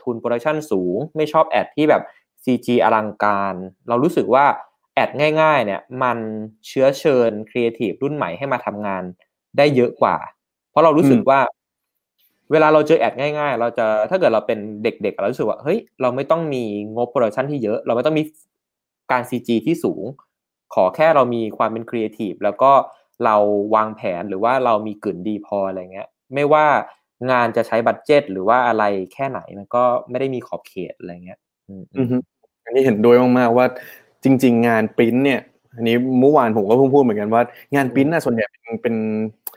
ทุน production สูง ไม่ชอบ ad ที่แบบ CG อลังการ เรารู้สึกว่า ad ง่ายๆเนี่ยมันเชื้อเชิญครีเอทีฟรุ่นใหม่ให้มาทำงานได้เยอะกว่าเพราะเรารู้สึกว่า เวลาเราเจอ ad ง่าย ๆ เราจะถ้าเกิดเราเป็นเด็กๆเรารู้สึกว่าเฮ้ยเราไม่ต้องมีงบ production ที่เยอะ เราไม่ต้องมีการ CG ที่สูง ขอแค่เรามีความเป็นครีเอทีฟแล้วก็เราวางแผนหรือว่าเรามีกึ๋นดีพออะไรเงี้ย ไม่ว่า งานจะใช้ budget หรือว่าอะไรแค่ไหนมันก็ไม่ได้มีขอบเขตอะไรเงี้ยอืมอือฮึอันนี้เห็นด้วยมากๆว่าจริง ๆ งานปริ้นเนี่ยอันนี้เมื่อวานผมก็เพิ่งพูดเหมือนกันว่างานปริ้นน่ะส่วนใหญ่เป็นเป็น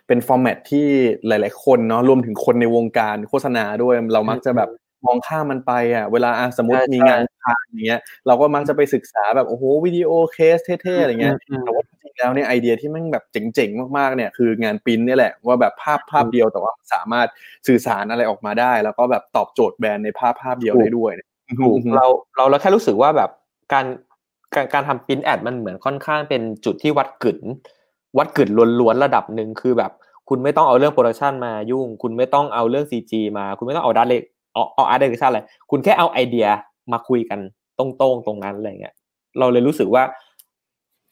เป็น format ที่หลาย ๆ คนเนาะรวมถึงคนในวงการโฆษณาด้วยเรามักจะแบบมองข้ามมันไปอะเวลาอะสมมติใช่มีงานทางอย่างเงี้ยเราก็มักจะไปศึกษาแบบโอ้โหวิดีโอเคสเท่ๆอะไรเงี้ยอืมแต่ว่าจริงๆ แล้วเนี่ยไอเดียที่แมันแบบเจ๋งๆมากๆเนี่ยคืองานปริ้นเนี่ยแหละว่าแบบภาพภาพเดียวแต่ว่าสามารถสื่อสารอะไรออกมาได้ แล้วก็แบบตอบโจทย์แบรนด์ในภาพภาพเดียวได้ด้วยเนี่ยถูกเราเราเราแค่รู้สึกว่าแบบการการการทำปริ้นแอดมันเหมือนค่อนข้างเป็นจุดที่วัดกึ่นวัดกึ่นล้วนๆระดับหนึ่งคือแบบ คุณไม่ต้องเอาเรื่อง production มายุ่ง คุณไม่ต้องเอาเรื่อง CG มา คุณไม่ต้องเอา layout เอา art direction อะไรคุณแค่เอาไอเดียมาคุยกันตรงๆตรงนั้นอะไรเงี้ยเราเลยรู้สึกว่า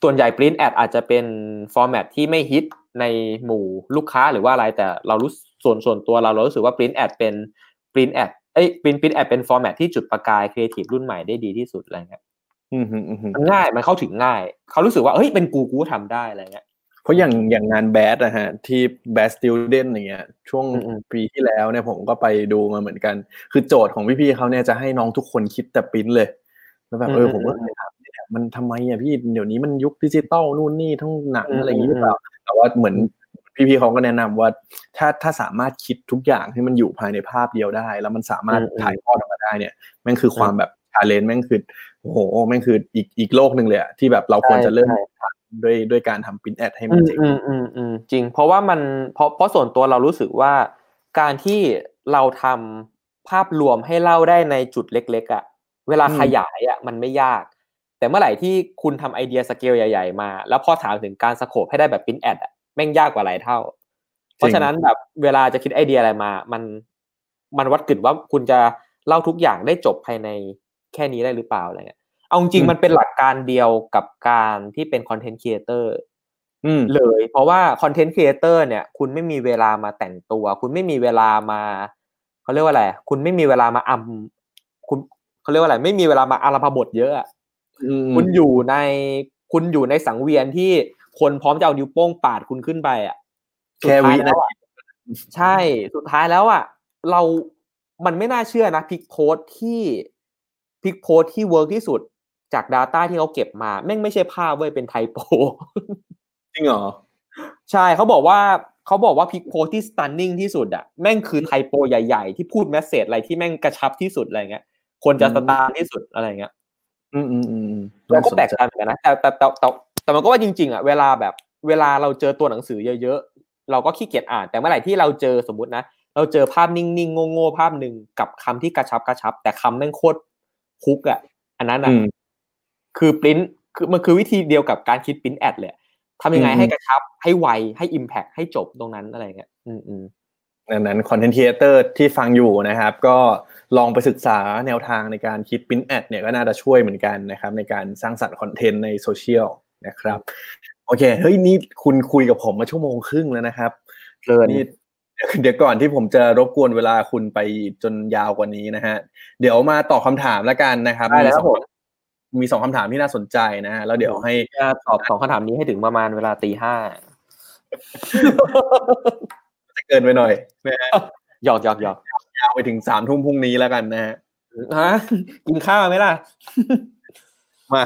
ส่วนใหญ่ print ad อาจจะเป็น format ที่ไม่ฮิตในหมู่ลูกค้าหรือว่าอะไร แต่เรารู้ส่วนส่วนตัวเราเรารู้สึกว่า print ad เป็น print ad เอ้ย print print ad เป็น format ที่จุดประกายครีเอทีฟรุ่นใหม่ได้ดีที่สุดอะไรเงี้ยอืมฮึอืมฮึมันง่ายมันเข้าถึงง่าย เขารู้สึกว่าเฮ้ยเป็นกูกูก็ทำได้อะไรเงี้ยเพราะอย่างอย่างงานแบดนะฮะที่แบ d สติ d เดนอย่างเงี้ยช่วงอืมปีที่แล้วเนี่ยผมก็ไปดูมาเหมือนกัน คือโจทย์ของพี่ๆเขาเนี่ยจะให้น้องทุกคนคิดแต่ปริ้นเลยแล้วแบบเออผมก็เลยถามเนี่ย มันทำไมอะพี่เดี๋ยวนี้มันยุคดิจิตอลนู่นนี่ทั้งหนังอะไรอย่างงี้หรือเปล่าแต่ว่าเหมือนพี่ๆเขาก็แนะนำว่าถ้าถ้าสามารถคิดทุกอย่างให้มันอยู่ภายในภาพเดียวได้ แล้วมันสามารถถ่ายทอดออกมาได้เนี่ยแม่งคือความแบบ challenge แม่งคือโอ้โหแม่งคืออีกอีกโลกหนึ่งเลยอะที่แบบเราควรจะเริ่มใช่ด้วยด้วยการทำ print ad ให้มัอืมเจ๋งอืมอืมอืมจริง เพราะว่ามันเพราะเพราะส่วนตัวเรารู้สึกว่า การที่เราทำภาพรวมให้เล่าได้ในจุดเล็ก ๆอะ่ะ เวลาอืมขยายอะ่ะมันไม่ยาก แต่เมื่อไหร่ที่คุณทำไอเดียสเกลใหญ่ ๆ มา แล้วพอถามถึงการ scope ให้ได้แบบ print ad อะแม่งยากกว่าหลายเท่า เพราะฉะนั้นแบบเวลาจะคิดไอเดียอะไรมา มันมันวัดกึ๋นว่าคุณจะเล่าทุกอย่างได้จบภายในแค่นี้ได้หรือเปล่าอะไรเงี้ยเอาจริงๆมันเป็นหลักการเดียวกับการที่เป็นคอนเทนต์ครีเอเตอร์อืมเลย เพราะว่าคอนเทนต์ครีเอเตอร์เนี่ย คุณไม่มีเวลามาแต่งตัว คุณไม่มีเวลามาเขาเรียกว่าอะไรคุณไม่มีเวลามาอำคุณเขาเรียกว่าอะไร ไม่มีเวลามาอารัมพบทเยอะอะอืม คุณอยู่ในคุณอยู่ในสังเวียนที่คนพร้อมจะเอานิ้วโป้งปาดคุณขึ้นไปอะแค่วินาทีสุดท้ายนาแล้วอะใช่สุดท้ายแล้วอะเรามันไม่น่าเชื่อนะ pic post ที่ pic post ที่ work ที่สุดจาก Data ที่เขาเก็บมาแม่งไม่ใช่ภาพเว้ยเป็น typo จริงเหรอ ใช่เขาบอกว่าเขาบอกว่าพิกโพสที่ stunning ที่สุดอะแม่งคือ typo ใหญ่ ๆ ที่พูด message อะไรที่แม่งกระชับที่สุดอะไรเงี้ยคนจะอืม stun ที่สุดอะไรเงี้ย อืมอืมอืมอืมเราก็แปลกน่ใจเหมือนกันนะแต่แต่แต่แต่แต่มันก็ว่าจริง ๆอะเวลาแบบเวลาเราเจอตัวหนังสือเยอะๆเราก็ขี้เกียจอ่านแต่เมื่อไหร่ที่เราเจอสมมตินะเราเจอภาพนิ่งๆโง่ๆภาพหนึ่งกับคำที่กระชับกระชับ แต่คำแม่งโคตรคุกอะอันนั้นอะอืมคือปริ้นคือมันคือวิธีเดียวกับการคิด print ad เลยทำยังไงอืมให้กระชับให้ไวให้ impact ให้จบตรงนั้นอะไรเงี้ยอืมอืม ดังนั้นคอนเทนต์ครีเอเตอร์ที่ฟังอยู่นะครับ ก็ลองไปศึกษาแนวทางในการคิดปริ้นแอดเนี่ยก็น่าจะช่วยเหมือนกันนะครับ ในการสร้างสรรค์คอนเทนต์ในโซเชียลนะครับ โอเคเฮ้ยนี่คุณคุยกับผมมาชั่วโมงครึ่งแล้วนะครับเพลินนี่เดี๋ยวก่อนที่ผมจะรบกวนเวลาคุณไปจนยาวกว่านี้นะฮะเดี๋ยวมาตอบคำถามแล้วกันนะครับได้เลยครับสองผมมีสองคำถามที่น่าสนใจนะฮะแล้วเดี๋ยวให้จะตอบสองคำถามนี้ให้ถึงประมาณเวลาตีห้าจะ เกินไปหน่อยนะฮะหยอกหยอกหยอกยาวไปถึงสามทุ่มพรุ่งนี้แล้วกันนะฮะฮะกินข้าวไหมล่ะ มา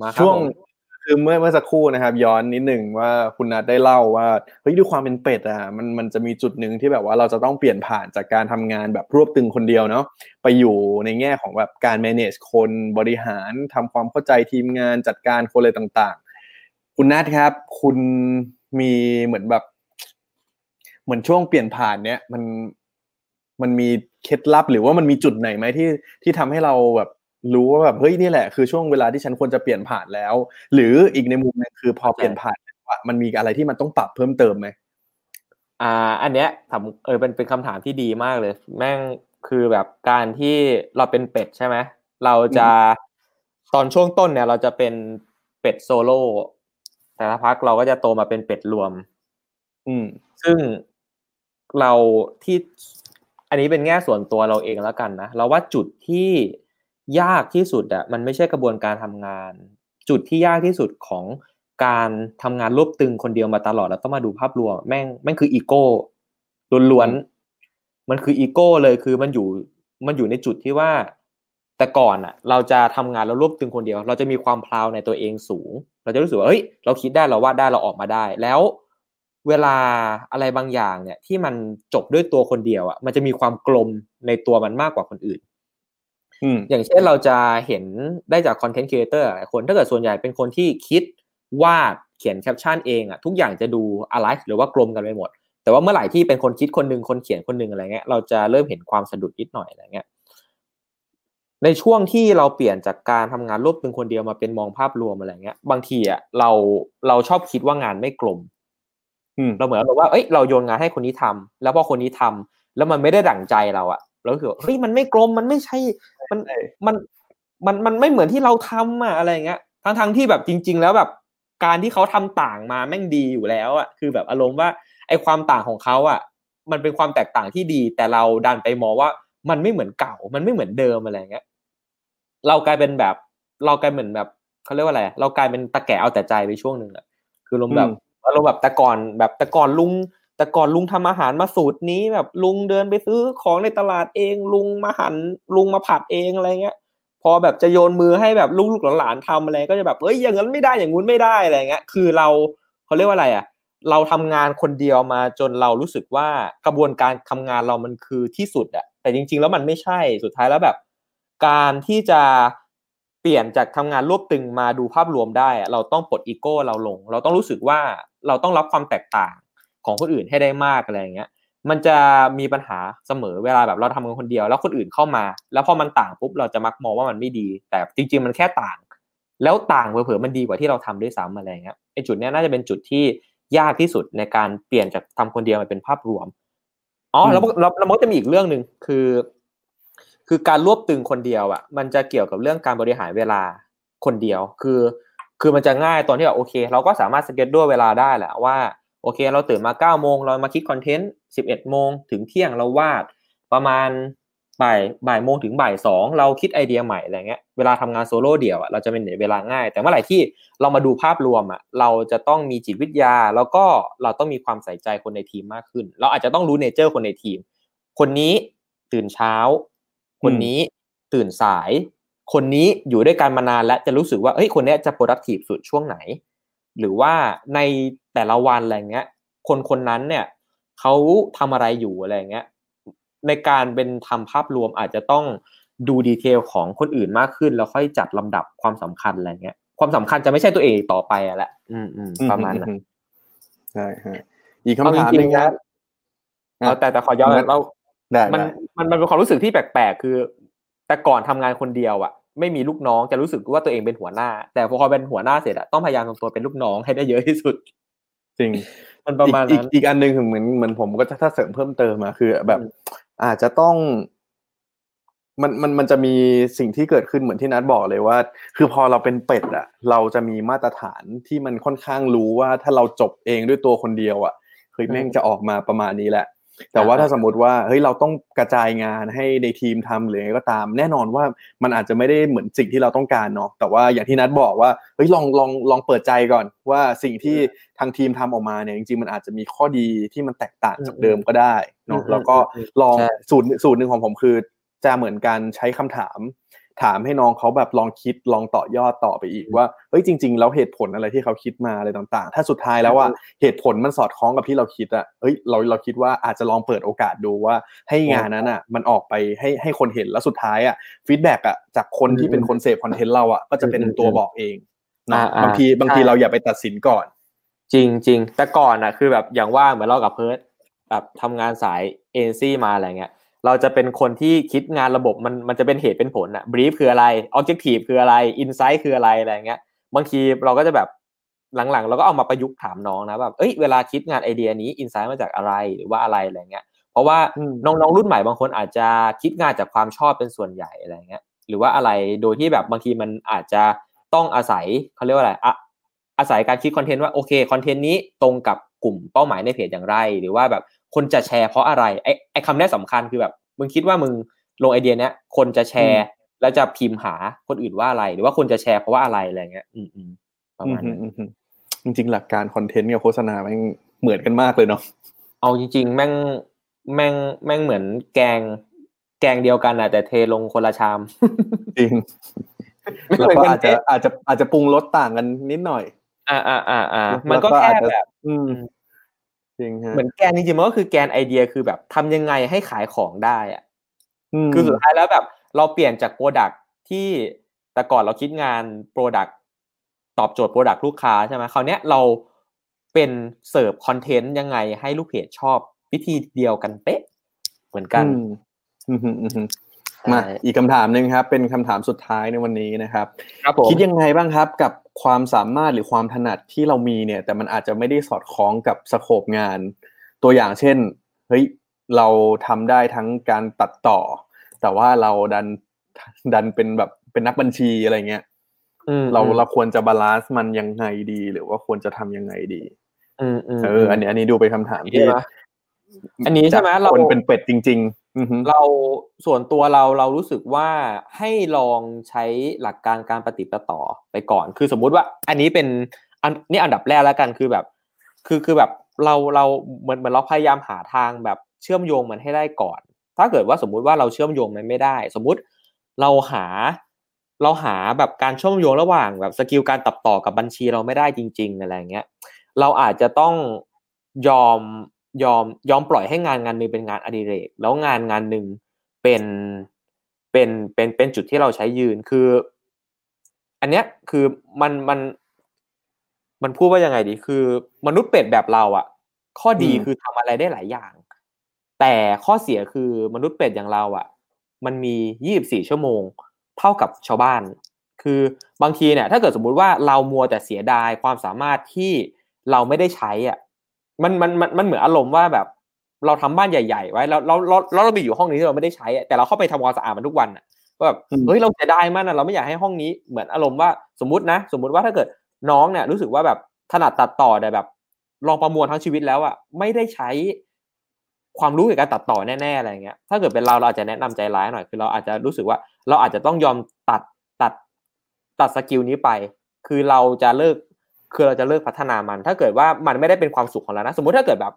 มาครับช่วงผมคือเมื่อเมื่อสักครู่นะครับ ย้อนนิดหนึ่งว่าคุณนัทได้เล่าว่าเฮ้ยด้วยความเป็นเป็ดอะมันมันจะมีจุดหนึ่งที่แบบว่าเราจะต้องเปลี่ยนผ่านจากการทำงานแบบรวบตึงคนเดียวเนาะไปอยู่ในแง่ของแบบการ manage คนบริหารทำความเข้าใจทีมงานจัดการคนอะไรต่าง ๆ คุณนัทครับ คุณมีเหมือนแบบ เหมือนช่วงเปลี่ยนผ่านเนี้ยมันมันมีเคล็ดลับหรือว่ามันมีจุดไหนไหมที่ที่ทำให้เราแบบรู้ว่าแบบเฮ้ยนี่แหละคือช่วงเวลาที่ฉันควรจะเปลี่ยนผ่านแล้ว หรืออีกในมุมหนึงคือพอเปลี่ยนผ่านแล้วอะมันมีอะไรที่มันต้องปรับเพิ่มเติมไหมอ่า อันเนี้ยถามเออเป็นเป็นคำถามที่ดีมากเลย แม่งคือแบบการที่เราเป็นเป็ดใช่ไหมเราจะตอนช่วงต้นเนี่ย เราจะเป็นเป็ดโซโล่แต่สักพักเราก็จะโตมาเป็นเป็ดรวม อืม ซึ่ง เราที่อันนี้เป็นแง่ส่วนตัวเราเองแล้วกันนะเราว่าจุดที่ยากที่สุดอะมันไม่ใช่กระบวนการทำงาน จุดที่ยากที่สุดของการทำงานรวบตึงคนเดียวมาตลอดแล้วต้องมาดูภาพรวมแม่งแม่งคืออีโก้ล้วนๆมันคืออีโก้เลยคือมันอยู่มันอยู่ในจุดที่ว่า แต่ก่อนอะเราจะทำงานแล้วรวบตึงคนเดียว เราจะมีความ proud ในตัวเองสูง เราจะรู้สึกว่าเฮ้ยเราคิดได้เราวาดได้เราออกมาได้แล้ว เวลาอะไรบางอย่างเนี่ย ที่มันจบด้วยตัวคนเดียวอะมันจะมีความกลมในตัวมันมากกว่าคนอื่นอืมอย่างเช่นเราจะเห็นได้จากคอนเทนต์ครีเอเตอร์หลายคนถ้าเกิดส่วนใหญ่เป็นคนที่คิดวาดเขียนแคปชั่นเองอะทุกอย่างจะดู alive หรือว่ากลมกันไปหมด แต่ว่าเมื่อไหร่ที่เป็นคนคิดคนหนึ่งคนเขียนคนหนึ่งอะไรเงี้ยเราจะเริ่มเห็นความสะดุดนิดหน่อยอะไรเงี้ยในช่วงที่เราเปลี่ยนจากการทำงานรวบตึงคนเดียวมาเป็นมองภาพรวมอะไรเงี้ย บางทีอะเราเราชอบคิดว่างานไม่กลมอืม เราเหมือนแบบว่าเอ้ยเราโยนงานให้คนนี้ทำแล้วพอคนนี้ทำแล้วมันไม่ได้ดั่งใจเราอะเราคือเฮ้ยมันไม่กลมมันไม่ใช่มันใช่มันมันมันไม่เหมือนที่เราทำอะอะไรอย่างเงี้ยทั้งทั้งที่แบบจริง ๆ แล้วแบบการที่เขาทำต่างมาแม่งดีอยู่แล้วอะคือแบบอารมณ์ว่าไอ้ความต่างของเขาอะมันเป็นความแตกต่างที่ดี แต่เราดันไปมองว่ามันไม่เหมือนเก่า มันไม่เหมือนเดิมอะไรอย่างเงี้ยเรากลายเป็นแบบ เรากลายเหมือนแบบเขาเรียกว่าอะไร เรากลายเป็นตะแกะเอาแต่ใจไปช่วงหนึ่งอะคือลมณ์แบบ อารมณ์แบบแต่ก่อนแบบแต่ก่อนลุง แต่ก่อนลุงทำอาหารมาสูตรนี้แบบลุงเดินไปซื้อของในตลาดเอง ลุงมาหัน่นลุงมาผัดเองอะไรเงี้ย พอแบบจะโยนมือให้แบบลูกหลานทำอะไรก็จะแบบเอ้ยอย่างนั้นไม่ได้อย่างงู้นไม่ได้อะไรเงี้ย คือเราเขาเรียกว่าอะไรอะเราทำงานคนเดียวมาจนเรารู้สึกว่ากระบวนการทำงานเรามันคือที่สุดอะแต่จริง ๆ แล้วมันไม่ใช่สุดท้ายแล้วแบบ การที่จะ เปลี่ยนจากทำงานรวบตึงมาดูภาพรวมได้ เราต้องปลดอีโก้เราลง เราต้องรู้สึกว่าเราต้องรับความแตกต่างของคนอื่นให้ได้มากอะไรอย่างเงี้ย มันจะมีปัญหาเสมอเวลาแบบเราทำงานคนเดียว แล้วคนอื่นเข้ามา แล้วพอมันต่างปุ๊บเราจะมักมองว่ามันไม่ดี แต่จริง ๆ มันแค่ต่าง แล้วต่างเผลอๆมันดีกว่าที่เราทำด้วยซ้ำอะไรอย่างเงี้ยไอ้จุดเนี้ยน่าจะเป็นจุดที่ยากที่สุดในการเปลี่ยนจากทำคนเดียวมาเป็นภาพรวมอ๋อแล้วแล้วแล้วมันก็จะมีอีกเรื่องหนึ่งคือ คือการรวบตึงคนเดียวอะ มันจะเกี่ยวกับเรื่องการบริหารเวลาคนเดียว คือ คือมันจะง่ายตอนที่แบบโอเค เราก็สามารถสเก็ตด้วยเวลาได้แหละว่าโอเค เราตื่นมาเก้าโมงเรามาคิดคอนเทนต์สิบเอ็ดโมงถึงเที่ยงเราวาดประมาณบ่ายบ่ายโมงถึงบ่ายสองเราคิดไอเดียใหม่อะไรเงี้ยเวลาทำงานโซโล่เดี่ยวอะเราจะเป็นเวลาง่าย แต่เมื่อไหร่ที่เรามาดูภาพรวมอะเราจะต้องมีจิตวิทยา แล้วก็เราต้องมีความใส่ใจคนในทีมมากขึ้น เราอาจจะต้องรู้ nature คนในทีม คนนี้ตื่นเช้า คนนี้ตื่นสาย คนนี้อยู่ด้วยกันมานานและจะรู้สึกว่าเฮ้ยคนเนี้ยจะ productive สุดช่วงไหน หรือว่าในแต่ละวันอะไรเงี้ย คนคนนั้นเนี่ยเขาทำอะไรอยู่อะไรเงี้ย ในการเป็นทำภาพรวมอาจจะต้องดูดีเทลของคนอื่นมากขึ้น แล้วค่อยจัดลำดับความสำคัญอะไรเงี้ย ความสำคัญจะไม่ใช่ตัวเองต่อไปอะแหละอืมอืมประมาณนั้นใช่ฮะอีกเอาคำจถามริหนึ่งงๆนะนะเอาแต่แต่ขอย้อนงั้นเราได้ มันได้มันมันเป็นความรู้สึกที่แปลกๆ คือ แต่ก่อนทำงานคนเดียวอะ ไม่มีลูกน้องจะรู้สึกว่าตัวเองเป็นหัวหน้า แต่พอเป็นหัวหน้าเสร็จอะต้องพยายามทำตัวเป็นลูกน้องให้ได้เยอะที่สุด จริง มันประมาณอีกนั้นอีกอีกอันหนึ่งคือเหมือนเหมือนผมก็จะถ้าเสริมเพิ่มเติมมาคือ แบบอืมอาจจะต้องมันมันมันจะมีสิ่งที่เกิดขึ้นเหมือนที่นัดบอกเลยว่า คือพอเราเป็นเป็ดอะเราจะมีมาตรฐานที่มันค่อนข้างรู้ว่าถ้าเราจบเองด้วยตัวคนเดียวอะเฮ้ยแม่งจะออกมาประมาณนี้แหละ แต่ว่าถ้าสมมติว่าเฮ้ยเราต้องกระจายงานให้ในทีมทำหรืออะไรก็ตาม แน่นอนว่ามันอาจจะไม่ได้เหมือนสิ่งที่เราต้องการเนาะแต่ว่าอย่างที่นัดบอกว่าเฮ้ยลองลองลองเปิดใจก่อน ว่าสิ่งที่ทางทีมทำออกมาเนี่ยจริงๆมันอาจจะมีข้อดีที่มันแตกต่างจากเดิมก็ได้เนาะอืมแล้วก็อืมลองใช่สูตรสูตรหนึ่งของผมคือจะเหมือนการใช้คำถาม ถามให้น้องเขาแบบลองคิดลองต่อยอดต่อไปอีกว่าเฮ้ยจริง ๆ แล้วเหตุผลอะไรที่เขาคิดมาอะไรต่างๆ ถ้าสุดท้ายแล้วว่าเหตุผลมันสอดคล้องกับที่เราคิดอะเฮ้ยเราเราคิดว่าอาจจะลองเปิดโอกาสดูว่าให้งานนั้นอะมันออกไปให้ให้คนเห็นแล้วสุดท้ายอะ feedback อะจากคนที่เป็นคนเสพคอนเทนต์เราอะก็จะเป็นตัวบอกเองเนาะอ่าอ่าบางทีบางทีใช่เราอย่าไปตัดสินก่อน จริงจริงแต่ก่อนอะคือแบบอย่างว่าเหมือนเรากับเพิร์ดแบบทำงานสายเอ็นซีมาอะไรเงี้ย เราจะเป็นคนที่คิดงานระบบมันมันจะเป็นเหตุเป็นผลอะ brief คืออะไร objective คืออะไร insight คืออะไรอะไรเงี้ยบางทีเราก็จะแบบหลังๆ เราก็เอามาประยุกต์ถามน้องนะแบบเอ้ยเวลาคิดงานไอเดียนี้ insight มาจากอะไรหรือว่าอะไรอะไรเงี้ยเพราะว่าอืมน้องๆรุ่นใหม่บางคนอาจจะคิดงานจากความชอบเป็นส่วนใหญ่อะไรเงี้ยหรือว่าอะไรโดยที่แบบบางทีมันอาจจะต้องอาศัยเขาเรียกว่าอะไรอะอาศัยการคิดคอนเทนต์ว่าโอเคคอนเทนต์นี้ตรงกับกลุ่มเป้าหมายในเพจอย่างไร หรือว่าแบบ คนจะแชร์เพราะอะไรไอ้ไอ้คำนี้สำคัญคือแบบมึงคิดว่ามึงลงไอเดียเนี้ยคนจะแชร์แล้วจะพิมพ์หาคนอื่นว่าอะไร หรือว่าคนจะแชร์เพราะว่าอะไรอะไรเงี้ย อืมอืมประมาณนั้นอืมอืมอืมจริงๆ หลักการคอนเทนต์กับโฆษณาแม่งเหมือนกันมากเลยเนาะเอาจริง ๆ แม่งแม่งแม่งเหมือนแกง แกงเดียวกันอะแต่เทลงคนละชาม จริงไม่แล้วเหมือนก็กันอาจจะอาจจะอาจจะปรุงรสต่างกันนิดหน่อย อ่าอ่าอ่าอ่าแล้วมันก็ก็แค่อาจจะแบบ อืม จริงฮะเหมือนแกนจริงๆมันก็คือแกนไอเดียคือแบบทำยังไงให้ขายของได้อะมคือสุดท้ายแล้วแบบ เราเปลี่ยนจาก product ที่แต่ก่อนเราคิดงาน product ตอบโจทย์ product ลูกค้าใช่ไหมคราวเนี้ยเราเป็นเสิร์ฟ content ยังไงให้ลูกเพจชอบวิธีเดียวกันเป๊ะเหมือนกันอื มอืมอืมอืมใช่มาอีกคำถามหนึ่งครับ เป็นคำถามสุดท้ายในวันนี้นะครับครับผมคิดยังไงบ้างครับกับความสามารถหรือความถนัดที่เรามีเนี่ย แต่มันอาจจะไม่ได้สอดคล้องกับ scope งาน ตัวอย่างเช่นเฮ้ยเราทำได้ทั้งการตัดต่อ แต่ว่าเราดันดันเป็นแบบเป็นนักบัญชีอะไรเงี้ยอืมเราอืมเราควรจะ balance มันยังไงดี หรือว่าควรจะทำยังไงดีอืมอืมเอออันนี้อันนี้ดูเป็นคำถามใช่ที่ไหมอันนี้ใช่ไหมจากเราคนเป็นเป็ดจริงๆอือฮึ เราส่วนตัวเราเรารู้สึกว่าให้ลองใช้หลักการการเป็นเป็ดต่อไปก่อน คือสมมุติว่า อันนี้เป็นอันนี่อันดับแรกแล้วกันคือแบบ คือคือแบบเราเราเหมือนเหมือนเราพยายามหาทางแบบเชื่อมโยงมันให้ได้ก่อน ถ้าเกิดว่าสมมุติว่าเราเชื่อมโยงมันไม่ได้ สมมุติเราหาเราหาแบบการเชื่อมโยงระหว่างแบบสกิลการตัดต่อกับบัญชีเราไม่ได้จริง ๆ อะไรเงี้ย เราอาจจะต้องยอม ยอมยอมปล่อยให้งานงานหนึ่งเป็นงานอดิเรก แล้วงานงานหนึ่งเป็นเป็นเป็นเป็นจุดที่เราใช้ยืนคือ อันเนี้ยคือมันมัน มันพูดว่ายังไงดี คือ มนุษย์เป็ดแบบเราอะข้อดีอืมคือทำอะไรได้หลายอย่าง แต่ข้อเสียคือมนุษย์เป็ดอย่างเราอะมันมี24ชั่วโมง เท่ากับชาวบ้าน คือบางทีเนี่ย ถ้าเกิดสมมุติว่าเรามัวแต่เสียดายความสามารถที่เราไม่ได้ใช้อะ มันมันมันมันเหมือนอารมณ์ว่าแบบ เราทำบ้านใหญ่ๆไว้แล้วเราเราเราเราไปอยู่ห้องนี้ที่เราไม่ได้ใช้อะแต่เราเข้าไปทำความสะอาดมันทุกวันอะก็แบบอืมเฮ้ยเราเสียดายมากนะเราไม่อยากให้ห้องนี้เหมือนอารมณ์ว่าสมมตินะ สมมติว่าถ้าเกิดน้องเนี่ยรู้สึกว่าแบบถนัดตัดต่อแต่แบบ ลองประมวลทั้งชีวิตแล้วอะไม่ได้ใช้ความรู้เกี่ยวกับการตัดต่อแน่ๆอะไรเงี้ย ถ้าเกิดเป็นเราเราอาจจะแนะนำใจร้ายหน่อยคือเราอาจจะรู้สึกว่า เราอาจจะต้องยอมตัดตัดตัดสกิลนี้ไป คือเราจะเลิก คือเราจะเลิกพัฒนามัน ถ้าเกิดว่ามันไม่ได้เป็นความสุขของเรานะ สมมุติถ้าเกิดแบบ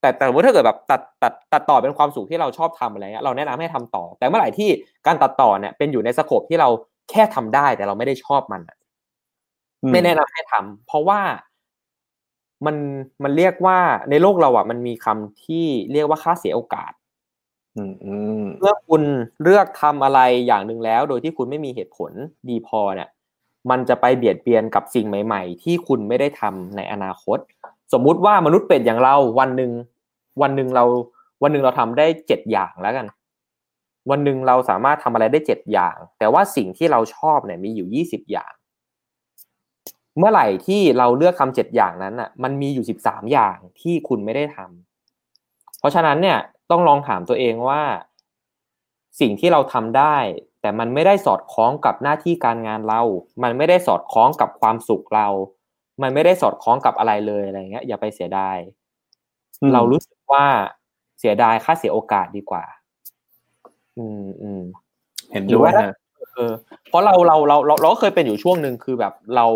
แต่แต่สมมติถ้าเกิดแบบตัดตัดตัดต่อเป็นความสุขที่เราชอบทำอะไรเงี้ยเราแนะนำให้ทำต่อ แต่เมื่อไหร่ที่การตัดต่อเนี่ยเป็นอยู่ในสโคปที่เราแค่ทำได้ แต่เราไม่ได้ชอบมันอะอืมไม่แนะนำให้ทำเพราะว่ามันมันเรียกว่าในโลกเราอะ มันมีคำที่เรียกว่าค่าเสียโอกาสอืมอืมเมื่อคุณเลือกทำอะไรอย่างหนึ่งแล้ว โดยที่คุณไม่มีเหตุผลดีพอเนี่ย มันจะไปเบียดเบียนกับสิ่งใหม่ ๆ ที่คุณไม่ได้ทำในอนาคต สมมุติว่ามนุษย์เป็ดอย่างเราวันหนึ่งวันหนึ่งเรา วันหนึ่งเราทำได้เจ็ดอย่างแล้วกัน วันหนึ่งเราสามารถทำอะไรได้เจ็ดอย่าง แต่ว่าสิ่งที่เราชอบเนี่ยมีอยู่ยี่สิบอย่าง เมื่อไหร่ที่เราเลือกทำเจ็ดอย่างนั้นอะ มันมีอยู่สิบสามอย่างที่คุณไม่ได้ทำเพราะฉะนั้นเนี่ยต้องลองถามตัวเองว่า สิ่งที่เราทำได้ แต่มันไม่ได้สอดคล้องกับหน้าที่การงานเรา มันไม่ได้สอดคล้องกับความสุขเรา มันไม่ได้สอดคล้องกับอะไรเลยอะไรเงี้ย อย่าไปเสียดายอืมเรารู้สึกว่าเสียดายค่าเสียโอกาสดีกว่า อืมอืมเห็นหรืด้อวยว่าฮะเออ เพราะเราเราเราเราเราก็เคยเป็นอยู่ช่วงหนึ่งคือแบบเรา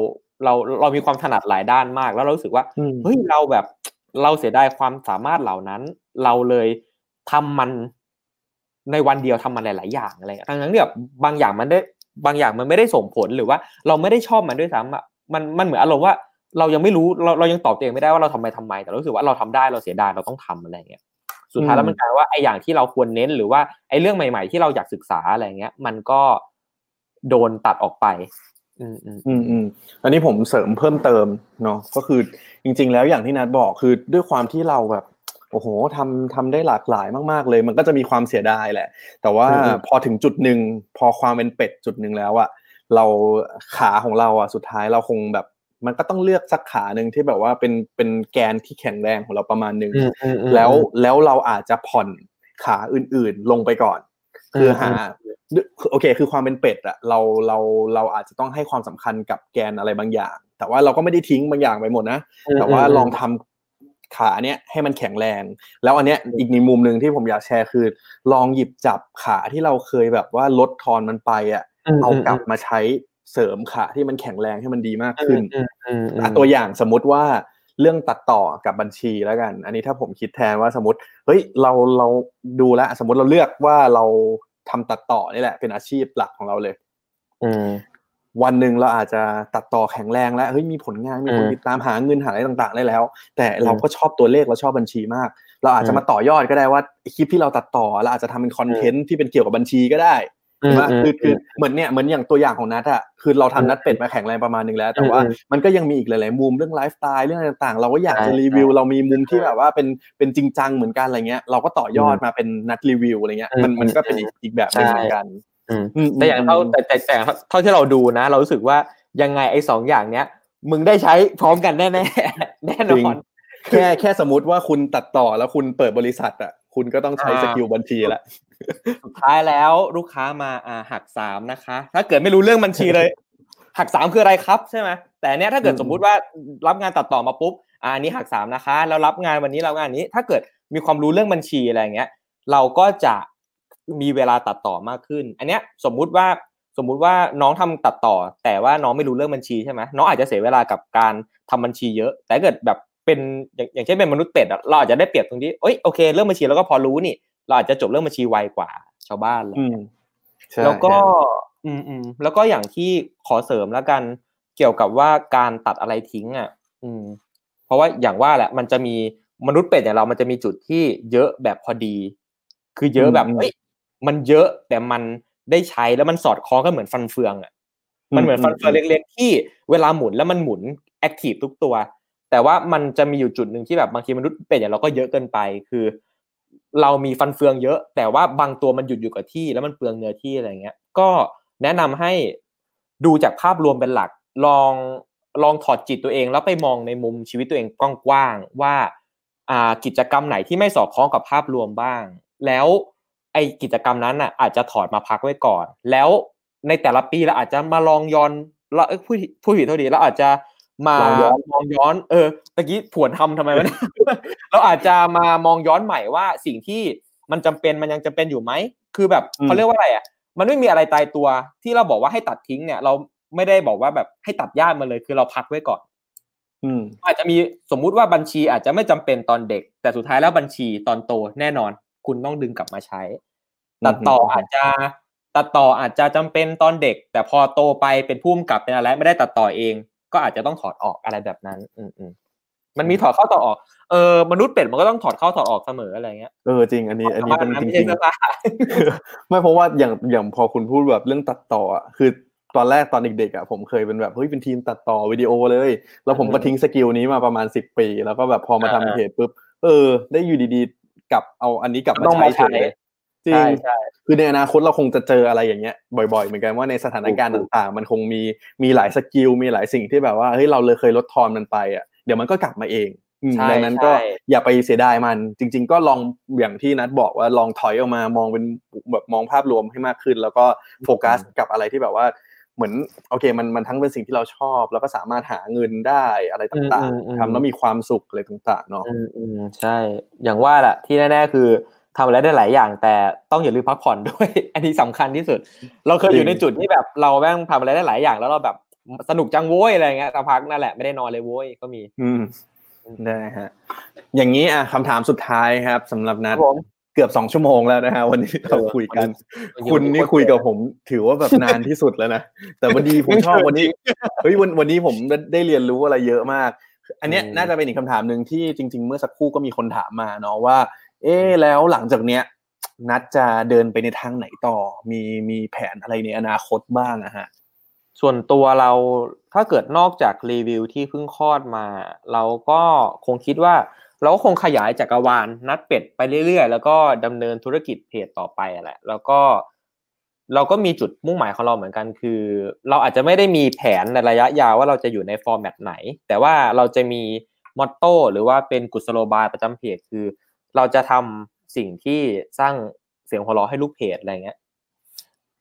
เราเรามีความถนัดหลายด้านมาก แล้วเรารู้สึกว่าอืมเฮ้ยเราแบบเราเสียดายความสามารถเหล่านั้น เราเลยทำมัน ในวันเดียวทำมันหลาย ๆ อย่างอะไรเงี้ยทั้งนั้นที่แบบบางอย่างมันได้บางอย่างมันไม่ได้ส่งผลหรือว่า เราไม่ได้ชอบมันด้วยซ้ำอะมันมันเหมือนอารมณ์ว่าเรายังไม่รู้เราเรายังตอบตัวเองไม่ได้ว่าเราทำไมทำไม แต่เรารู้สึกว่าเราทำได้เราเสียดายเราต้องทำอะไรเงี้ยสุดท้ายแล้วมันกลายว่าไอ้อย่างที่เราควรเน้นหรือว่าไอ้เรื่องใหม่ ๆ ที่เราอยากศึกษาอะไรเงี้ย มันก็โดนตัดออกไป อืมอืมอืมอืมอันนี้ผมเสริมเพิ่มเติมเนาะก็คือจริง ๆ แล้วอย่างที่นัดบอกคือด้วยความที่เราแบบ โอ้โหทำทำได้หลากหลายมากๆเลย มันก็จะมีความเสียดายแหละ แต่ว่าอืมพอถึงจุดหนึ่งพอความเป็นเป็ดจุดหนึ่งแล้วอะเราขาของเราอะสุดท้ายเราคงแบบ มันก็ต้องเลือกสักขาหนึ่งที่แบบว่าเป็นเป็นแกนที่แข็งแรงของเราประมาณหนึ่งอืมอืมอืมแล้วแล้วเราอาจจะผ่อนขาอื่นๆลงไปก่อน คือหาโอเค คือความเป็นเป็ดอะเราเราเราอาจจะต้องให้ความสำคัญกับแกนอะไรบางอย่าง แต่ว่าเราก็ไม่ได้ทิ้งบางอย่างไปหมดนะแต่ว่าลองท ขาเนี้ยให้มันแข็งแรง แล้วอันเนี้ยอีกในมุมหนึ่งที่ผมอยากแชร์คือ ลองหยิบจับขาที่เราเคยแบบว่าลดทอนมันไปอะอืมเอากลับมาใช้เสริมขาที่มันแข็งแรงให้มันดีมากขึ้นอืมอืมอืมอะตัวอย่างสมมุติว่าเรื่องตัดต่อกับบัญชีแล้วกัน อันนี้ถ้าผมคิดแทนว่าสมมติเฮ้ยเราเราดูแลวสมมติเราเลือกว่าเราทำตัดต่อนี่แหละเป็นอาชีพหลักของเราเลยอืม วันหนึ่งเราอาจจะตัดต่อแข็งแรงแล้วเฮ้ยมีผลงานมีคนอืมติดตามหาเงินหาอะไรต่างๆได้แล้ว แต่เราอืมก็ชอบตัวเลขเราชอบบัญชีมาก เราอาจจะอืมมาต่อยอดก็ได้ว่าไอ้คลิปที่เราตัดต่อเราอาจจะทำเป็น content ที่เป็นเกี่ยวกับบัญชีก็ได้อืมว่าอืมคือคือเหมือนเนี่ยเหมือนอย่างตัวอย่างของนัทอะคือเราทำนัทเป็ดมาแข็งแรงประมาณหนึงแล้ว แต่ว่าอืมมันก็ยังมีอีกหลายๆมุมเรื่องไลฟ์สไตล์เรื่องอะไรต่างๆ เราก็อยากจะใช่รีวิวใช่เรามีมุมที่แบบว่าเป็นเป็นจริงจังเหมือนกันอะไรเงี้ยเราก็ต่อยอดมาเป็นนัทรีวิวอะไรเงี้ยอืมมันมันก็เป็นอีกอีกแบบหนึงใช่เหมือนกันอืมอืม แต่อย่างเท่าแต่แต่แต่เท่าที่เราดูนะ เรารู้สึกว่ายังไงไอ้สองอย่างเนี้ย มึงได้ใช้พร้อมกันแน่แน่ๆแน่นจริงอนแค่แค่สมมติว่าคุณตัดต่อแล้วคุณเปิดบริษัทอะคุณก็ต้องใช้อ่าสกิลบัญชีละสุดท้ายแล้วลูกค้ามาอ่าหักสามนะคะ ถ้าเกิดไม่รู้เรื่องบัญชีเลย หักสามคืออะไรครับใช่ไหมแต่อันเนี้ยถ้าเกิดอืมสมมุติว่ารับงานตัดต่อมาปุ๊บอ่าอันนี้หักสามนะคะ แล้วรับงานวันนี้รับงานนี้ ถ้าเกิดมีความรู้เรื่องบัญชีอะไรอย่างเงี้ย เราก็จะ มีเวลาตัดต่อมากขึ้น อันเนี้ยสมมุติว่าสมมุติว่าน้องทำตัดต่อ แต่ว่าน้องไม่รู้เรื่องบัญชีใช่ไหมน้องอาจจะเสียเวลากับการทำบัญชีเยอะ แต่ถ้าเกิดแบบเป็นอย่างอย่างเช่นเป็นมนุษย์เป็ดอะเราอาจจะได้เปรียบตรงที่เอ้ยโอเคเรื่องบัญชีเราก็พอรู้นี่ เราอาจจะจบเรื่องบัญชีไวกว่าชาวบ้านเลยอืมใช่แล้วก็ใช่อืมอืมแล้วก็อย่างที่ขอเสริมแล้วกันเกี่ยวกับว่าการตัดอะไรทิ้งอะ อืม เพราะว่าอย่างว่าแหละ มันจะมีมนุษย์เป็ดอย่างเรามันจะมีจุดที่เยอะแบบพอดี คือเยอะแบบอืมเฮ้ย มันเยอะแต่มันได้ใช้แล้วมันสอดคล้องกันเหมือนฟันเฟืองอะมันเหมือนฟันเฟืองเล็กๆที่เวลาหมุนแล้วมันหมุนแอคทีฟทุกตัว แต่ว่ามันจะมีอยู่จุดหนึ่งที่แบบบางทีมนุษย์เป็ดอย่างเราก็เยอะเกินไปคือ เรามีฟันเฟืองเยอะ แต่ว่าบางตัวมันหยุดอยู่กับที่ แล้วมันเปลืองเนื้อที่อะไรเงี้ย ก็แนะนำให้ดูจากภาพรวมเป็นหลักลองลองถอดจิตตัวเอง แล้วไปมองในมุมชีวิตตัวเองกว้างๆว่าอ่ากิจกรรมไหนที่ไม่สอดคล้องกับภาพรวมบ้าง แล้ว ไอกิจกรรมนั้นอะอาจจะถอดมาพักไว้ก่อน แล้วในแต่ละปีเราอาจจะมาลองย้อนเราเอ้ยพูดพูดผิดเท่าดีเราอาจจะมาลองย้อนมองย้อน เออตะกี้ผวนทำทำไมวะเนี่ยเราอาจจะมามองย้อนใหม่ว่าสิ่งที่มันจำเป็นมันยังจำเป็นอยู่ไหมคือแบบอืมเขาเรียกว่าอะไรอะมันไม่มีอะไรตายตัวที่เราบอกว่าให้ตัดทิ้งเนี่ย เราไม่ได้บอกว่าแบบให้ตัดญาติมาเลย คือเราพักไว้ก่อน อืมอาจจะมีสมมุติว่าบัญชีอาจจะไม่จำเป็นตอนเด็ก แต่สุดท้ายแล้วบัญชีตอนโตแน่นอน คุณต้องดึงกลับมาใช้ ตัดต่ออืมอาจจะตัดต่ออาจจะจำเป็นตอนเด็ก แต่พอโตไปเป็นผู้กำกับเป็นอะไรไม่ได้ตัดต่อเอง ก็อาจจะต้องถอดออกอะไรแบบนั้นอืมอืมมันมีถอดเข้าถอดออก เออมนุษย์เป็ดมันก็ต้องถอดเข้าถอดออกเสมออะไรเงี้ย เออจริง อันนี้อันนี้เป็นจไม่ริใช่งเสื้อผ้าๆไม่เพราะว่าอย่างอย่างพอคุณพูดแบบเรื่องตัดต่ออะคือตอนแรกตอนเด็กๆอะผมเคยเป็นแบบเฮ้ยเป็นทีมตัดต่อวิดีโอเลย แล้วผมก็อืมทิ้งสกิลนี้มาประมาณสิบปี แล้วก็แบบพอมาอ่าทำเพจปุ๊บเออ ได้อยู่ดีๆ กลับเอาอันนี้กลับมาต้องใช้มาเฉใช้ยจริงใช่ใช่คือในอนาคตเราคงจะเจออะไรอย่างเงี้ยบ่อยๆ เหมือนกันว่าในสถานการณ์ถูกต่างๆ มันคงมีมีหลายสกิลมีหลายสิ่งที่แบบว่าเฮ้ยเราเลยเคยลดทอนมันไปอะเดี๋ยวมันก็กลับมาเองอืมใช่ดังนั้นก็ใช่อย่าไปเสียดายมัน จริง ๆ ก็ลองอย่างที่นัดบอกว่าลองถอยออกมามองเป็นแบบมองภาพรวมให้มากขึ้น แล้วก็โฟกัสกับอะไรที่แบบว่า เหมือนโอเคมันมันทั้งเป็นสิ่งที่เราชอบ แล้วก็สามารถหาเงินได้อะไรต่างอืมอืมๆทำแล้วมีความสุขอะไรต่างๆเนาะอืมอืมใช่ อย่างว่าแหละที่แน่ๆคือทำอะไรได้หลายอย่าง แต่ต้องอย่าลืมพักผ่อนด้วย อันนี้สำคัญที่สุด เราเคยอยู่ในจุดที่แบบเราแม่งทำอะไรได้หลายอย่าง แล้วเราแบบสนุกจังโว้ยอะไรเงี้ยสักพักนั่นแหละไม่ได้นอนเลยโว้ยก็มี อืมได้ฮะอย่างนี้อะคำถามสุดท้ายครับสำหรับนัดผม เกือบสองชั่วโมงแล้วนะฮะวันนี้เราคุยกัน คุณนี่คุยกับผมถือว่าแบบนานที่สุดแล้วนะแต่วันดีผมชอบวันนี้เฮ้ยวันวันนี้ผมได้ได้เรียนรู้อะไรเยอะมาก อันเนี้ยอืมน่าจะเป็นอีกคำถามหนึ่งที่จริง ๆ เมื่อสักครู่ก็มีคนถามมาเนาะว่า เอ๊ะแล้วหลังจากเนี้ย นัดจะเดินไปในทางไหนต่อ มีมีแผนอะไรในอนาคตบ้างอะฮะส่วนตัวเราถ้าเกิดนอกจากรีวิวที่เพิ่งคลอดมา เราก็คงคิดว่า เราก็คงขยายจักรวาลนัดเป็ดไปเรื่อยๆ แล้วก็ดำเนินธุรกิจเพจต่อไปแหละ แล้วก็เราก็มีจุดมุ่งหมายของเราเหมือนกันคือ เราอาจจะไม่ได้มีแผนในระยะยาวว่าเราจะอยู่ในฟอร์แมตไหน แต่ว่าเราจะมีมอตโต้หรือว่าเป็นกุศโลบายประจำเพจคือ เราจะทำสิ่งที่สร้างเสียงหัวเราะให้ลูกเพจอะไรเงี้ย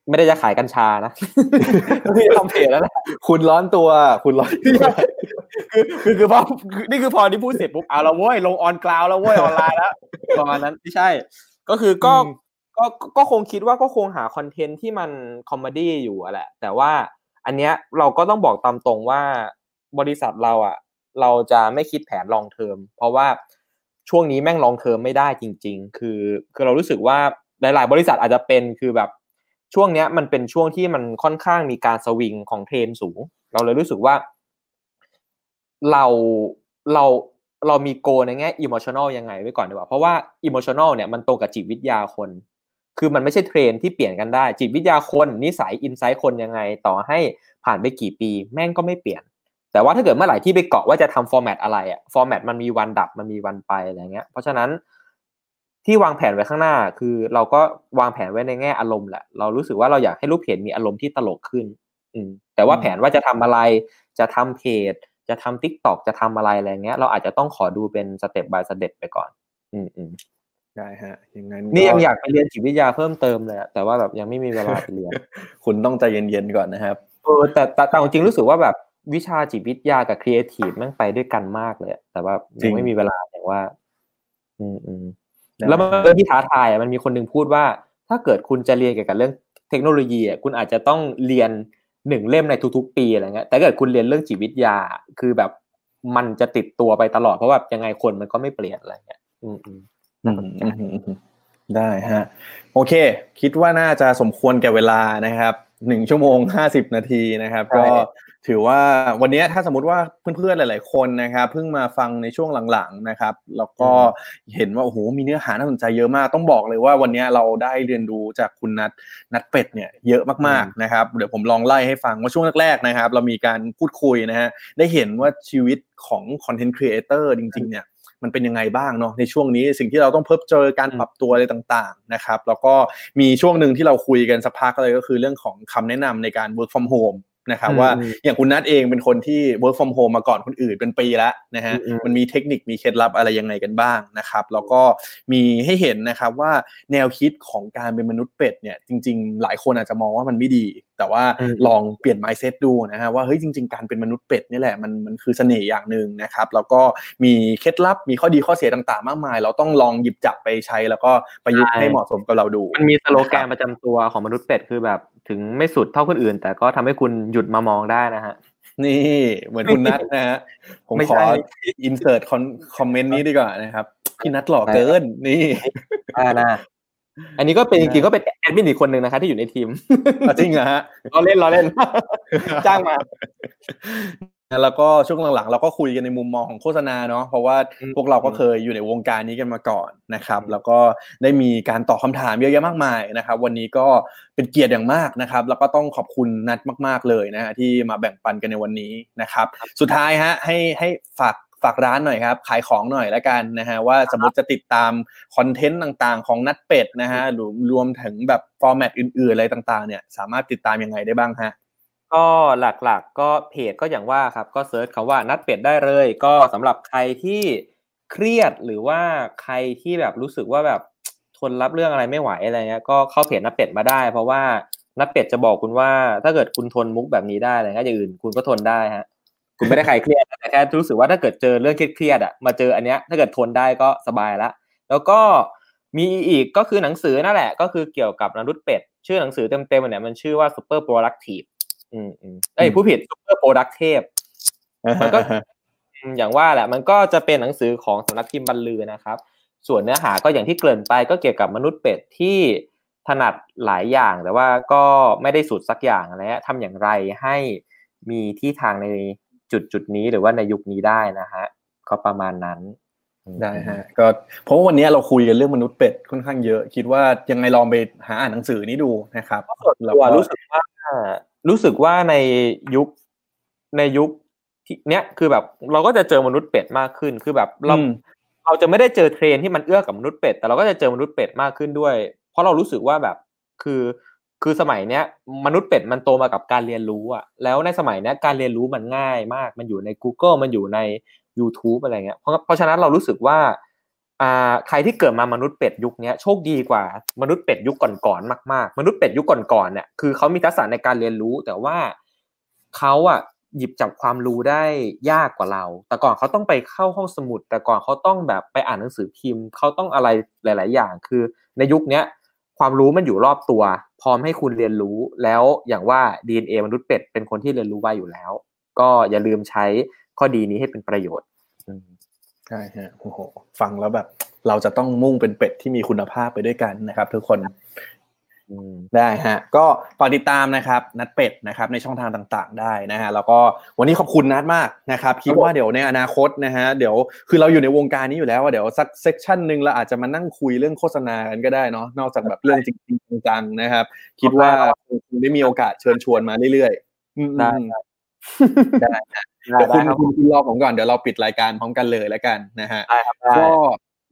ไม่ได้จะขายกัญชานะพี่ทำเพจแล้วแหละคุณร้อนตัว คุณร้อนตัวคือคือคือพอคือนี่คือพอที่พูดเสร็จปุ๊บเอาละเว้ยลง on ground แล้วเว้ยออนไลน์แล้วประมาณนั้นไม่ใช่ ก็คือก็อืมก็ก็คงคิดว่าก็คงหา content ที่มัน comedy อยู่อะแหละ แต่ว่าอันเนี้ยเราก็ต้องบอกตามตรงว่าบริษัทเราอะ เราจะไม่คิดแผน long term เพราะว่าช่วงนี้แม่ง long term ไม่ได้จริง ๆ คือคือเรารู้สึกว่าหลาย ๆ บริษัทอาจจะเป็นคือแบบ ช่วงเนี้ยมันเป็นช่วงที่มันค่อนข้างมีการสวิงของเทรนสูง เราเลยรู้สึกว่า เราเราเรามีโกในแง่อิโมชัน a ลยังไงไว้ก่อนดีกว่า เพราะว่าอิโมชัน a ลเนี่ยมันตรงกับจิตวิทยาคน คือมันไม่ใช่เทรนที่เปลี่ยนกันได้ จิตวิทยาคนนิสัย insight คนยังไง ต่อให้ผ่านไปกี่ปี แม่งก็ไม่เปลี่ยน แต่ว่าถ้าเกิดเมื่อไหร่ที่ไปเกาะว่าจะทำ format อะไรอะ format มันมีวันดับมันมีวันไปอะไรเงี้ย เพราะฉะนั้น ที่วางแผนไว้ข้างหน้า คือเราก็วางแผนไว้ในแง่อารมณ์แหละเรารู้สึกว่าเราอยากให้ลูกเพจมีอารมณ์ที่ตลกขึ้น อืมแต่ว่าแผนว่าจะทำอะไร จะทำเพจ จะทำ TikTok จะทำอะไรอะไรเงี้ย เราอาจจะต้องขอดูเป็น step by step ไปก่อน อืมอืมได้ฮะอย่างนั้นนี่ยังอยากไปเรียนจิตวิทยาเพิ่มเติมเลยอะแต่ว่าแบบยังไม่มีเวลาไปเรียน คุณต้องใจเย็นๆก่อนนะครับเออแต่แต่แต่จริงๆรู้สึกว่าแบบวิชาจิตวิทยากับครีเอทีฟแม่งไปด้วยกันมากเลยอะแต่ว่าจริยังงไม่มีเวลาอย่างว่า อืมอืมได้ แล้วมันเป็นเรื่องที่ท้าทายอะมันมีคนหนึงพูดว่า ถ้าเกิดคุณจะเรียนเกี่ยวกับเรื่องเทคโนโลยีอะคุณอาจจะต้องเรียนหนึ่งเล่มในทุกๆ ปีอะไรเงี้ยแต่ถ้าเกิดคุณเรียนเรื่องจิตวิทยาคือแบบมันจะติดตัวไปตลอดเพราะว่ายังไงคนมันก็ไม่เปลี่ยนอะไรเงี้ยอืมอืมอืมอืมอืมอืมได้ฮะโอเค คิดว่าน่าจะสมควรแก่เวลานะครับหนึ่งชั่วโมงห้าสิบนาทีนะครับใช่ก็ ถือว่าวันนี้ถ้าสมมติว่าเพื่อนๆหลาย ๆ คนนะครับเพิ่งมาฟังในช่วงหลังๆนะครับ แล้วก็เห็นว่าโอ้โหมีเนื้อหาน่าสนใจเยอะมากต้องบอกเลยว่าวันนี้เราได้เรียนรู้จากคุณนัทนัทเป็ดเนี่ยเยอะมากๆนะครับเดี๋ยวผมลองไล่ให้ฟังว่าช่วงแรกๆนะครับ เรามีการพูดคุยนะฮะได้เห็นว่าชีวิตของ content creator จริง ๆ เนี่ยมันเป็นยังไงบ้างเนาะในช่วงนี้สิ่งที่เราต้องเพิ่มเจอการปรับตัวอะไรต่างๆนะครับแล้วก็มีช่วงหนึ่งที่เราคุยกันสักพักเลยก็คือเรื่องของคำแนะนำในการ work from home นะครับอืมว่าอืมอย่างคุณนัทเองเป็นคนที่ work from home มาก่อนคนอื่นเป็นปีแล้วนะฮะอืมอืมมันมีเทคนิคมีเคล็ดลับอะไรยังไงกันบ้างนะครับแล้วก็มีให้เห็นนะครับว่าแนวคิดของการเป็นมนุษย์เป็ดเนี่ยจริง ๆ หลายคนอาจจะมองว่ามันไม่ดี แต่ว่าอืมลองเปลี่ยน mindset ดูนะฮะว่าเฮ้ยจริง ๆ การเป็นมนุษย์เป็ดนี่แหละมันมันคือเสน่ห์อย่างหนึ่งนะครับแล้วก็มีเคล็ดลับมีข้อดีข้อเสียต่างๆ มากมาย เราต้องลองหยิบจับไปใช้แล้วก็ประยุกต์ใช้ให้เหมาะสมกับเราดู มันมีสโลแกนประจำตัวของมนุษย์เป็ดคือแบบ ถึงไม่สุดเท่าคนอื่น แต่ก็ทำให้คุณหยุดมามองได้นะฮะ นี่เหมือนคุณนัทนะฮะ ผมไม่ขอใช่ insert comment นี้ดีกว่านะครับพี่นัทหล่อเกินนี่อ่านะอันนี้ก็เป็นจริงๆก็เป็นแอดมินอีกคนหนึ่งนะคะที่อยู่ในทีมจริงเหรอฮะเราเล่นเราเล่นจ้างมา แล้วก็ช่วงหลังๆ เราก็คุยกันในมุมมองของโฆษณาเนาะเพราะว่าอืมพวกเราก็เคยอยู่ในวงการนี้กันมาก่อนนะครับอืมแล้วก็ได้มีการตอบคำถามเยอะแยะมากมายนะครับ วันนี้ก็เป็นเกียรติอย่างมากนะครับ แล้วก็ต้องขอบคุณนัทมาก ๆเลยนะฮะที่มาแบ่งปันกันในวันนี้นะครับ สุดท้ายฮะให้ให้ฝากฝากร้านหน่อยครับ ขายของหน่อยแล้วกันนะฮะว่าสมมติจะติดตามคอนเทนต์ต่างๆ ของนัดเป็ดนะฮะหรือรวมถึงแบบฟอร์แมตอื่นๆอะไรต่างๆเนี่ยสามารถติดตามยังไงได้บ้างฮะ ก็หลักๆก็เพจก็อย่างว่าครับ ก็เซิร์ชคำว่านัดเป็ดได้เลย ก็สำหรับใครที่เครียดหรือว่าใครที่แบบรู้สึกว่าแบบทนรับเรื่องอะไรไม่ไหวอะไรเงี้ยก็เข้าเพจนัดเป็ดมาได้ เพราะว่านัดเป็ดจะบอกคุณว่า ถ้าเกิดคุณทนมุกแบบนี้ได้อะไรเงี้ยอย่างอื่นคุณก็ทนได้ฮะคุณไม่ได้ใครเครียดแต่แค่รู้สึกว่าถ้าเกิดเจอเรื่องเครียดๆอะมาเจออันเนี้ยถ้าเกิดทนได้ก็สบายละแล้วก็มีอีกก็คือหนังสือนั่นแหละ ก็คือเกี่ยวกับมนุษเป็ด ชื่อหนังสือเต็มๆเนี่ยมันชื่อว่า super productive อืมอืมเอ้ยอืมผู้ผิด super productive มันก็อืมอย่างว่าแหละ มันก็จะเป็นหนังสือของสำนักพิมพ์บรรลือนะครับ ส่วนเนื้อหาก็อย่างที่เกริ่นไปก็เกี่ยวกับมนุษย์เป็ดที่ถนัดหลายอย่างแต่ว่าก็ไม่ได้สุดสักอย่างอะไรเงี้ยทำอย่างไรให้มีที่ทางในจุดจุดๆนี้หรือว่าในยุคนี้ได้นะฮะก็ประมาณนั้นอืมได้ฮะก็เพราะว่าวันนี้เราคุยกันเรื่องมนุษย์เป็ดค่อนข้างเยอะ คิดว่ายังไงลองไปหาอ่านหนังสือนี้ดูนะครับส่วนแล้วตัวก็รู้สึกว่า รู้สึกว่าในยุคในยุคที่เนี้ยคือแบบเราก็จะเจอมนุษย์เป็ดมากขึ้น คือแบบเราอืมเราจะไม่ได้เจอเทรนที่มันเอื้อกับมนุษย์เป็ด แต่เราก็จะเจอมนุษย์เป็ดมากขึ้นด้วย เพราะเรารู้สึกว่าแบบคือคือสมัยเนี้ยมนุษย์เป็ดมันโตมากับการเรียนรู้อะแล้วในสมัยเนี้ยการเรียนรู้มันง่ายมาก มันอยู่ใน Google มันอยู่ใน YouTube อะไรเงี้ยเพราะเพราะฉะนั้นเรารู้สึกว่าอ่า ใครที่เกิดมามนุษย์เป็ดยุคนี้โชคดีกว่ามนุษย์เป็ดยุคก่อนๆมากๆ มนุษย์เป็ดยุคก่อนๆเนี่ยคือเขามีทักษะในการเรียนรู้ แต่ว่าเขาอะหยิบจับความรู้ได้ยากกว่าเรา แต่ก่อนเขาต้องไปเข้าห้องสมุด แต่ก่อนเขาต้องแบบไปอ่านหนังสือพิมพ์เขาต้องอะไรหลาย ๆ อย่าง คือในยุคนี้ความรู้มันอยู่รอบตัว พร้อมให้คุณเรียนรู้แล้วอย่างว่า DNA มนุษย์เป็ดเป็นคนที่เรียนรู้ไวอยู่แล้ว ก็อย่าลืมใช้ข้อดีนี้ให้เป็นประโยชน์ ใช่ฮะโอ้โหฟังแล้วแบบ เราจะต้องมุ่งเป็นเป็ดที่มีคุณภาพไปด้วยกันนะครับ ทุกคนได้ฮะ ก็ฝากติดตามนะครับ นัดเป็ดนะครับ ในช่องทางต่างๆ ได้นะฮะแล้วก็วันนี้ขอบคุณนัดมากนะครับ คิดว่าเดี๋ยวในอนาคตนะฮะเดี๋ยวคือเราอยู่ในวงการนี้อยู่แล้วว่าเดี๋ยวสักเซกชันหนึ่งเราอาจจะมานั่งคุยเรื่องโฆษณากันก็ได้เนาะนอกจากแบบเรื่องจริงๆจังๆนะครับ คิดว่าคงได้มีโอกาสเชิญชวนมาเรื่อยๆได้ ได้เดี๋ยวคุณคุณรอผมก่อนเดี๋ยวเราปิดรายการพร้อมกันเลยแล้วกันนะฮะก็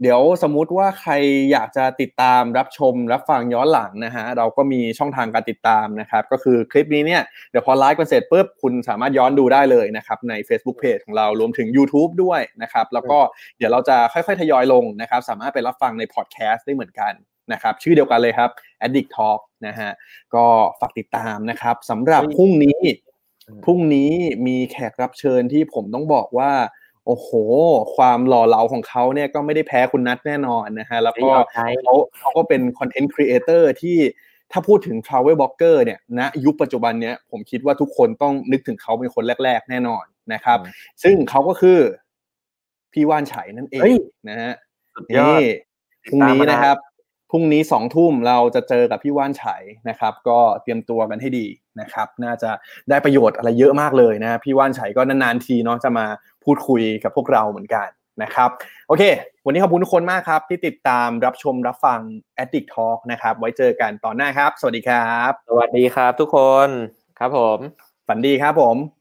เดี๋ยวสมมุติว่าใครอยากจะติดตามรับชมรับฟังย้อนหลังนะฮะเราก็มีช่องทางการติดตามนะครับก็คือคลิปนี้เนี่ยเดี๋ยวพอไลฟ์กันเสร็จปุ๊บคุณสามารถย้อนดูได้เลยนะครับใน Facebook Page ของเรารวมถึง YouTube ด้วยนะครับแล้วก็เดี๋ยวเราจะค่อยๆ ทยอยลงนะครับสามารถไปรับฟังในพอดแคสต์ได้เหมือนกันนะครับชื่อเดียวกันเลยครับ Addict Talk นะฮะก็ฝากติดตามนะครับสำหรับพรุ่งนี้ พรุ่งนี้มีแขกรับเชิญที่ผมต้องบอกว่า โอ้โห ความหล่อเหลาของเขาเนี่ยก็ไม่ได้แพ้คุณนัทแน่นอนนะฮะ แล้วก็เขาเขาก็เป็นคอนเทนต์ครีเอเตอร์ที่ถ้าพูดถึง Travel Blogger เนี่ยณนะยุคปัจจุบันเนี้ยผมคิดว่าทุกคนต้องนึกถึงเขาเป็นคนแรก ๆ แน่นอนนะครับ ซึ่งเขาก็คือ พี่ว่านไฉนั่นเองนะฮะนี่พรุ่งนี้นะครับ พรุ่งนี้สองทุ่มเราจะเจอกับพี่ว่านไฉนะครับ ก็เตรียมตัวกันให้ดีนะครับ น่าจะได้ประโยชน์อะไรเยอะมากเลยนะพี่ว่านไฉก็นานๆทีเนาะจะมาพูดคุยกับพวกเราเหมือนกันนะครับโอเค วันนี้ขอบคุณทุกคนมากครับ ที่ติดตามรับชมรับฟัง Addict Talk นะครับ ไว้เจอกันตอนหน้าครับ สวัสดีครับ สวัสดีครับทุกคนครับผม ฝันดีครับผม